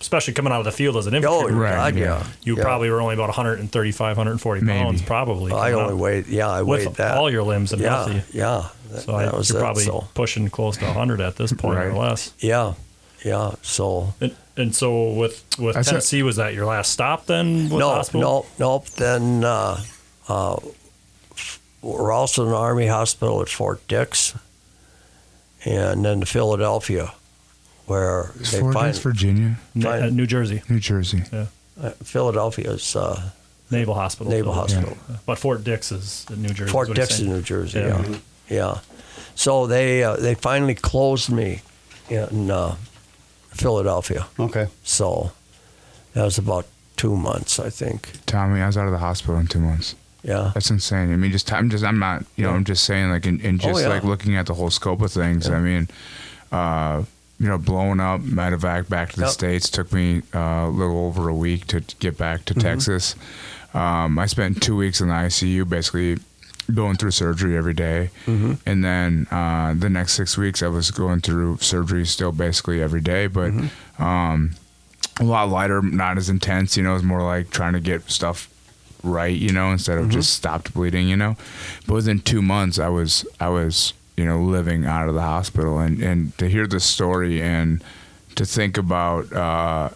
especially coming out of the field as an infantry. Oh, Right, God, yeah. yeah. You yeah. probably were only about 135, 140 Maybe. pounds, probably. I only weighed. Yeah, I with weighed that. all your limbs and yeah, healthy. yeah. That, So I, that was you're it, probably so. pushing close to 100 at this point Right. or less. Yeah, yeah. So And, and so with with That's a- Tennessee, was that your last stop then? With no, hospital? no, nope. Then uh, uh, we're also in the Army Hospital at Fort Dix, and then to Philadelphia, where Is they Fort find Dix, Virginia, Na- Fine. uh, New Jersey New Jersey. uh, Philadelphia's uh, Naval Hospital. Naval Hospital. But Fort Dix is in New Jersey. Fort what he's Dix saying. in New Jersey. Yeah. Yeah, yeah. So they uh, they finally closed me in uh, Philadelphia. Okay. So that was about two months, I think. Tommy, I was out of the hospital in two months. Yeah. That's insane. I mean, just I'm just I'm not you know I'm just saying like and, and Oh, just yeah. like looking at the whole scope of things. I mean, uh, you know, blowing up medevac back to the Yep. states took me uh, a little over a week to get back Mm-hmm. to Texas. Um, I spent two weeks in the ICU, basically going through surgery every day. Mm-hmm. and then uh, the next six weeks I was going through surgery still basically every day, but. Mm-hmm. Um, a lot lighter, not as intense. You know, it's more like trying to get stuff right. You know, instead of just stopped bleeding. You know, but within two months, I was I was you know living out of the hospital, and and to hear the story and to think about. Uh,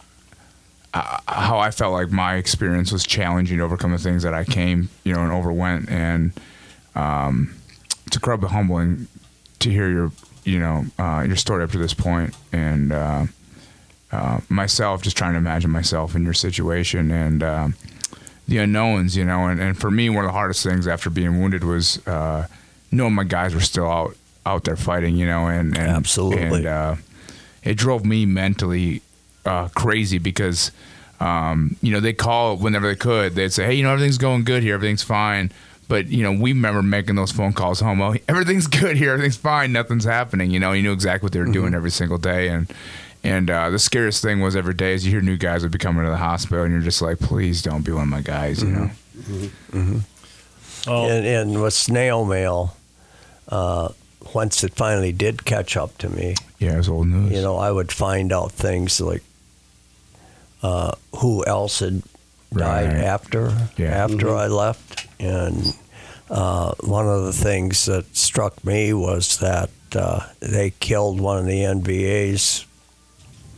uh, how I felt like my experience was challenging to overcome the things that I came, you know, and overwent, and um, it's incredibly humbling to hear your, you know, uh, your story up to this point, and uh, uh, myself just trying to imagine myself in your situation and um, the unknowns, you know, and, and for me, one of the hardest things after being wounded was uh, knowing my guys were still out out there fighting, you know, and, and Absolutely. and uh, it drove me mentally uh, crazy because um, you know they call whenever they could. They'd say, "Hey, you know everything's going good here, everything's fine." But you know, we remember making those phone calls home. Oh, everything's good here, everything's fine, nothing's happening. You know, you knew exactly what they were doing every single day, and and uh, the scariest thing was every day is you hear new guys would be coming to the hospital, and you're just like, please don't be one of my guys. You know, Oh, And, and with snail mail, uh, once it finally did catch up to me, yeah, it was old news. you know, I would find out things like uh, who else had died Right. after Yeah. after I left, and uh, one of the things that struck me was that uh, they killed one of the NVAs a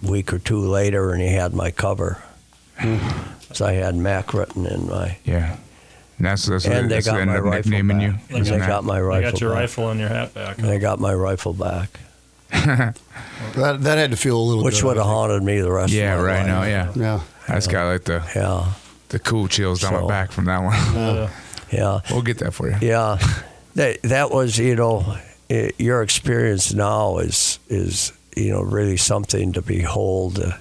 week or two later, and he had my cover. so I had Mac written in my, yeah, and that's that's and they that's got my up rifle nicknaming back. you. And isn't they got my I rifle. got your back. rifle and your hat back. And they got my rifle back, That that had to feel a little. which would have haunted me the rest yeah, of my right life. now, yeah. Yeah. I just got like the Yeah, the cool chills down my back from that one. Uh, yeah. we'll get that for you. Yeah, that that was you know i your experience now is is you know really something to behold. Uh,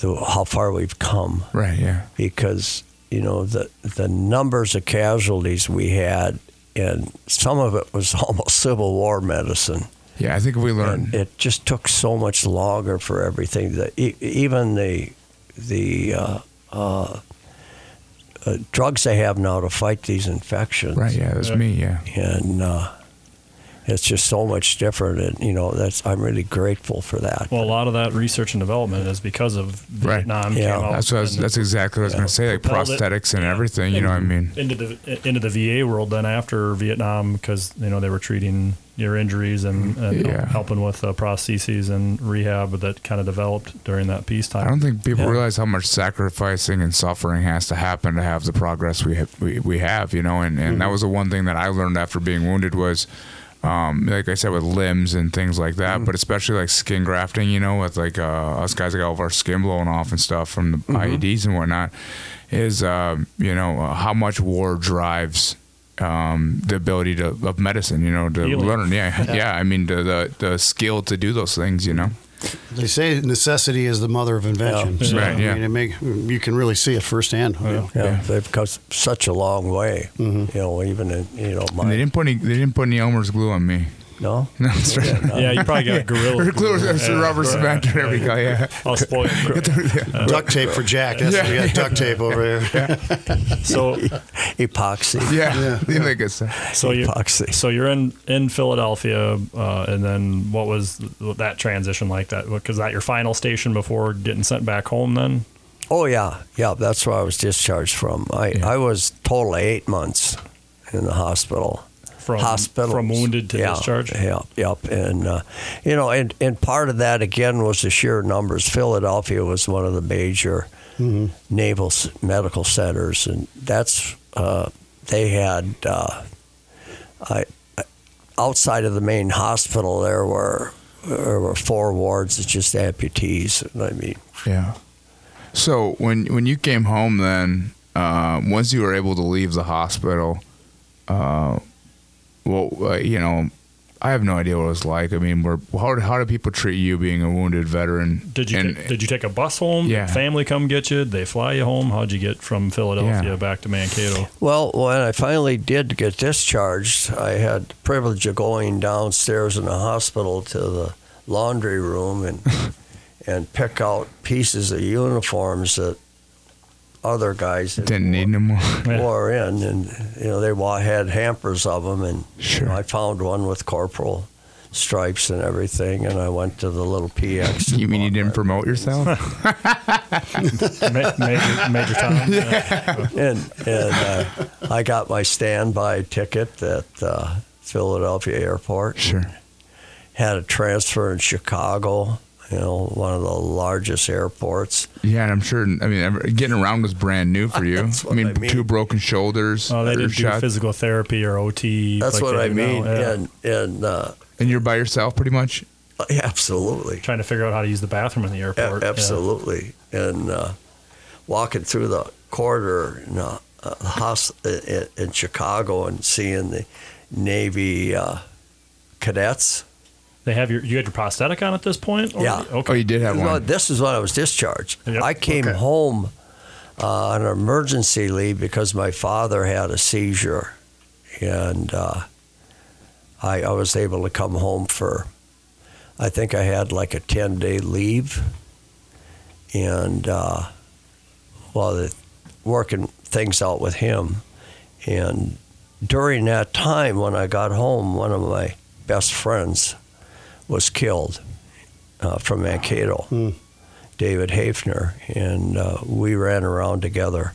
the, how far we've come Right, yeah. because you know the the numbers of casualties we had and some of it was almost Civil War medicine. Yeah, I think we And learned. it just took so much longer for everything. That e- even the the uh, uh, uh, drugs they have now to fight these infections Right, yeah, that's Yeah. me, yeah. and uh, it's just so much different. And you know, that's I'm really grateful for that. well, a lot of that research and development is because of Right. Vietnam. Yeah. came That's what I was, and that's exactly what I was going to say, like propelled it. prosthetics and Yeah. everything, you know what I mean? into the into the VA world then after Vietnam because you know they were treating your injuries and, and Yeah. helping with uh, prostheses and rehab that kind of developed during that peacetime. I don't think people Yeah. realize how much sacrificing and suffering has to happen to have the progress we have, we, we have, you know. And, and Mm-hmm. that was the one thing that I learned after being wounded was, um, like I said, with limbs and things like that, Mm-hmm. but especially like skin grafting, you know, with like uh, us guys that got all of our skin blown off and stuff from the Mm-hmm. IEDs and whatnot, is um, you know uh, how much war drives. Um, the ability to of medicine, you know, to Healing. learn, yeah, yeah. I mean, the, the the skill to do those things, you know. They say necessity is the mother of invention. Yeah. So, Right, yeah. I mean, it make, you can really see it firsthand. Yeah. yeah, they've come such a long way. Mm-hmm. You know, even in you know And they didn't put any. They didn't put any Elmer's glue on me. No. No, that's right. yeah, you probably got a gorilla. Glue, that's the Yeah, rubber right. cement. There we go. Yeah. I'll spoil it. Duct tape for Jack. That's we got duct tape over there. So, Epoxy. Yeah. yeah. Like I said. so you Epoxy. so you're in in Philadelphia, uh, and then what was that transition like? That because that your final station before getting sent back home? Then Oh yeah, yeah. That's where I was discharged from. I Yeah. I was totally eight months in the hospital. From Hospitals. from wounded to yeah, discharge. Yep, yep. And uh, you know, and and part of that again was the sheer numbers. Philadelphia was one of the major naval medical centers, and that's uh, they had. Uh, I I- outside of the main hospital, there were there were four wards of just amputees. And I mean, Yeah. So when when you came home, then uh, once you were able to leave the hospital, uh, well, uh, you know, I have no idea what it was like. I mean, we're, how how do people treat you being a wounded veteran? Did you And- ta- did you take a bus home? Yeah. Did family come get you? Did they fly you home? How'd you get from Philadelphia Yeah. back to Mankato? Well, when I finally did get discharged, I had the privilege of going downstairs in the hospital to the laundry room and and pick out pieces of uniforms that other guys had didn't need no more. Yeah. wore in, and you know they wa- had hampers of them, and you know, I found one with corporal stripes and everything, and I went to the little PX. You mean you didn't my- promote yourself? Major, major Tom. Yeah. and and uh, I got my standby ticket at uh, Philadelphia Airport. sure. Had a transfer in Chicago, you know, one of the largest airports. Yeah, and I'm sure. I mean, getting around was brand new for you. That's I mean, I mean. two broken shoulders. Oh, they didn't do physical therapy or OT. That's like what I do now. mean. Yeah. And and uh, and you're by yourself, pretty much. absolutely, Trying to figure out how to use the bathroom in the A- airport. Yeah. absolutely, and uh, walking through the corridor in, uh, uh, hos- in, in Chicago and seeing the Navy uh, cadets. They have your you had your prosthetic on at this point. Or- Yeah. Okay. Oh, you did have one. Well. This is when I was discharged. Yep. I came Okay. home uh, on emergency leave because my father had a seizure, and uh, I, I was able to come home for. I think I had like a ten day leave, and uh, while the, working things out with him, and during that time when I got home, one of my best friends was killed uh, from Mankato, Hmm. David Hafner, and uh, we ran around together.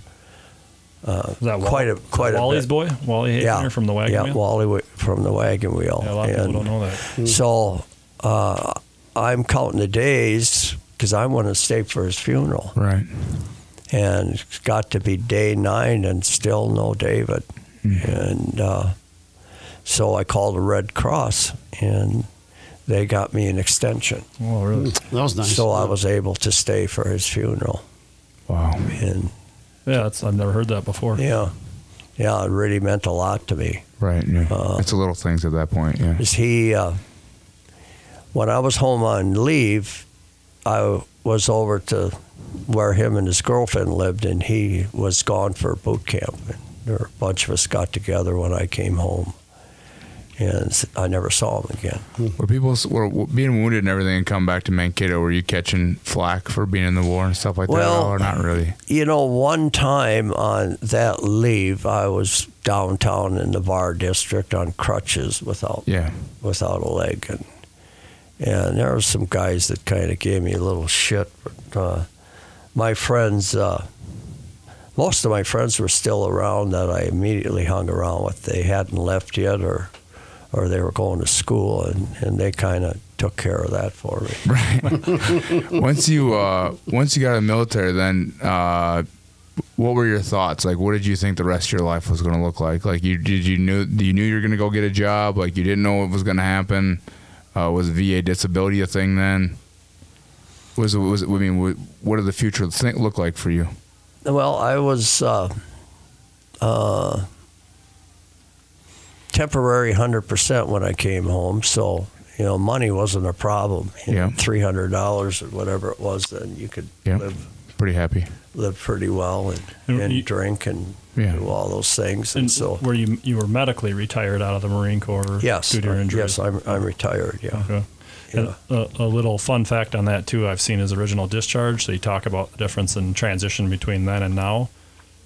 Is that Wall- quite a- is that quite a Wally's bit. boy, Wally Hafner yeah, from the wagon yeah, wheel. Wally wa- from the wagon wheel. Yeah, a lot of people And don't know that. So uh, I'm counting the days because I want to stay for his funeral, right. and it's got to be day nine and still no David, and uh, so I called the Red Cross and. They got me an extension. Oh, really? That was nice. So I was able to stay for his funeral. Wow. And Yeah, that's, I've never heard that before. yeah, yeah, it really meant a lot to me. Right. Yeah. Uh, it's the little things at that point. Yeah. Is he, uh, when I was home on leave, I was over to where him and his girlfriend lived, and he was gone for boot camp. And there a bunch of us got together when I came home, and I never saw him again. Were people were being wounded and everything and come back to Mankato? Were you catching flack for being in the war and stuff like that, Well- or not really? You know, one time on that leave, I was downtown in the Bar District on crutches without Yeah. without a leg, and and there were some guys that kind of gave me a little shit. But uh, my friends, uh, most of my friends were still around that I immediately hung around with. They hadn't left yet, or or they were going to school, and, and they kind of took care of that for me. Right. once you uh, once you got in the military, then uh, what were your thoughts? Like, what did you think the rest of your life was going to look like? Like, you did you knew you knew you were going to go get a job? Like, you didn't know what was going to happen? Uh, was VA disability a thing then? Was it was it, I mean, what, what did the future look like for you? Well, I was uh, uh, temporary hundred percent when I came home, so you know money wasn't a problem. You know, three hundred dollars or whatever it was, then you could Yeah. live Pretty happy. live pretty well and, And and you- drink and Yeah. do all those things. And, And so, were you you were medically retired out of the Marine Corps yes, due to your injury? yes, I'm I'm retired. Yeah, Okay. And a, a little fun fact on that too, I've seen his original discharge. So you talk about the difference in transition between then and now.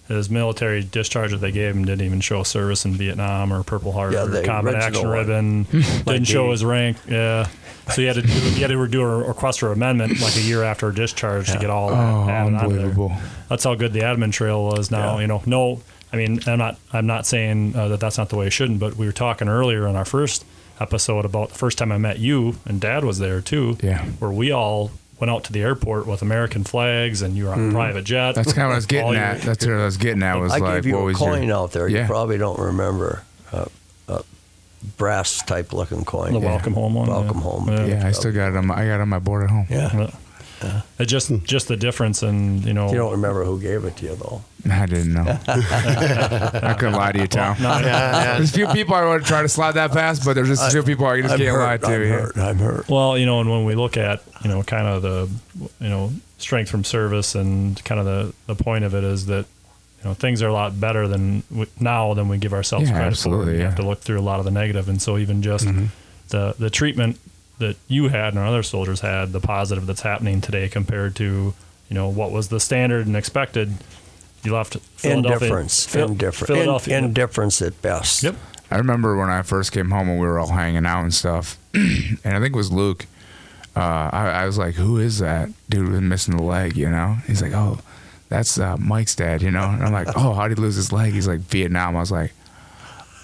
His military discharge that they gave him didn't even show service in Vietnam or Purple Heart Yeah, or the Combat original Action one. Ribbon. didn't show his rank. Yeah. So he had to do, you had to do a request for amendment like a year after discharge to get all that Oh, added onto there. unbelievable. That's how good the admin trail was now. Yeah. You know, no, I mean, I'm not, I'm not saying uh, that that's not the way it shouldn't, but we were talking earlier in our first episode about the first time I met you, and Dad was there too. Yeah. Where we all went out to the airport with American flags, and you were on a private jet. That's kind of what I was All getting your- at. That's what I was getting at. Was I like, gave you what a was coin your, out there. Yeah. You probably don't remember uh, a brass type looking coin. the Yeah. welcome home one. Welcome yeah. home. Yeah. Yeah, I still got it on my, I got it on my board at home. Yeah. Yeah. It just just the difference in you know You don't remember who gave it to you though. I didn't know. I couldn't lie to you, Tom. There's a few people I want to try to slide that past, but there's just a few people I just I'm can't lie hurt. to. I'm yeah. hurt. I'm hurt. Well, you know, and when we look at, you know, kind of the, you know, strength from service and kind of the, the point of it is that, you know, things are a lot better than w- now than we give ourselves Yeah, credit absolutely, for. You yeah. have to look through a lot of the. And so even just mm-hmm. the, the treatment that you had and our other soldiers had, the positive that's happening today compared to, you know, what was the standard and expected, you left Philadelphia. Indifference. Phil- Indifference. Philadelphia. In, indifference at best. Yep. I remember when I first came home and we were all hanging out and stuff, and I think it was Luke. Uh, I, I was like, "Who is that dude with missing the leg?" You know? He's like, "Oh, that's uh, Mike's dad." You know? And I'm like, "Oh, how did he lose his leg?" He's like, "Vietnam." I was like,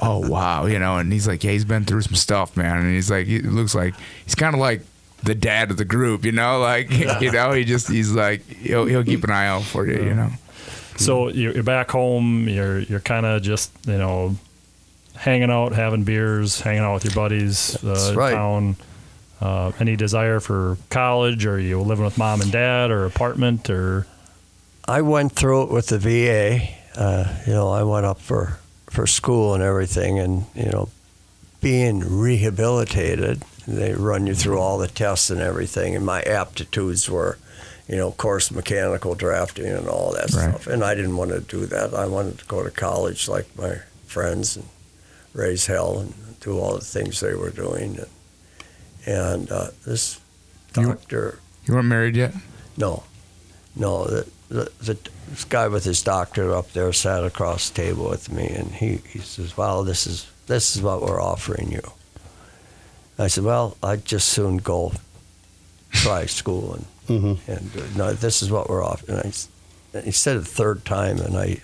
"Oh, wow," you know? And he's like, "Yeah, he's been through some stuff, man." And he's like, "He looks like he's kind of like." The dad of the group, you know, like you know, he just he's like he'll he'll keep an eye out for you, you know. So you're, you're back home. You're you're kind of just you know hanging out, having beers, hanging out with your buddies That's uh, right. town. Uh, any desire for college, or you living with mom and dad, or apartment, or I went through it with the VA. Uh, you know, I went up for, for school and everything, and you know, being rehabilitated, they run you through all the tests and everything, and my aptitudes were, you know, course mechanical drafting and all that Right. stuff. And I didn't want to do that. I wanted to go to college like my friends and raise hell and do all the things they were doing. And, and uh, this You- doctor. You weren't married yet? No, no. The, the, the this guy with his doctor up there sat across the table with me, and he, he says, "Well, this is this is what we're offering you." I said, "Well, I'd just soon go try school, and Mhm. and uh, no, this is what we're offering." And I, s- and he said it the third time, and I,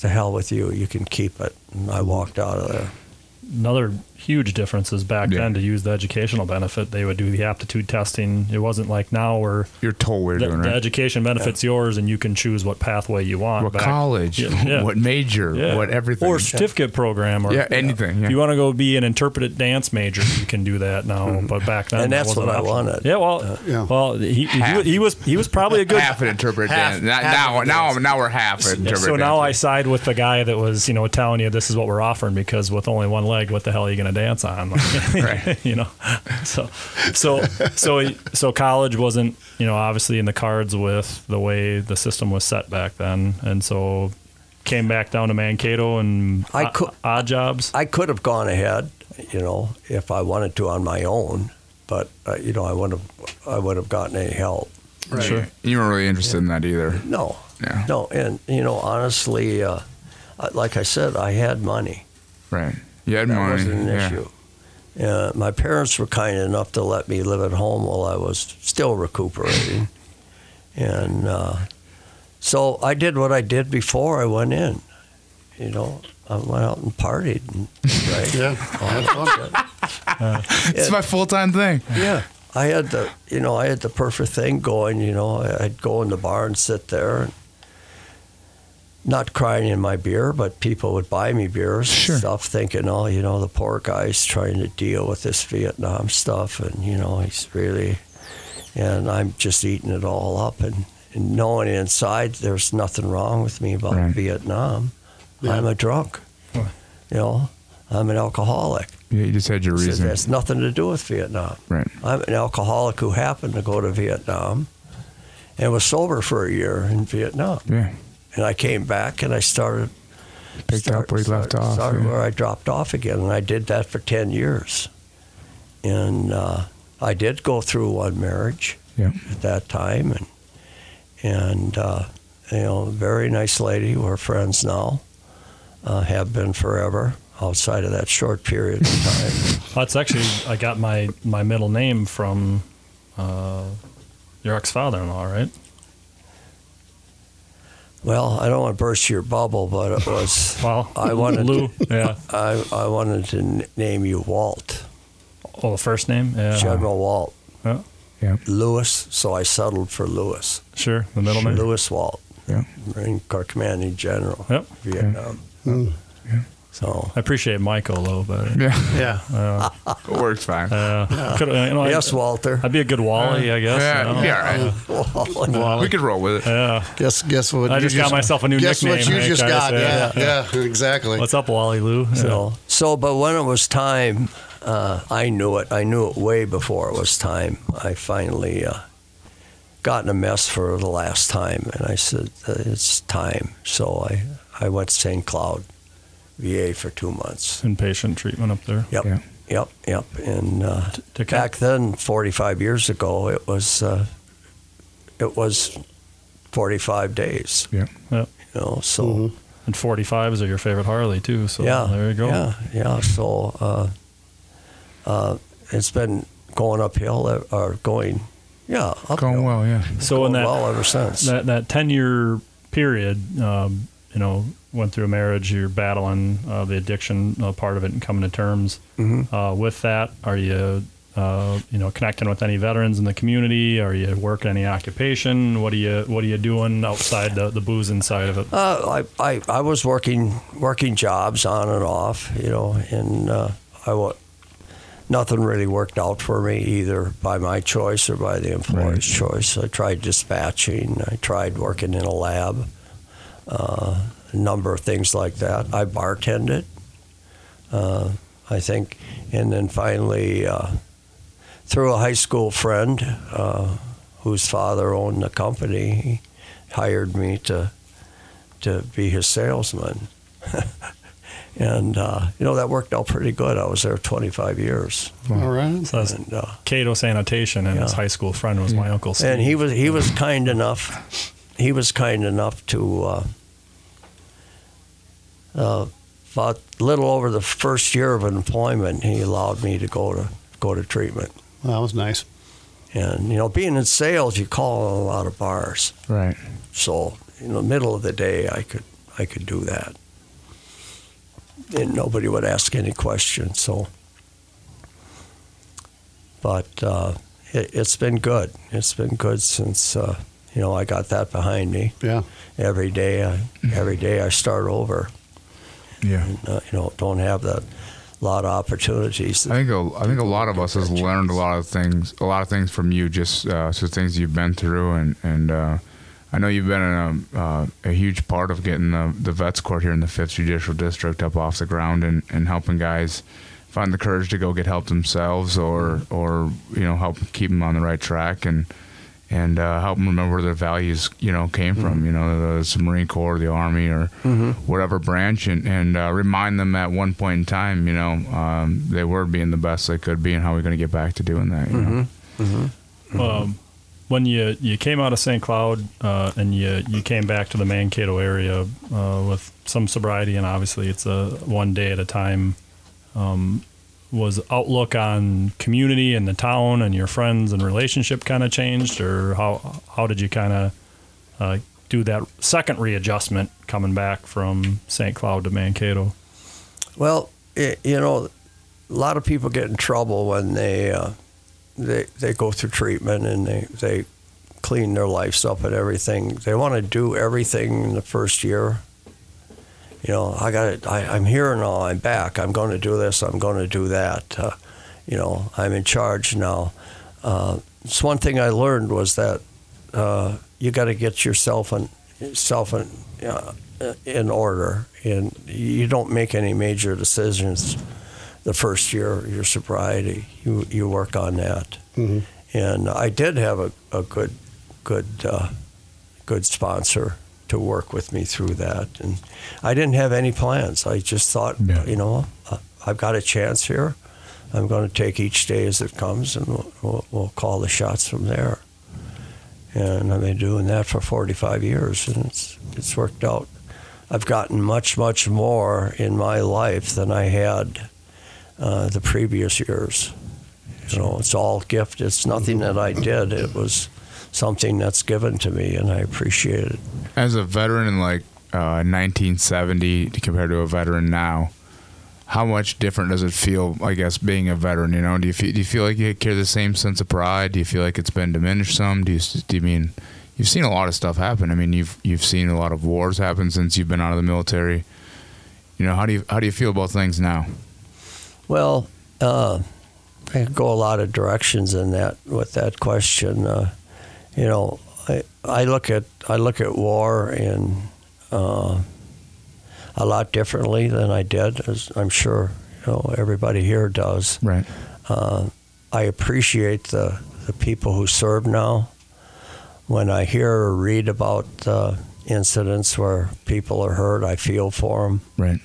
"The hell with you! You can keep it." And I walked out of there. another huge differences back Yeah. then to use the educational benefit. They would do the aptitude testing. It wasn't like now where You're told what you're the, doing, the education benefit's yours and you can choose what pathway you want. what Back- college, Yeah, yeah. what major, Yeah. what everything. or certificate program, or yeah, anything. Yeah. If you want to go be an interpretive dance major, you can do that now. Mm-hmm. But back then, And that's wasn't what I wanted. Yeah, well, uh, Yeah. well, he, he, was- he was he was probably a good. half an interpret half- dance. Now, half now, of now, now we're half an interpret so now I side with the guy that was, you know, telling you this is what we're offering because with only one leg, what the hell are you going to dance on? Right. you know, so so so so college wasn't, you know, obviously in the cards with the way the system was set back then, and so came back down to Mankato and I o- could- odd jobs. I could have gone ahead, you know, if I wanted to on my own, but uh, you know, I would have I would have gotten any help. Right. Sure. You weren't really interested in that either. No, Yeah. no, and you know, honestly, uh, like I said, I had money. Right. You had That money. wasn't an yeah. issue. Uh, my parents were kind enough to let me live at home while I was still recuperating, and uh, so I did what I did before I went in. You know, I went out and partied. And, right? Yeah, have fun. It's my full time thing. Yeah, I had the you know I had the perfect thing going. You know, I- I'd go in the bar and sit there, and not crying in my beer, but people would buy me beers Sure. and stuff, thinking, oh, you know, the poor guy's trying to deal with this Vietnam stuff, and you know, he's really, and I'm just eating it all up, and, and knowing inside there's nothing wrong with me about Right. Vietnam. Yeah. I'm a drunk. Right. You know, I'm an alcoholic. Yeah, you just had your So reason. that's nothing to do with Vietnam. Right. I'm an alcoholic who happened to go to Vietnam and was sober for a year in Vietnam. Yeah. And I came back and I started Picked up where you left off. Started yeah. where I dropped off again, and I did that for ten years. And uh, I did go through one marriage Yeah. at that time, and and uh, you know, very nice lady. We're friends now, uh, have been forever. Outside of that short period of time. That's actually I got my my middle name from uh, your ex father-in-law, right? Well, I don't want to burst your bubble, but it was. Well, I wanted Lou. to, Yeah. I, I wanted to n- name you Walt, Oh, the first name. Yeah. General Walt Yeah. Yeah. Lewis. So I settled for Lewis, Sure. The middle name. Lewis Walt, Yeah. Marine Corps Commanding General, Yep. Vietnam. Mm. So I appreciate Michael though, but Yeah, Yeah. it works fine. uh, could, you know, yes, I, Walter. I'd be a good Wally, I guess. yeah, you know? yeah, all right. we could roll with it. Yeah. Guess guess what? I just got myself a new guess nickname, Guess what you Hank, just got? said, Yeah, yeah, exactly. What's up, Wally Lou? Yeah. So, so, but when it was time, uh, I knew it. I knew it way before it was time. I finally uh, got in a mess for the last time, and I said, uh, "It's time." So I, I went to St. Cloud, VA, for two months. Inpatient treatment up there. Yep, Yeah. yep, yep. And uh, to back then, 45 years ago, it was, uh, it was 45 days. Yeah. Yep. You know, so. And 45s are your favorite Harley too. So yeah, there you go. Yeah, yeah. So uh, uh, it's been going uphill uh, or going, yeah, uphill. Going well, yeah. So going in that well ever since. that that 10 year period, um, you know, went through a marriage. You're battling uh, the addiction uh, part of it and coming to terms Mm-hmm. uh, with that. Are you uh, you know connecting with any veterans in the community? Are you working any occupation? What are you What are you doing outside the the booze inside of it? Uh, I, I I was working working jobs on and off, you know, and uh, I wa- nothing really worked out for me either by my choice or by the employer's choice. I tried dispatching. I tried working in a lab. Uh, a number of things like that. I bartended. Uh, I think, and then finally, uh, through a high school friend uh, whose father owned the company, he hired me to to be his salesman. and uh, you know that worked out pretty good. I was there 25 years, All right. So that's and uh, Cato Sanitation, and his high school friend was my uncle. Steve. and he was he was kind enough. He was kind enough to. Uh, uh, about a little over the first year of employment, he allowed me to go to go to treatment. Well, that was nice. And you know, being in sales, you call a lot of bars. Right. So in the middle of the day, I could I could do that, and nobody would ask any questions. So, but uh, it, it's been good. It's been good since uh, you know I got that behind me. Yeah. Every day, I, every day I start over. Yeah. And, uh, you know, don't have that lot of opportunities. I think a, I think a lot of us has learned a lot of things, a lot of things from you, just uh, so things you've been through, and and uh, I know you've been in a, uh, a huge part of getting the, the vets court here in the fifth judicial district up off the ground, and, and helping guys find the courage to go get help themselves, or or you know help keep them on the right track, and and uh, help them remember where their values you know came from, you know the, the Marine Corps, the Army, or whatever branch, and and uh, remind them at one point in time, you know, um, they were being the best they could be, and how we're going to get back to doing that. You know? um, when you you came out of St. Cloud uh, and you you came back to the Mankato area uh, with some sobriety, and obviously it's a one day at a time. Um, was outlook on community and the town and your friends and relationship kind of changed, or how how did you kind of uh, do that second readjustment coming back from St. Cloud to Mankato? Well, it, you know, a lot of people get in trouble when they uh, they they go through treatment and they they clean their lives up and everything. They want to do everything in the first year. You know, I got it. I, I'm here now. I'm back. I'm going to do this. I'm going to do that. Uh, you know, I'm in charge now. Uh, it's one thing I learned was that uh, you got to get yourself in self in, uh, in order, and you don't make any major decisions the first year of your sobriety. You you work on that, and I did have a, a good good uh, good sponsor to work with me through that, and I didn't have any plans. I just thought, Yeah. you know, uh, I've got a chance here. I'm going to take each day as it comes, and we'll, we'll, we'll call the shots from there. And I've been doing that for 45 years, and it's it's worked out. I've gotten much, much more in my life than I had uh, the previous years. You know, it's all gift. It's nothing that I did. It was something that's given to me, and I appreciate it. As a veteran in like uh, 1970 compared to a veteran now, how much different does it feel? I guess being a veteran, you know, do you feel, do you feel like you carry the same sense of pride? Do you feel like it's been diminished some? Do you do you mean you've seen a lot of stuff happen? I mean, you've you've seen a lot of wars happen since you've been out of the military. You know, how do you how do you feel about things now? Well, uh, I could go a lot of directions in that with that question. Uh, you know, I, I look at I look at war in uh, a lot differently than I did, as I'm sure you know everybody here does. Right. Uh, I appreciate the the people who serve now. When I hear or read about uh, incidents where people are hurt, I feel for them. Right.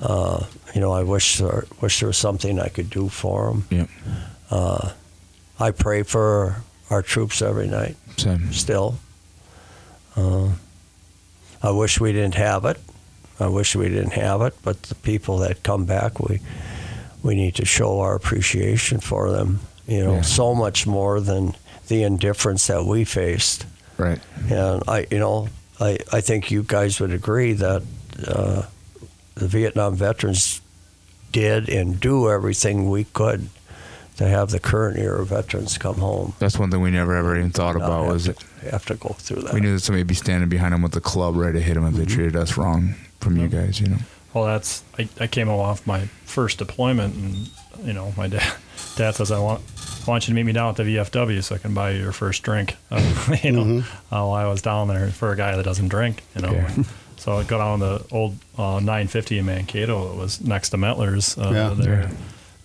Uh, you know, I wish there, wish there was something I could do for them. Yep. Uh, I pray for our troops every night. Same. Still, uh, I wish we didn't have it. I wish we didn't have it. But the people that come back, we we need to show our appreciation for them. You know, Yeah. so much more than the indifference that we faced. Right. And I, you know, I, I think you guys would agree that uh, the Vietnam veterans did and do everything we could to have the current era veterans come home. That's one thing we never ever even thought about have was to, it. have to go through that. We knew that somebody would be standing behind them with a club ready to hit them if they Mm-hmm. treated us wrong from you guys, you know. Well, that's I, I came off my first deployment, and you know my dad dad says I want I want you to meet me down at the VFW so I can buy you your first drink. Uh, you know, uh, while I was down there for a guy that doesn't drink. You know, Yeah. so I go down to the old uh, 950 in Mankato. It was next to Metler's. uh, Yeah. there Yeah.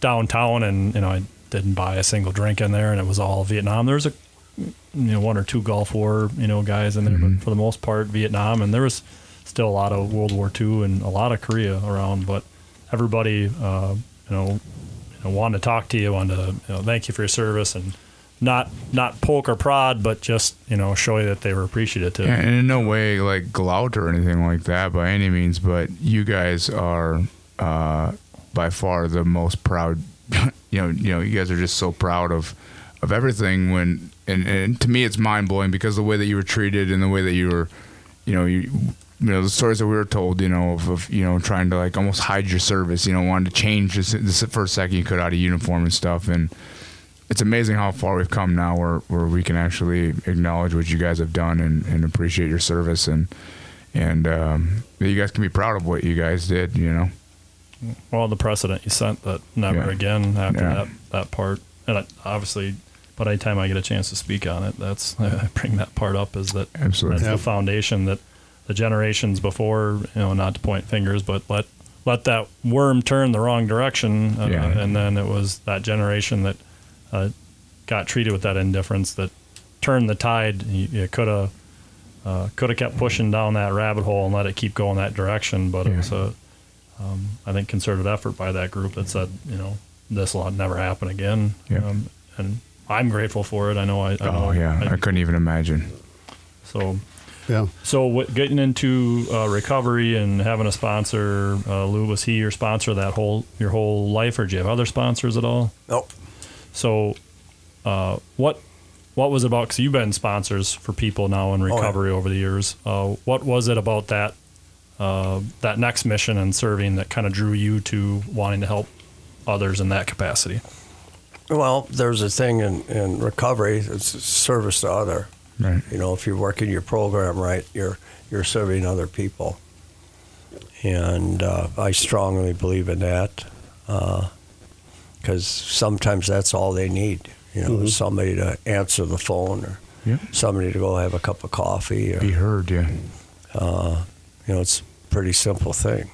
downtown, and you know I didn't buy a single drink in there, and it was all Vietnam. There was a you know one or two Gulf War you know guys in there, Mm-hmm. but for the most part Vietnam, and there was still a lot of World War II and a lot of Korea around, but everybody uh, you know you know, wanted to talk to you, wanted to you know, thank you for your service, and not not poke or prod, but just you know show you that they were appreciative. Yeah, and in no way like glout or anything like that by any means, but you guys are uh, by far the most proud. You know, you know, you guys are just so proud of of everything. When and, and to me, it's mind blowing because the way that you were treated and the way that you were, you know, you. You know the stories that we were told. You know of, of you know trying to like almost hide your service. You know wanting to change this, this first second you could out of uniform and stuff. And it's amazing how far we've come now where, where we can actually acknowledge what you guys have done and, and appreciate your service and and um, you guys can be proud of what you guys did you know well, the precedent you sent that never Yeah. again after Yeah. that that part, and I, obviously, but anytime I get a chance to speak on it, that's I bring that part up is that Absolutely. that's Yeah. the foundation that the generations before, you know, not to point fingers, but let let that worm turn the wrong direction, uh, Yeah. and then it was that generation that uh, got treated with that indifference that turned the tide. You, you could have uh, could have kept pushing down that rabbit hole and let it keep going that direction, but Yeah. it was a um, I think concerted effort by that group that said, you know, this will never happen again. Yeah. Um, and I'm grateful for it. I know I, I know oh yeah I, couldn't even imagine so Yeah. so what, getting into uh, recovery and having a sponsor, uh, Lou, was he your sponsor that whole your whole life, or do you have other sponsors at all? Nope. So, uh, what what was it about? Because you've been sponsors for people now in yeah. recovery over the years. Uh, what was it about that uh, that next mission and serving that kind of drew you to wanting to help others in that capacity? Well, there's a thing in, in recovery. It's service to other. right You know, if you're working your program right, you're you're serving other people, and uh, I strongly believe in that because sometimes that's all they need. You know, somebody to answer the phone or yeah somebody to go have a cup of coffee. Or, be heard yeah uh, you know, it's a pretty simple thing,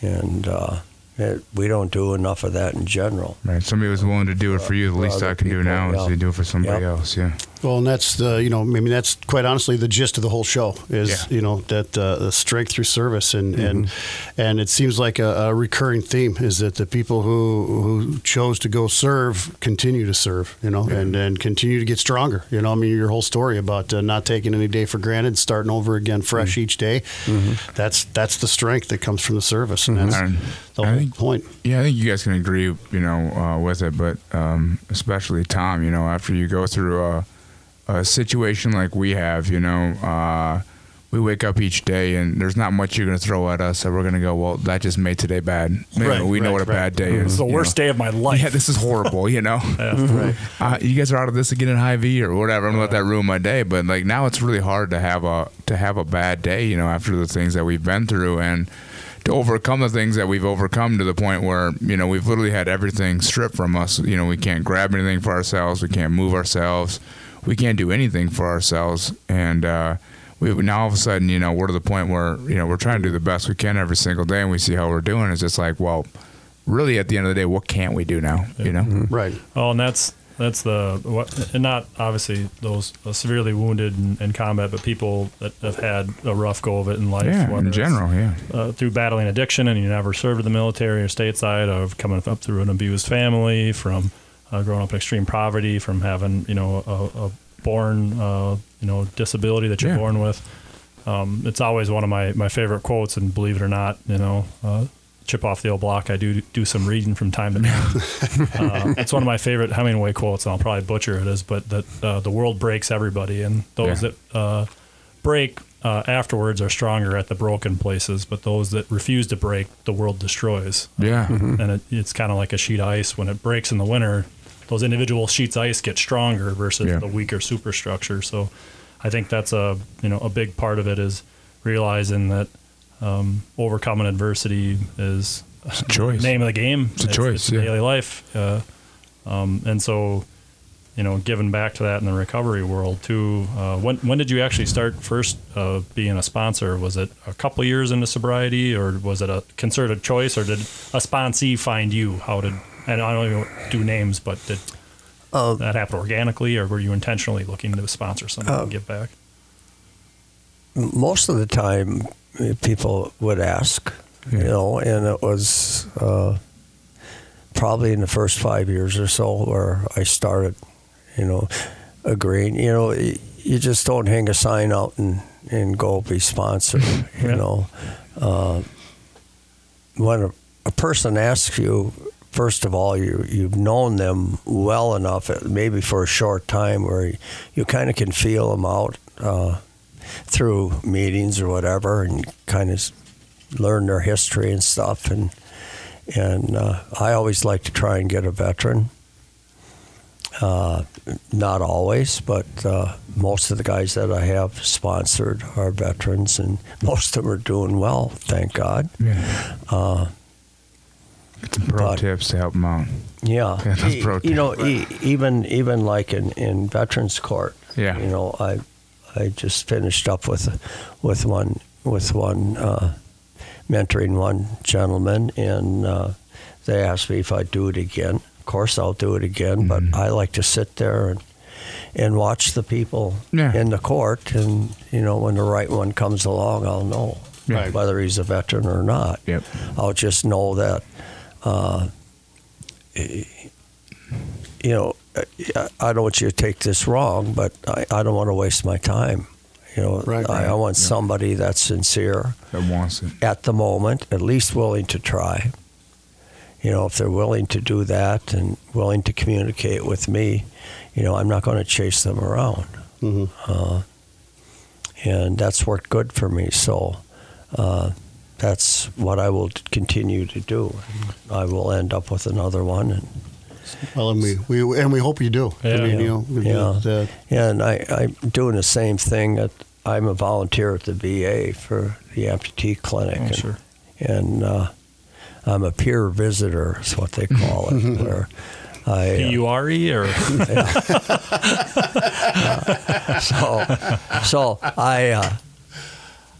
and uh, it, we don't do enough of that in general. right somebody was willing to do it for you the least I can do now is to do it for somebody Yep. else yeah Well, and that's the you know I mean that's quite honestly the gist of the whole show is Yeah. you know that uh, the strength through service and and Mm-hmm. and it seems like a, a recurring theme is that the people who who chose to go serve continue to serve you know and and continue to get stronger you know I mean your whole story about uh, not taking any day for granted starting over again fresh Mm-hmm. each day that's that's the strength that comes from the service and that's And the I whole think- point Yeah, I think you guys can agree, you know, uh, with it, but um, especially Tom, you know, after you go through a, a situation like we have, you know, uh, we wake up each day and there's not much you're going to throw at us, so we're going to go, well, that just made today bad. Know, Right, we know what a right. bad day is. It's the worst know. day of my life. Yeah, this is horrible, you know. right Uh, you guys are out of this again in high V or whatever. I'm gonna let that ruin my day. But like now, it's really hard to have a to have a bad day, you know, after the things that we've been through. And to overcome the things that we've overcome to the point where you know we've literally had everything stripped from us. You know, we can't grab anything for ourselves, we can't move ourselves, we can't do anything for ourselves, and uh, we now all of a sudden, you know, we're to the point where you know we're trying to do the best we can every single day, and we see how we're doing. It's just like, well, really, at the end of the day, what can't we do now? You know, Right. Oh, and that's that's the what, and not obviously those uh, severely wounded in, in combat, but people that have had a rough go of it in life. yeah, in general, yeah, uh, through battling addiction and you never served in the military or stateside, or coming up through an abused family, from uh, growing up in extreme poverty, from having you know a, a born uh, you know disability that you're Yeah. born with. Um, it's always one of my, my favorite quotes, and believe it or not, you know, uh, chip off the old block. I do do some reading from time to time. uh, it's one of my favorite Hemingway quotes, and I'll probably butcher it. Is but that uh, the world breaks everybody, and those Yeah. that uh, break uh, afterwards are stronger at the broken places. But those that refuse to break, the world destroys. yeah, And it, it's kind of like a sheet of ice when it breaks in the winter. Those individual sheets of ice get stronger versus Yeah. the weaker superstructure. So, I think that's a you know a big part of it is realizing that um, overcoming adversity is it's a choice. name of the game. It's a choice, It's yeah. daily life, uh, um, and so you know, giving back to that in the recovery world too. Uh, when when did you actually start first uh, being a sponsor? Was it a couple years into sobriety, or was it a concerted choice, or did a sponsee find you? How did and I don't even do names, but did Uh, that happen organically, or were you intentionally looking to sponsor somebody Uh, and give back? most of the time people would ask, you know, and it was uh, probably in the first five years or so where I started, you know, agreeing. You know, you just don't hang a sign out and, and go be sponsored, you Yeah. know. Uh, when a, a person asks you, first of all, you you've known them well enough, uh, maybe for a short time, where you, you kind of can feel them out uh, through meetings or whatever, and kind of learn their history and stuff. And and uh, I always like to try and get a veteran. Uh, not always, but uh, most of the guys that I have sponsored are veterans, and most of them are doing well, thank God. Yeah. Uh, Some pro but- tips to help them out. Yeah, Yeah, E- you know, e- even even like in, in Veterans Court, Yeah. you know, I I just finished up with with one with one uh, mentoring one gentleman, and uh, they asked me if I'd do it again. Of course, I'll do it again, but Mhm. I like to sit there and and watch the people Yeah. in the court, and you know, when the right one comes along, I'll know whether he's a veteran or not. Yep. I'll just know that, uh, you know, I- I don't want you to take this wrong, but I, I don't want to waste my time. You know, Right. I, I want Yeah. somebody that's sincere That wants it. at the moment, at least willing to try. You know, if they're willing to do that and willing to communicate with me, you know, I'm not going to chase them around. hmm Uh, and that's worked good for me. So uh, that's what I will continue to do. I will end up with another one. And, Well, and we, we and we hope you do. I Yeah. you know, Yeah. uh, and I, I'm doing the same thing. That I'm a volunteer at the VA for the amputee clinic. Oh, and, sure. and uh, I'm a peer visitor, is what they call it. where I, uh, P U R E or so so I, uh,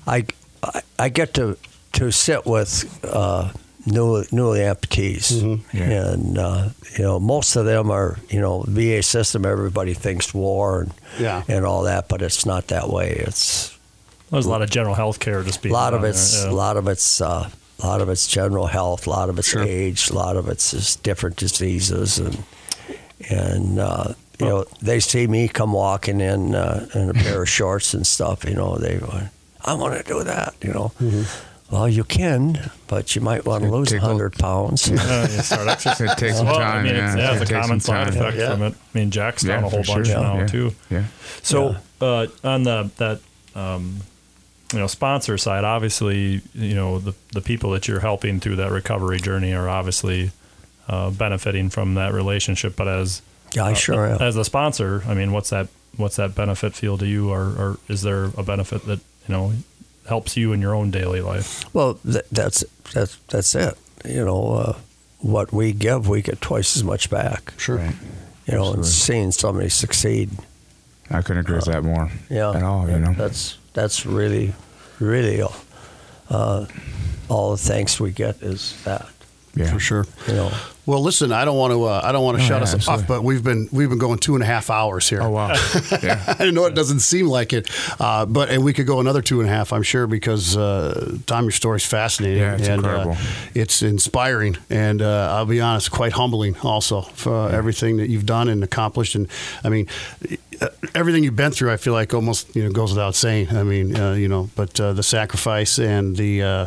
I I I get to to sit with uh, new, newly amputees, Yeah. and uh, you know most of them are you know VA system. Everybody thinks war and Yeah. and all that, but it's not that way. It's there's a lot of general health care just a lot of it's a yeah. lot of it's uh, a lot of it's general health, a lot of it's Sure. age, a lot of it's just different diseases, and and uh, you know they see me come walking in uh, in a pair of shorts and stuff. You know they, go, I want to do that. You know, well you can, but you might want to lose a- hundred pounds. Yeah, you start exercising. It takes some Well, time. I mean, yeah. it's, yeah, It it's a takes common some side time. effect Yeah. from it. I mean, Jack's Yeah, done a whole bunch sure. now Yeah. too. Yeah. So uh, on the that um, you know sponsor side, obviously, you know the the people that you're helping through that recovery journey are obviously uh, benefiting from that relationship. But as Yeah, I uh, sure am. as a sponsor, I mean, what's that what's that benefit feel to you, or, or is there a benefit that you know helps you in your own daily life. Well, th- that's that's that's it. You know, uh, what we give, we get twice as much back. Sure. You know, and seeing somebody succeed. I couldn't agree with that more. Yeah, At all, you know. That's that's really, really, uh, all the thanks we get is that. Yeah. For sure. You know, Well, listen, I don't want to. Uh, I don't want to Oh, shut yeah, us absolutely. off, but we've been we've been going two and a half hours here. Oh wow. yeah. I know it doesn't seem like it, uh, but and we could go another two and a half, I'm sure, because uh, Tom, your story's fascinating. Yeah, it's and, incredible. Uh, it's inspiring, and uh, I'll be honest, quite humbling also for everything that you've done and accomplished. And I mean, uh, everything you've been through, I feel like almost you know goes without saying. I mean, uh, you know, but uh, the sacrifice and the uh,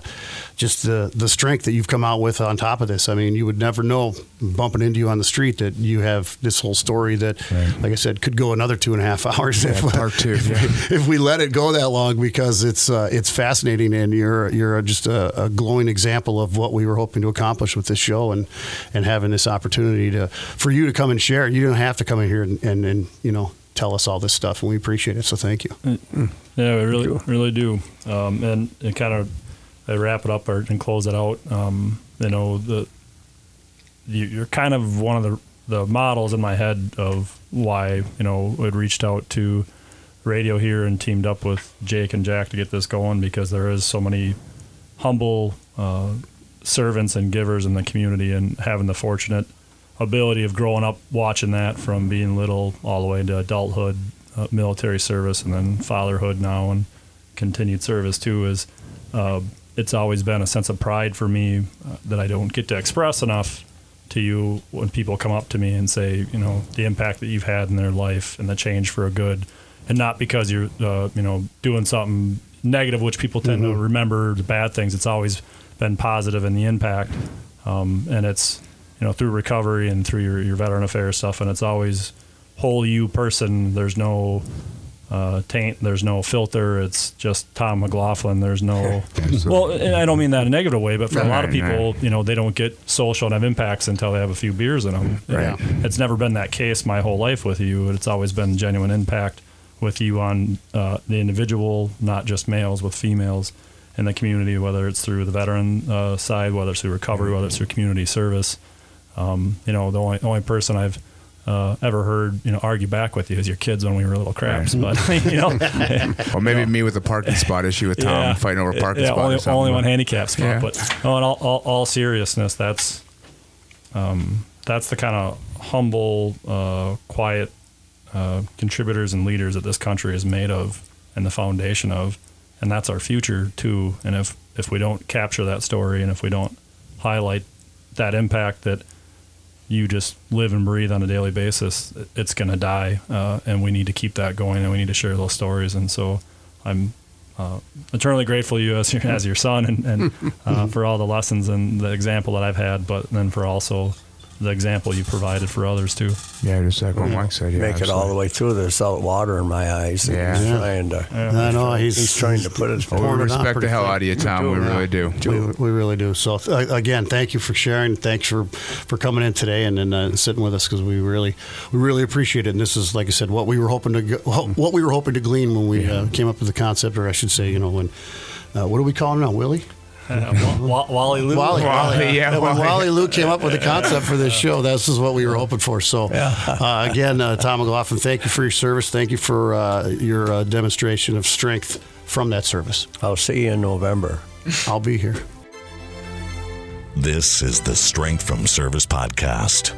just the the strength that you've come out with on top of this. I mean, you would never know bumping into you on the street that you have this whole story that, Right. like I said, could go another two and a half hours if, part two, if, yeah. if we let it go that long because it's uh, it's fascinating and you're you're just a, a glowing example of what we were hoping to accomplish with this show and and having this opportunity to for you to come and share. You don't have to come in here and, and, and you know tell us all this stuff and we appreciate it. So thank you. Yeah, we really, really do. Um, and it kind of, I wrap it up or, and close it out. Um, you know, the you, you're kind of one of the the models in my head of why you know we reached out to radio here and teamed up with Jake and Jack to get this going because there is so many humble uh, servants and givers in the community and having the fortunate ability of growing up watching that from being little all the way to adulthood, uh, military service, and then fatherhood now and continued service too is uh, it's always been a sense of pride for me uh, that I don't get to express enough to you when people come up to me and say, you know, the impact that you've had in their life and the change for a good, and not because you're, uh, you know, doing something negative, which people tend to remember the bad things. It's always been positive in the impact, um, and it's, you know, through recovery and through your, your veteran affairs stuff, and it's always whole you person. There's no uh, taint. There's no filter. It's just Tom McLaughlin. There's no. well, and I don't mean that in a negative way, but for a lot of people, you know, they don't get social and have impacts until they have a few beers in them. Right. It's never been that case my whole life with you. It's always been genuine impact with you on uh, the individual, not just males, with females in the community, whether it's through the veteran uh, side, whether it's through recovery, whether it's through community service. Um, you know, the only only person I've uh, ever heard you know argue back with you as your kids when we were little craps. But you know, Or maybe me with the parking spot issue with Tom Yeah. fighting over parking yeah, spot. only, or only one handicap spot. Yeah. But no, in all, all, all seriousness, that's um, that's the kind of humble, uh, quiet uh, contributors and leaders that this country is made of, and the foundation of, and that's our future too. And if if we don't capture that story, and if we don't highlight that impact that you just live and breathe on a daily basis, it's going to die. Uh, and we need to keep that going, and we need to share those stories. And so, I'm uh, eternally grateful to you as your as your son, and, and uh, for all the lessons and the example that I've had, but then for also the example you provided for others too. Yeah, just like what Mike said. Yeah, make it all the way through. There's salt water in my eyes. and Yeah. He's Yeah. trying to. I know he's, He's trying to put it. Well, pouring we respect the hell out of you, Tom. We really do. We, we really do. So uh, again, thank you for sharing. Thanks for, for coming in today and, and uh, sitting with us because we really we really appreciate it. And this is like I said, what we were hoping to what we were hoping to glean when we uh, came up with the concept, or I should say, you know, when uh, what do we call him now, Willie? Uh, Wa- Wally Lou. Wally, Wally, yeah, when Wally. Wally Lou came up with the concept for this show, this is what we were hoping for. So, uh, again, uh, Tom McLaughlin, thank you for your service. Thank you for uh, your uh, demonstration of strength from that service. I'll see you in November. I'll be here. This is the Strength from Service podcast.